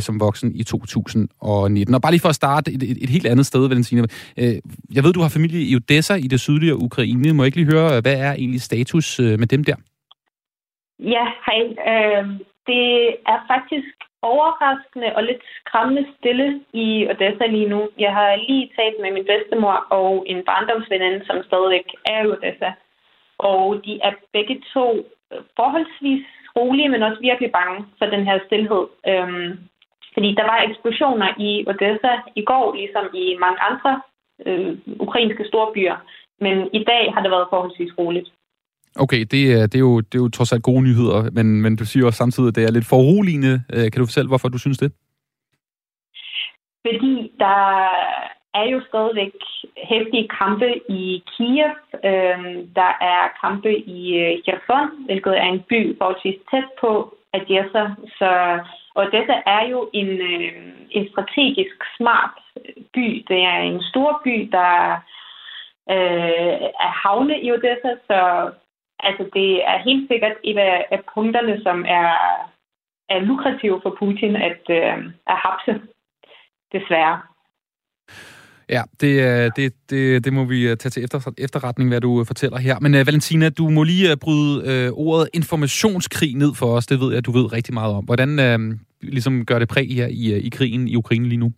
Speaker 1: som voksen i 2019. Og bare lige for at starte et, et, et helt andet sted, Valentina. Jeg ved, du har familie i Odessa i det sydlige Ukraine. Må jeg ikke lige høre, hvad er egentlig status øh, med dem der?
Speaker 17: Ja, hej. Øh, det er faktisk overraskende og lidt skræmmende stille i Odessa lige nu. Jeg har lige talt med min bedstemor og en barndomsveninde, som stadigvæk er i Odessa. Og de er begge to forholdsvis rolige, men også virkelig bange for den her stillhed. Øhm, fordi der var eksplosioner i Odessa i går, ligesom i mange andre øh, ukrainske storbyer. Men i dag har det været forholdsvis roligt.
Speaker 1: Okay, det, er- det, er jo, det er jo trods alt gode nyheder, men, men du siger også samtidig, at det er lidt foruroligende. Øh, Kan du fortælle, hvorfor du synes det?
Speaker 17: Fordi der er jo stadigvæk hæftige kampe i Kiev. Øhm, der er kampe i øh, Kherson, hvilket er en by forholdsvis tæt på Odessa. Så Odessa er jo en, øh, en strategisk smart by. Det er en stor by, der øh, er havne i Odessa, så altså, det er helt sikkert et af, af punkterne, som er, er lukrative for Putin at, øh, at hapse, desværre.
Speaker 1: Ja, det, øh, det, det, det må vi øh, tage til efter, efterretning, hvad du øh, fortæller her. Men uh, Valentina, du må lige uh, bryde uh, ordet informationskrig ned for os. Det ved jeg, du ved rigtig meget om. Hvordan uh, ligesom gør det præg her i, uh, i krigen i Ukraine lige nu?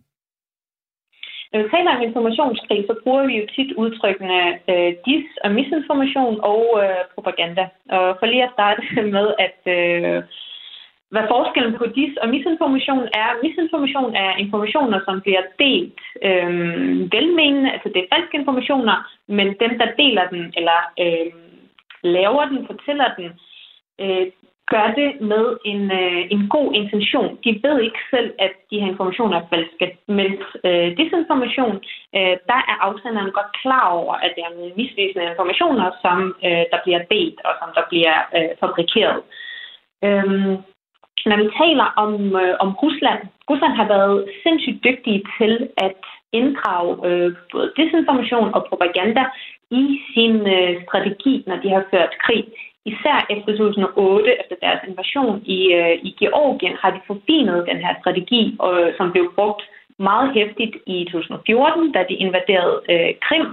Speaker 17: Når vi taler om informationskrig, så bruger vi jo tit udtrykkene øh, dis- og misinformation og øh, propaganda. Og for lige at starte med, at øh, hvad forskellen på dis- og misinformation er. Misinformation er informationer, som bliver delt øh, velmenende, altså det er falske informationer, men dem, der deler den, eller øh, laver den, fortæller den, øh, gør det med en, øh, en god intention. De ved ikke selv, at de her informationer er falske. Men øh, desinformation, øh, der er afsenderen godt klar over, at det er nogle misvisende informationer, som øh, der bliver delt og som der bliver øh, fabrikeret. Øhm, når vi taler om, øh, om Rusland, Rusland har været sindssygt dygtige til at inddrage øh, både desinformation og propaganda i sin øh, strategi, når de har ført krig. Især efter 2008, efter deres invasion i, øh, i Georgien, har de forfinet den her strategi, øh, som blev brugt meget hæftigt i 2014, da de invaderede øh, Krim.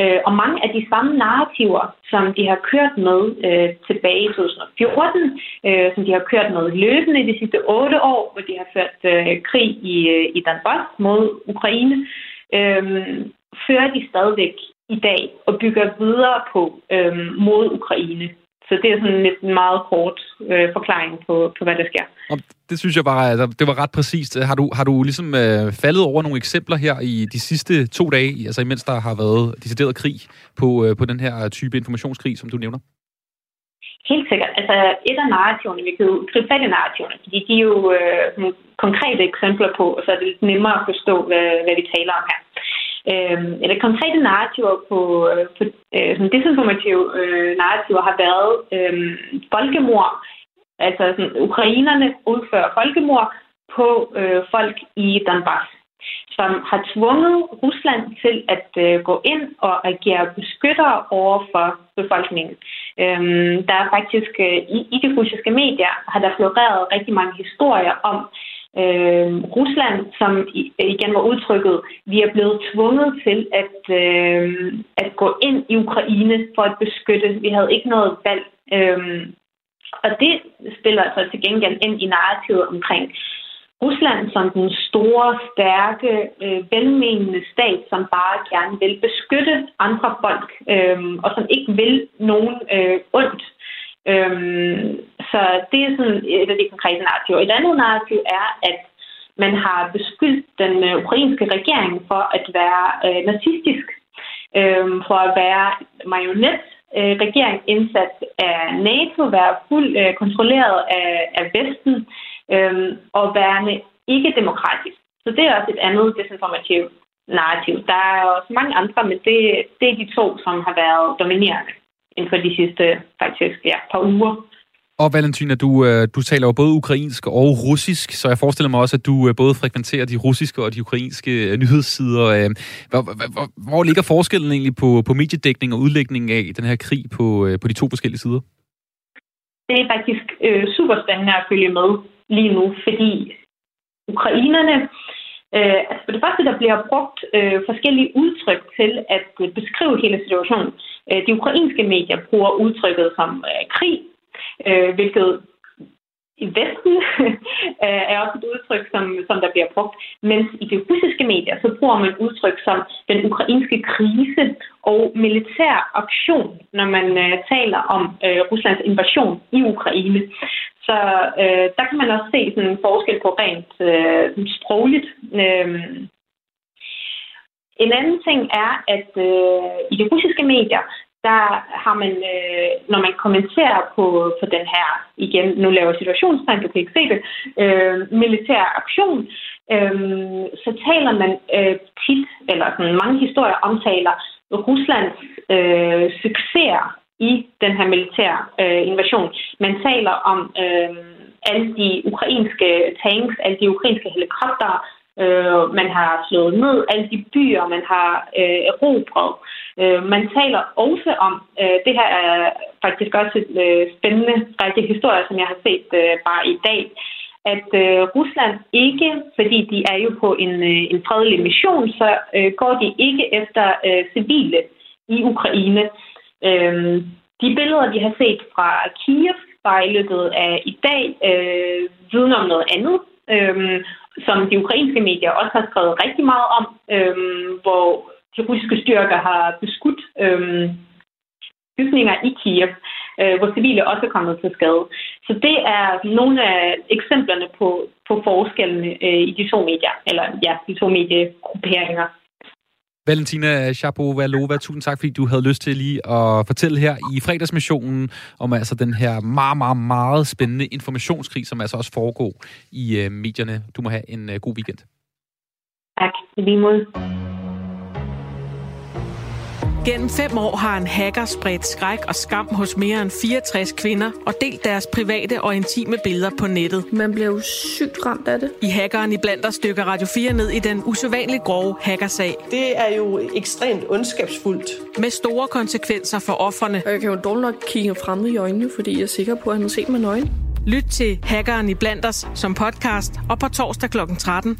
Speaker 17: Øh, og mange af de samme narrativer, som de har kørt med øh, tilbage i 2014, øh, som de har kørt med løbende i de sidste otte år, hvor de har ført øh, krig i, øh, i Donbass mod Ukraine, øh, fører de stadigvæk i dag og bygger videre på øh, mod Ukraine. Så det er sådan lidt en meget kort øh, forklaring på, på, hvad der sker.
Speaker 1: Og det synes jeg bare, altså, det var ret præcist. Har du, har du ligesom øh, faldet over nogle eksempler her i de sidste to dage, altså imens der har været decideret krig på, øh, på den her type informationskrig, som du nævner?
Speaker 17: Helt sikkert. Altså et af narrativerne, vi kan jo gribe fat i narrativerne, fordi de er jo øh, konkrete eksempler på, så er det lidt nemmere at forstå, hvad, hvad vi taler om her. Øh, eller konkrete narrativer på, øh, på øh, sådan desinformative øh, narrativer har været øh, folkemord. Altså sådan, ukrainerne udfører folkemord på øh, folk i Donbass som har tvunget Rusland til at øh, gå ind og agere beskytter over for befolkningen. Øhm, der er faktisk øh, i, i de russiske medier har der floreret rigtig mange historier om øh, Rusland, som igen var udtrykket, vi er blevet tvunget til at, øh, at gå ind i Ukraine for at beskytte. Vi havde ikke noget valg. Øh, og det spiller altså til gengæld ind i narrativet omkring Rusland som den store, stærke, øh, velmenende stat, som bare gerne vil beskytte andre folk, øh, og som ikke vil nogen øh, ondt. Øhm, så det er sådan et af de konkrete narrativer. Et andet narrativ er, at man har beskyldt den øh, ukrainske regering for at være øh, nazistisk, øh, for at være marionet øh, regering indsat af NATO, være fuldt øh, kontrolleret af, af Vesten øh, og værende ikke demokratisk. Så det er også et andet desinformativt narrativ. Der er også mange andre, men det, det er de to, som har været dominerende inden for de sidste faktisk ja, par uger.
Speaker 1: Og Valentina, du, øh, du taler jo både ukrainsk og russisk, så jeg forestiller mig også, at du øh, både frekventerer de russiske og de ukrainske øh, nyhedssider. Hvor, hvor, hvor ligger forskellen egentlig på, på mediedækning og udlægning af den her krig på, på de to forskellige sider?
Speaker 17: Det er faktisk øh, super spændende at følge med lige nu, fordi ukrainerne Øh, altså for det første, der bliver brugt øh, forskellige udtryk til at beskrive hele situationen. De ukrainske medier bruger udtrykket som øh, krig, øh, hvilket i Vesten er også et udtryk, som, som der bliver brugt. Mens i de russiske medier, så bruger man udtryk som den ukrainske krise og militær aktion, når man øh, taler om øh, Ruslands invasion i Ukraine. Så øh, der kan man også se sådan en forskel på rent øh, sprogligt. Øh, en anden ting er, at øh, i de russiske medier, der har man, øh, når man kommenterer på, på den her, igen, nu laver situationstegn, du kan ikke se det, øh, militær aktion, øh, så taler man øh, tit, eller sådan mange historier omtaler Ruslands øh, succeser i den her militære øh, invasion. Man taler om øh, alle de ukrainske tanks, alle de ukrainske helikoptere, øh, man har slået ned, alle de byer, man har øh, erobret. Øh, man taler også om, øh, det her er faktisk også et øh, spændende række historier, som jeg har set øh, bare i dag, at øh, Rusland ikke, fordi de er jo på en, øh, en fredelig mission, så øh, går de ikke efter øh, civile i Ukraine. Øh, de billeder, vi har set fra Kiev bare i løbet af i dag, øh, vidner om noget andet. Øh, som de ukrainske medier også har skrevet rigtig meget om, øhm, hvor de russiske styrker har beskudt øhm, bygninger i Kiev, øh, hvor civile også er kommet til skade. Så det er nogle af eksemplerne på, på forskellene øh, i de to medier, eller ja, de to mediegrupperinger.
Speaker 1: Valentina Shapovalova, tusind tak, fordi du havde lyst til lige at fortælle her i fredagsmissionen om altså den her meget, meget, meget spændende informationskrig, som altså også foregår i øh, medierne. Du må have en øh, god weekend.
Speaker 17: Tak, i lige måde.
Speaker 7: Gennem fem år har en hacker spredt skræk og skam hos mere end 64 kvinder og delt deres private og intime billeder på nettet.
Speaker 18: Man bliver jo sygt ramt af det.
Speaker 7: I hackeren i blandt os stykker Radio 4 ned i den usædvanligt grove hackersag.
Speaker 18: Det er jo ekstremt ondskabsfuldt.
Speaker 7: Med store konsekvenser for offerne.
Speaker 18: Og jeg kan jo dårligt nok kigge frem i øjnene, fordi jeg er sikker på, at han har set mig nøgen.
Speaker 7: Lyt til Hackeren i blandt os som podcast og på torsdag kl. 13.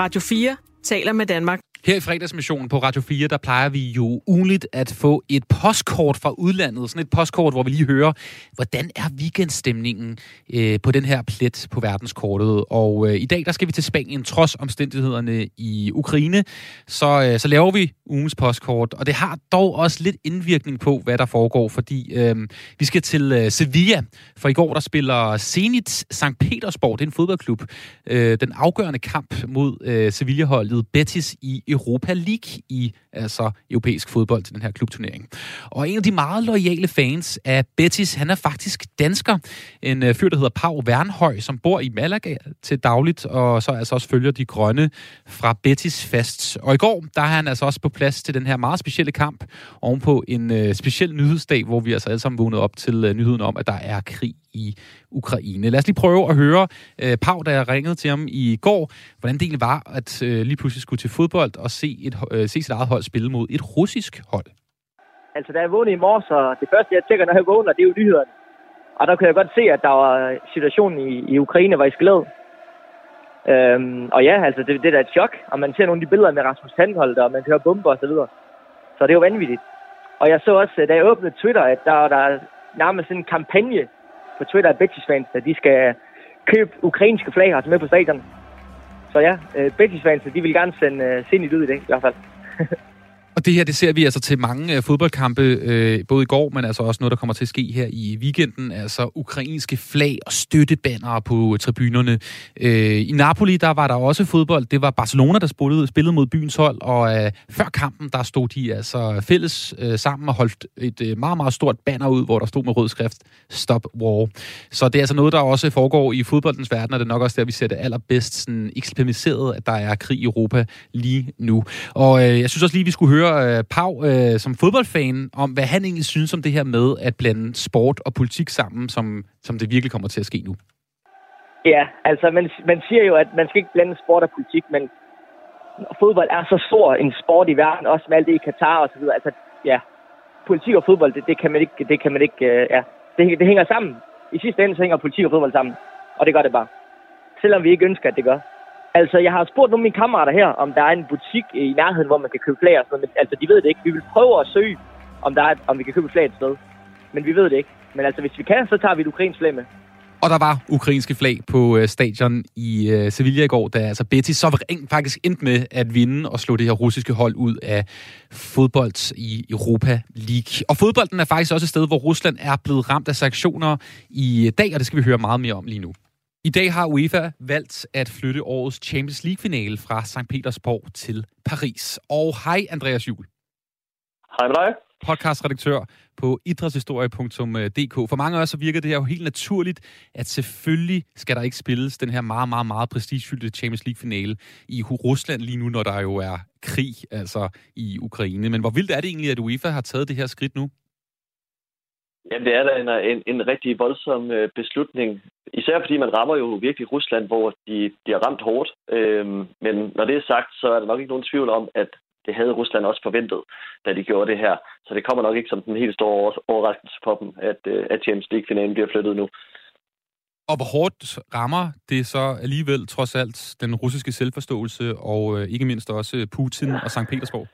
Speaker 7: Radio 4 taler med Danmark.
Speaker 1: Her i fredagsmissionen på Radio 4, der plejer vi jo ugenligt at få et postkort fra udlandet. Sådan et postkort, hvor vi lige hører, hvordan er weekendstemningen øh, på den her plet på verdenskortet. Og øh, i dag, der skal vi til Spanien, trods omstændighederne i Ukraine. Så, øh, så laver vi ugens postkort, og det har dog også lidt indvirkning på, hvad der foregår, fordi øh, vi skal til øh, Sevilla, for i går, der spiller Zenit St. Petersborg, det er en fodboldklub, øh, den afgørende kamp mod øh, Sevilla-holdet Betis i Europa League i altså europæisk fodbold til den her klubturnering. Og en af de meget loyale fans af Betis, han er faktisk dansker. En øh, fyr, der hedder Pau Wernhøj, som bor i Malaga til dagligt, og så altså også følger de grønne fra Betis fast. Og i går, der er han altså også på plads til den her meget specielle kamp, ovenpå en øh, speciel nyhedsdag, hvor vi altså alle sammen vågnede op til øh, nyheden om, at der er krig i Ukraine. Lad os lige prøve at høre øh, Pau, da jeg ringede til ham i går, hvordan det egentlig var at øh, lige pludselig skulle til fodbold og se, et, øh, se sit eget hold spille mod et russisk hold.
Speaker 19: Altså, da jeg vågnede i morges, og det første, jeg tænker, når jeg vågner, det er jo nyhederne. Og der kunne jeg godt se, at der var situationen i, i Ukraine var eskaleret. Øhm, og ja, altså, det, det er da et chok, og man ser nogle af de billeder med Rasmus Tandholt, og man hører bomber osv. Så, videre. så det er jo vanvittigt. Og jeg så også, øh, da jeg åbnede Twitter, at der var der nærmest en kampagne på Twitter af Betis-fans, at de skal købe ukrainske flag altså med på stadion. Så ja, øh, Betis-fans, de vil gerne sende øh, uh, sindigt ud i det, i hvert fald.
Speaker 1: Og det her, det ser vi altså til mange øh, fodboldkampe, øh, både i går, men altså også noget, der kommer til at ske her i weekenden. Altså ukrainske flag og støttebannere på øh, tribunerne. Øh, I Napoli, der var der også fodbold. Det var Barcelona, der spillede, spillede mod byens hold, og øh, før kampen, der stod de altså fælles øh, sammen og holdt et øh, meget, meget stort banner ud, hvor der stod med rød skrift, Stop War. Så det er altså noget, der også foregår i fodboldens verden, og det er nok også der, vi ser det allerbedst sådan eksperimenteret, at der er krig i Europa lige nu. Og øh, jeg synes også lige, vi skulle høre øh, Pau øh, som fodboldfan om, hvad han egentlig synes om det her med at blande sport og politik sammen, som, som det virkelig kommer til at ske nu.
Speaker 19: Ja, altså man, man siger jo, at man skal ikke blande sport og politik, men fodbold er så stor en sport i verden, også med alt det i Katar og så videre. Altså, ja, politik og fodbold, det, det kan man ikke, det kan man ikke, øh, ja, det, det hænger sammen. I sidste ende så hænger politik og fodbold sammen, og det gør det bare. Selvom vi ikke ønsker, at det gør. Altså, jeg har spurgt nogle af mine kammerater her, om der er en butik øh, i nærheden, hvor man kan købe flag og sådan noget, men altså, de ved det ikke. Vi vil prøve at søge, om, der er, om vi kan købe flag et sted. Men vi ved det ikke. Men altså, hvis vi kan, så tager vi et ukrainsk flag med.
Speaker 1: Og der var ukrainske flag på øh, stadion i øh, Sevilla i går, da altså Betis rent faktisk endte med at vinde og slå det her russiske hold ud af fodbold i Europa League. Og fodbolden er faktisk også et sted, hvor Rusland er blevet ramt af sanktioner i dag, og det skal vi høre meget mere om lige nu. I dag har UEFA valgt at flytte årets Champions League-finale fra St. Petersborg til Paris. Og hej Andreas Juhl.
Speaker 20: Hej med dig.
Speaker 1: Podcastredaktør på idrætshistorie.dk. For mange af os så virker det her jo helt naturligt, at selvfølgelig skal der ikke spilles den her meget, meget, meget prestigefyldte Champions League-finale i Rusland lige nu, når der jo er krig altså i Ukraine. Men hvor vildt er det egentlig, at UEFA har taget det her skridt nu?
Speaker 20: Ja, det er da en, en, en rigtig voldsom øh, beslutning. Især fordi man rammer jo virkelig Rusland, hvor de, de er ramt hårdt. Øhm, men når det er sagt, så er der nok ikke nogen tvivl om, at det havde Rusland også forventet, da de gjorde det her. Så det kommer nok ikke som den helt store overraskelse for dem, at, øh, at Champions League-finalen bliver flyttet nu.
Speaker 1: Og hvor hårdt rammer det så alligevel trods alt den russiske selvforståelse, og øh, ikke mindst også Putin og St. Petersborg?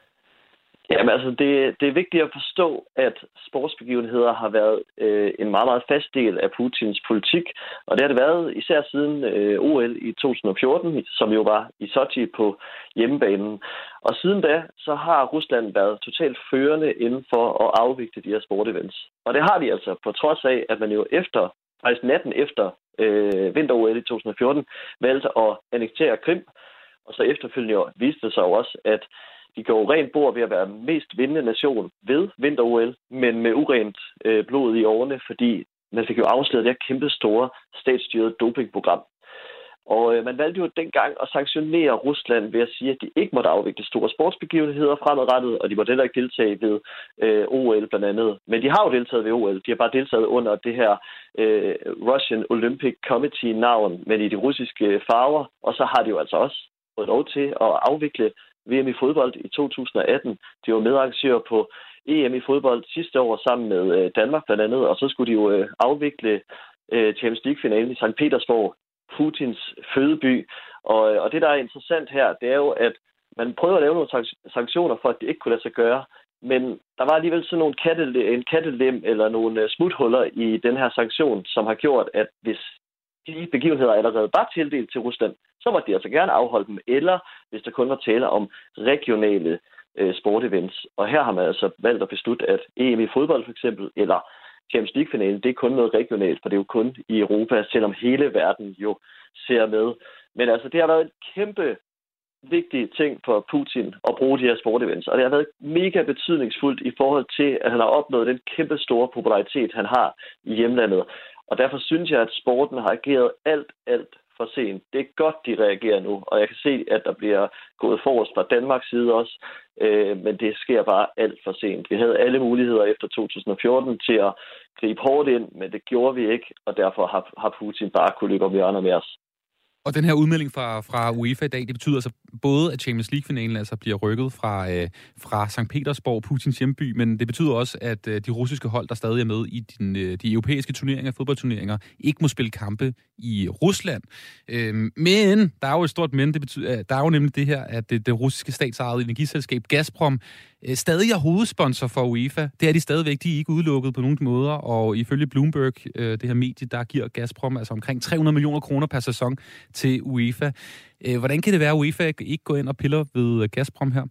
Speaker 20: Jamen altså, det, det er vigtigt at forstå, at sportsbegivenheder har været øh, en meget, meget fast del af Putins politik. Og det har det været især siden øh, OL i 2014, som jo var i Sochi på hjemmebanen. Og siden da, så har Rusland været totalt førende inden for at afvikle de her sportevents. Og det har de altså, på trods af, at man jo efter, faktisk natten efter øh, vinter-OL i 2014, valgte at annektere Krim. Og så efterfølgende viste det sig jo også, at de går rent bord ved at være mest vindende nation ved vinter-OL, men med urent øh, blod i årene, fordi man fik jo afsløret det her kæmpe store statsstyret dopingprogram. Og øh, man valgte jo dengang at sanktionere Rusland ved at sige, at de ikke måtte afvikle store sportsbegivenheder fremadrettet, og de måtte heller ikke deltage ved øh, OL blandt andet. Men de har jo deltaget ved OL. De har bare deltaget under det her øh, Russian Olympic Committee-navn, men i de russiske farver. Og så har de jo altså også fået lov til at afvikle VM i fodbold i 2018. De var medarrangører på EM i fodbold sidste år sammen med øh, Danmark blandt andet, og så skulle de jo øh, afvikle øh, Champions League-finalen i St. Petersborg, Putins fødeby. Og, øh, og det, der er interessant her, det er jo, at man prøver at lave nogle sanktioner for, at det ikke kunne lade sig gøre, men der var alligevel sådan nogle katte, en kattelem eller nogle øh, smuthuller i den her sanktion, som har gjort, at hvis de begivenheder allerede var tildelt til Rusland, så måtte de altså gerne afholde dem, eller hvis der kun var tale om regionale øh, sportevents. Og her har man altså valgt at beslutte, at EM i fodbold for eksempel, eller Champions League-finalen, det er kun noget regionalt, for det er jo kun i Europa, selvom hele verden jo ser med. Men altså, det har været en kæmpe vigtig ting for Putin at bruge de her sportevents, og det har været mega betydningsfuldt i forhold til, at han har opnået den kæmpe store popularitet, han har i hjemlandet. Og derfor synes jeg, at sporten har ageret alt, alt for sent. Det er godt, de reagerer nu, og jeg kan se, at der bliver gået forrest fra Danmarks side også, øh, men det sker bare alt for sent. Vi havde alle muligheder efter 2014 til at gribe hårdt ind, men det gjorde vi ikke, og derfor har, har Putin bare kunne løbe om hjørnet med os.
Speaker 1: Og den her udmelding fra, fra UEFA i dag, det betyder altså både, at Champions League-finalen altså bliver rykket fra, øh, fra St. Petersborg, Putins hjemby, men det betyder også, at øh, de russiske hold, der stadig er med i din, øh, de europæiske turneringer, fodboldturneringer, ikke må spille kampe i Rusland. Øh, men, der er jo et stort men, det betyder, øh, der er jo nemlig det her, at det, det russiske statsejede energiselskab Gazprom Øh, stadig er hovedsponsor for UEFA. Det er de stadigvæk, de er ikke udelukket på nogen måder, og ifølge Bloomberg, øh, det her medie, der giver Gazprom altså omkring 300 millioner kroner per sæson til UEFA. Øh, hvordan kan det være, at UEFA ikke går ind og piller ved øh, Gazprom her?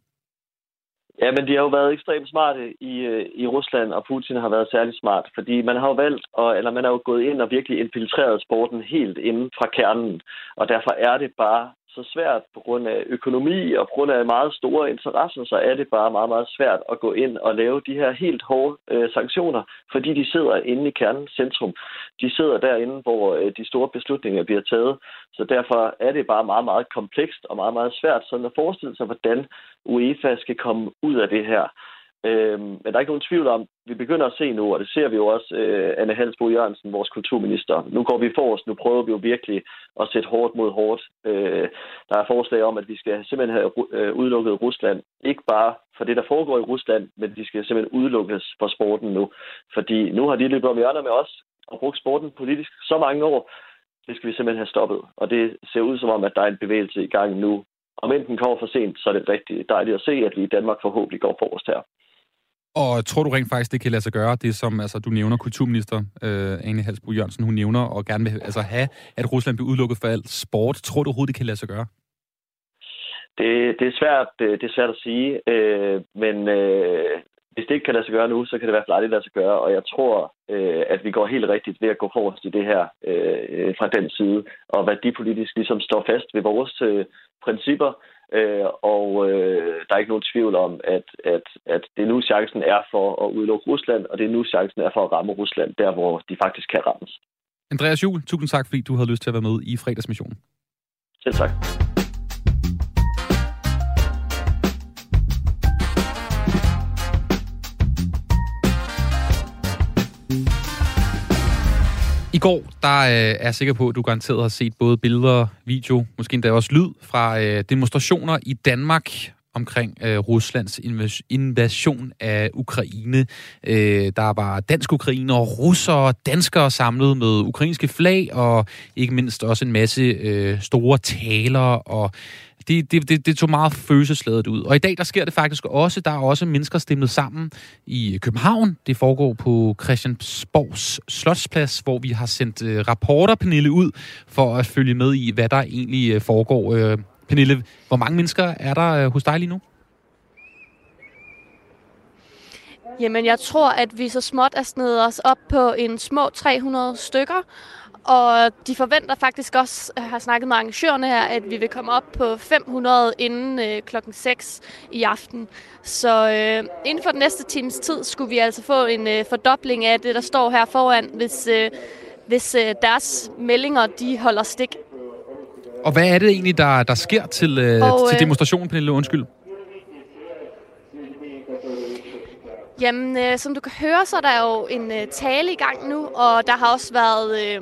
Speaker 20: Ja, men de har jo været ekstremt smarte i, øh, i Rusland, og Putin har været særlig smart, fordi man har jo valgt, og, eller man har jo gået ind og virkelig infiltreret sporten helt inden fra kernen, og derfor er det bare så svært på grund af økonomi og på grund af meget store interesser, så er det bare meget, meget svært at gå ind og lave de her helt hårde øh, sanktioner, fordi de sidder inde i kernen centrum. De sidder derinde, hvor øh, de store beslutninger bliver taget. Så derfor er det bare meget, meget komplekst og meget, meget svært sådan at forestille sig, hvordan UEFA skal komme ud af det her. Øh, men der er ikke nogen tvivl om, vi begynder at se nu, og det ser vi jo også, øh, Anne Halsbo Jørgensen, vores kulturminister. Nu går vi forrest, nu prøver vi jo virkelig at sætte hårdt mod hårdt. Øh, der er forslag om, at vi skal simpelthen have øh, udelukket Rusland. Ikke bare for det, der foregår i Rusland, men de skal simpelthen udelukkes fra sporten nu. Fordi nu har de løbet om hjørner med os og brugt sporten politisk så mange år. Det skal vi simpelthen have stoppet. Og det ser ud som om, at der er en bevægelse i gang nu. Om enten kommer for sent, så er det rigtig dejligt at se, at vi i Danmark forhåbentlig går forrest her.
Speaker 1: Og tror du rent faktisk, det kan lade sig gøre, det som altså, du nævner, kulturminister øh, Ane Halsbro Jørgensen, hun nævner, og gerne vil altså, have, at Rusland bliver udelukket for alt sport. Tror du overhovedet, det kan lade sig gøre?
Speaker 20: Det, det, er, svært, det, det er svært at sige, øh, men øh, hvis det ikke kan lade sig gøre nu, så kan det i hvert fald aldrig lade sig gøre, og jeg tror, øh, at vi går helt rigtigt ved at gå forrest i det her øh, øh fra den side, og værdipolitisk ligesom står fast ved vores øh, principper, øh, og øh, der er ikke nogen tvivl om, at, at, at det er nu chancen er for at udelukke Rusland, og det er nu chancen er for at ramme Rusland, der hvor de faktisk kan rammes.
Speaker 1: Andreas Juhl, tusind tak, fordi du havde lyst til at være med i fredagsmissionen.
Speaker 20: Selv tak.
Speaker 1: Går, der øh, er jeg sikker på, at du garanteret har set både billeder, video, måske endda også lyd fra øh, demonstrationer i Danmark omkring øh, Ruslands invasion af Ukraine. Øh, der var dansk-ukrainer, russere, danskere samlet med ukrainske flag, og ikke mindst også en masse øh, store taler og det, det, det, det tog meget følelsesladet ud. Og i dag, der sker det faktisk også. Der er også mennesker stemmet sammen i København. Det foregår på Christiansborgs Slotsplads, hvor vi har sendt øh, rapporter, Pernille, ud for at følge med i, hvad der egentlig øh, foregår. Øh, Pernille, hvor mange mennesker er der øh, hos dig lige nu?
Speaker 4: Jamen, jeg tror, at vi så småt er snedet os op på en små 300 stykker. Og de forventer faktisk også, jeg har snakket med arrangørerne her, at vi vil komme op på 500 inden øh, klokken 6 i aften. Så øh, inden for den næste times tid skulle vi altså få en øh, fordobling af det, der står her foran, hvis, øh, hvis øh, deres meldinger de holder stik.
Speaker 1: Og hvad er det egentlig, der, der sker til, øh,
Speaker 4: Og,
Speaker 1: til
Speaker 4: øh,
Speaker 1: demonstrationen, Pernille? Undskyld.
Speaker 4: Jamen, øh, som du kan høre, så er der jo en øh, tale i gang nu, og der har også været øh,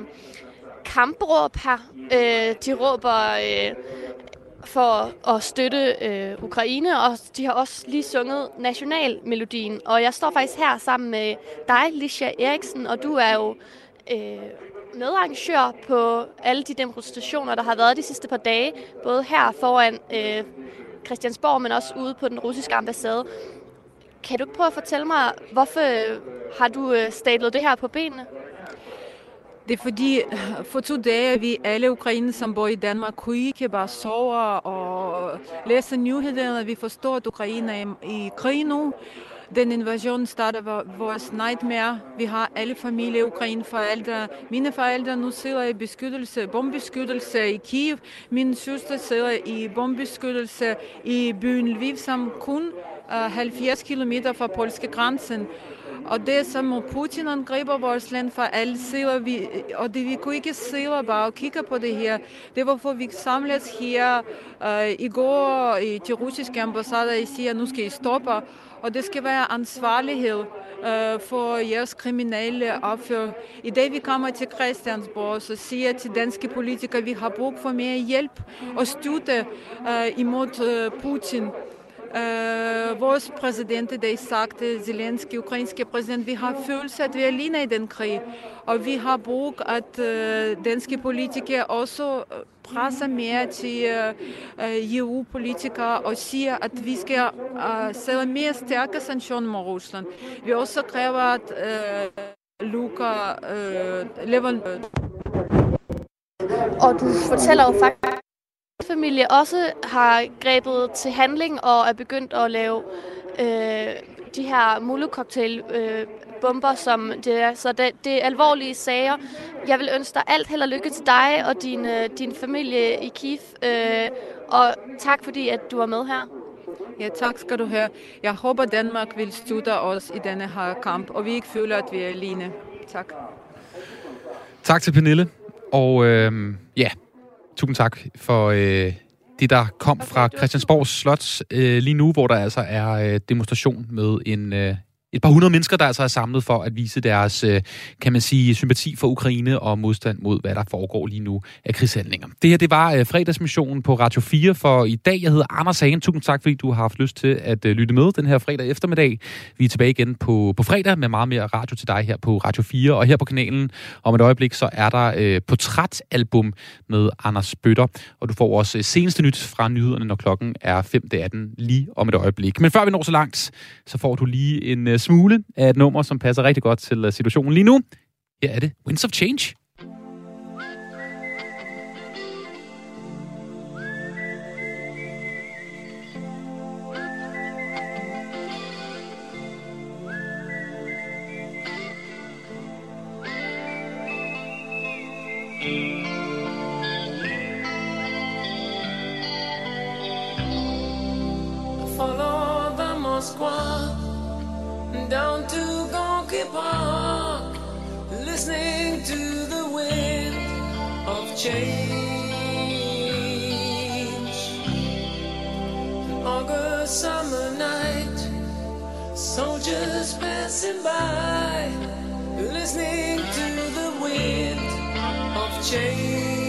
Speaker 4: kampråb her. Øh, de råber øh, for at støtte øh, Ukraine, og de har også lige sunget nationalmelodien. Og jeg står faktisk her sammen med dig, Lisha Eriksen, og du er jo øh, medarrangør på alle de demonstrationer, der har været de sidste par dage, både her foran øh, Christiansborg, men også ude på den russiske ambassade. Kan du ikke prøve at fortælle mig, hvorfor øh, har du øh, stablet det her på benene?
Speaker 21: Det er fordi, for to dage vi alle ukrainere, som bor i Danmark, kunne ikke bare sove og læse nyhederne. Vi forstår, at Ukraine er i krig nu. Den invasion starter vores nightmare. Vi har alle familie i Ukraine, forældre. Mine forældre nu sidder i beskyttelse, bombeskyttelse i Kiev. Min søster sidder i bombeskyttelse i byen Lviv, som kun øh, 70 km fra polske grænsen. Og det som Putin angriber vores land fra alle sider, vi, og det, vi kunne ikke sidde og bare kigge på det her. Det var hvorfor vi samles her øh, i går i til russiske ambassader og siger, at nu skal I stoppe. Og det skal være ansvarlighed øh, for jeres kriminelle opfør. I dag vi kommer til Christiansborg, så siger til danske politikere, at vi har brug for mere hjælp og støtte øh, imod øh, Putin. Øh, vores præsident i dag sagde, Zelensky, ukrainske præsident, vi har følelse, at vi er alene i den krig. Og vi har brug, at øh, danske politikere også eh, presser mere til øh, EU-politikere og siger, at vi skal øh, sætte mere stærke sanktioner mod Rusland. Vi også kræver, at øh, Luka øh, lever...
Speaker 4: Og du fortæller jo faktisk familie også har grebet til handling og er begyndt at lave øh, de her molotov-cocktail øh, bomber, som det er. Så det, det er alvorlige sager. Jeg vil ønske dig alt held og lykke til dig og din, øh, din familie i Kiev. Øh, og tak fordi, at du var med her.
Speaker 21: Ja, tak skal du have. Jeg håber, Danmark vil støtte os i denne her kamp, og vi ikke føler, at vi er alene. Tak.
Speaker 1: Tak til Pernille. Og øh, ja, tusind tak for øh, det, der kom fra Christiansborg Slot øh, lige nu, hvor der altså er øh, demonstration med en, øh, et par hundrede mennesker, der altså er samlet for at vise deres, øh, kan man sige, sympati for Ukraine og modstand mod, hvad der foregår lige nu af krigshandlinger. Det her, det var øh, fredagsmissionen på Radio 4 for i dag. Jeg hedder Anders Hagen. Tusind tak, fordi du har haft lyst til at øh, lytte med den her fredag eftermiddag. Vi er tilbage igen på, på fredag med meget mere radio til dig her på Radio 4. Og her på kanalen om et øjeblik, så er der øh, portrætalbum med Anders Bøtter. Og du får også seneste nyt fra nyhederne, når klokken er 5.18 lige om et øjeblik. Men før vi når så langt, så får du lige en smule af et nummer, som passer rigtig godt til øh, situationen lige nu. Her er det Winds of Change.
Speaker 3: Follow the Moscow. Down to Gonky Park, listening to the wind of change. August summer night, soldiers passing by, listening to the wind of change.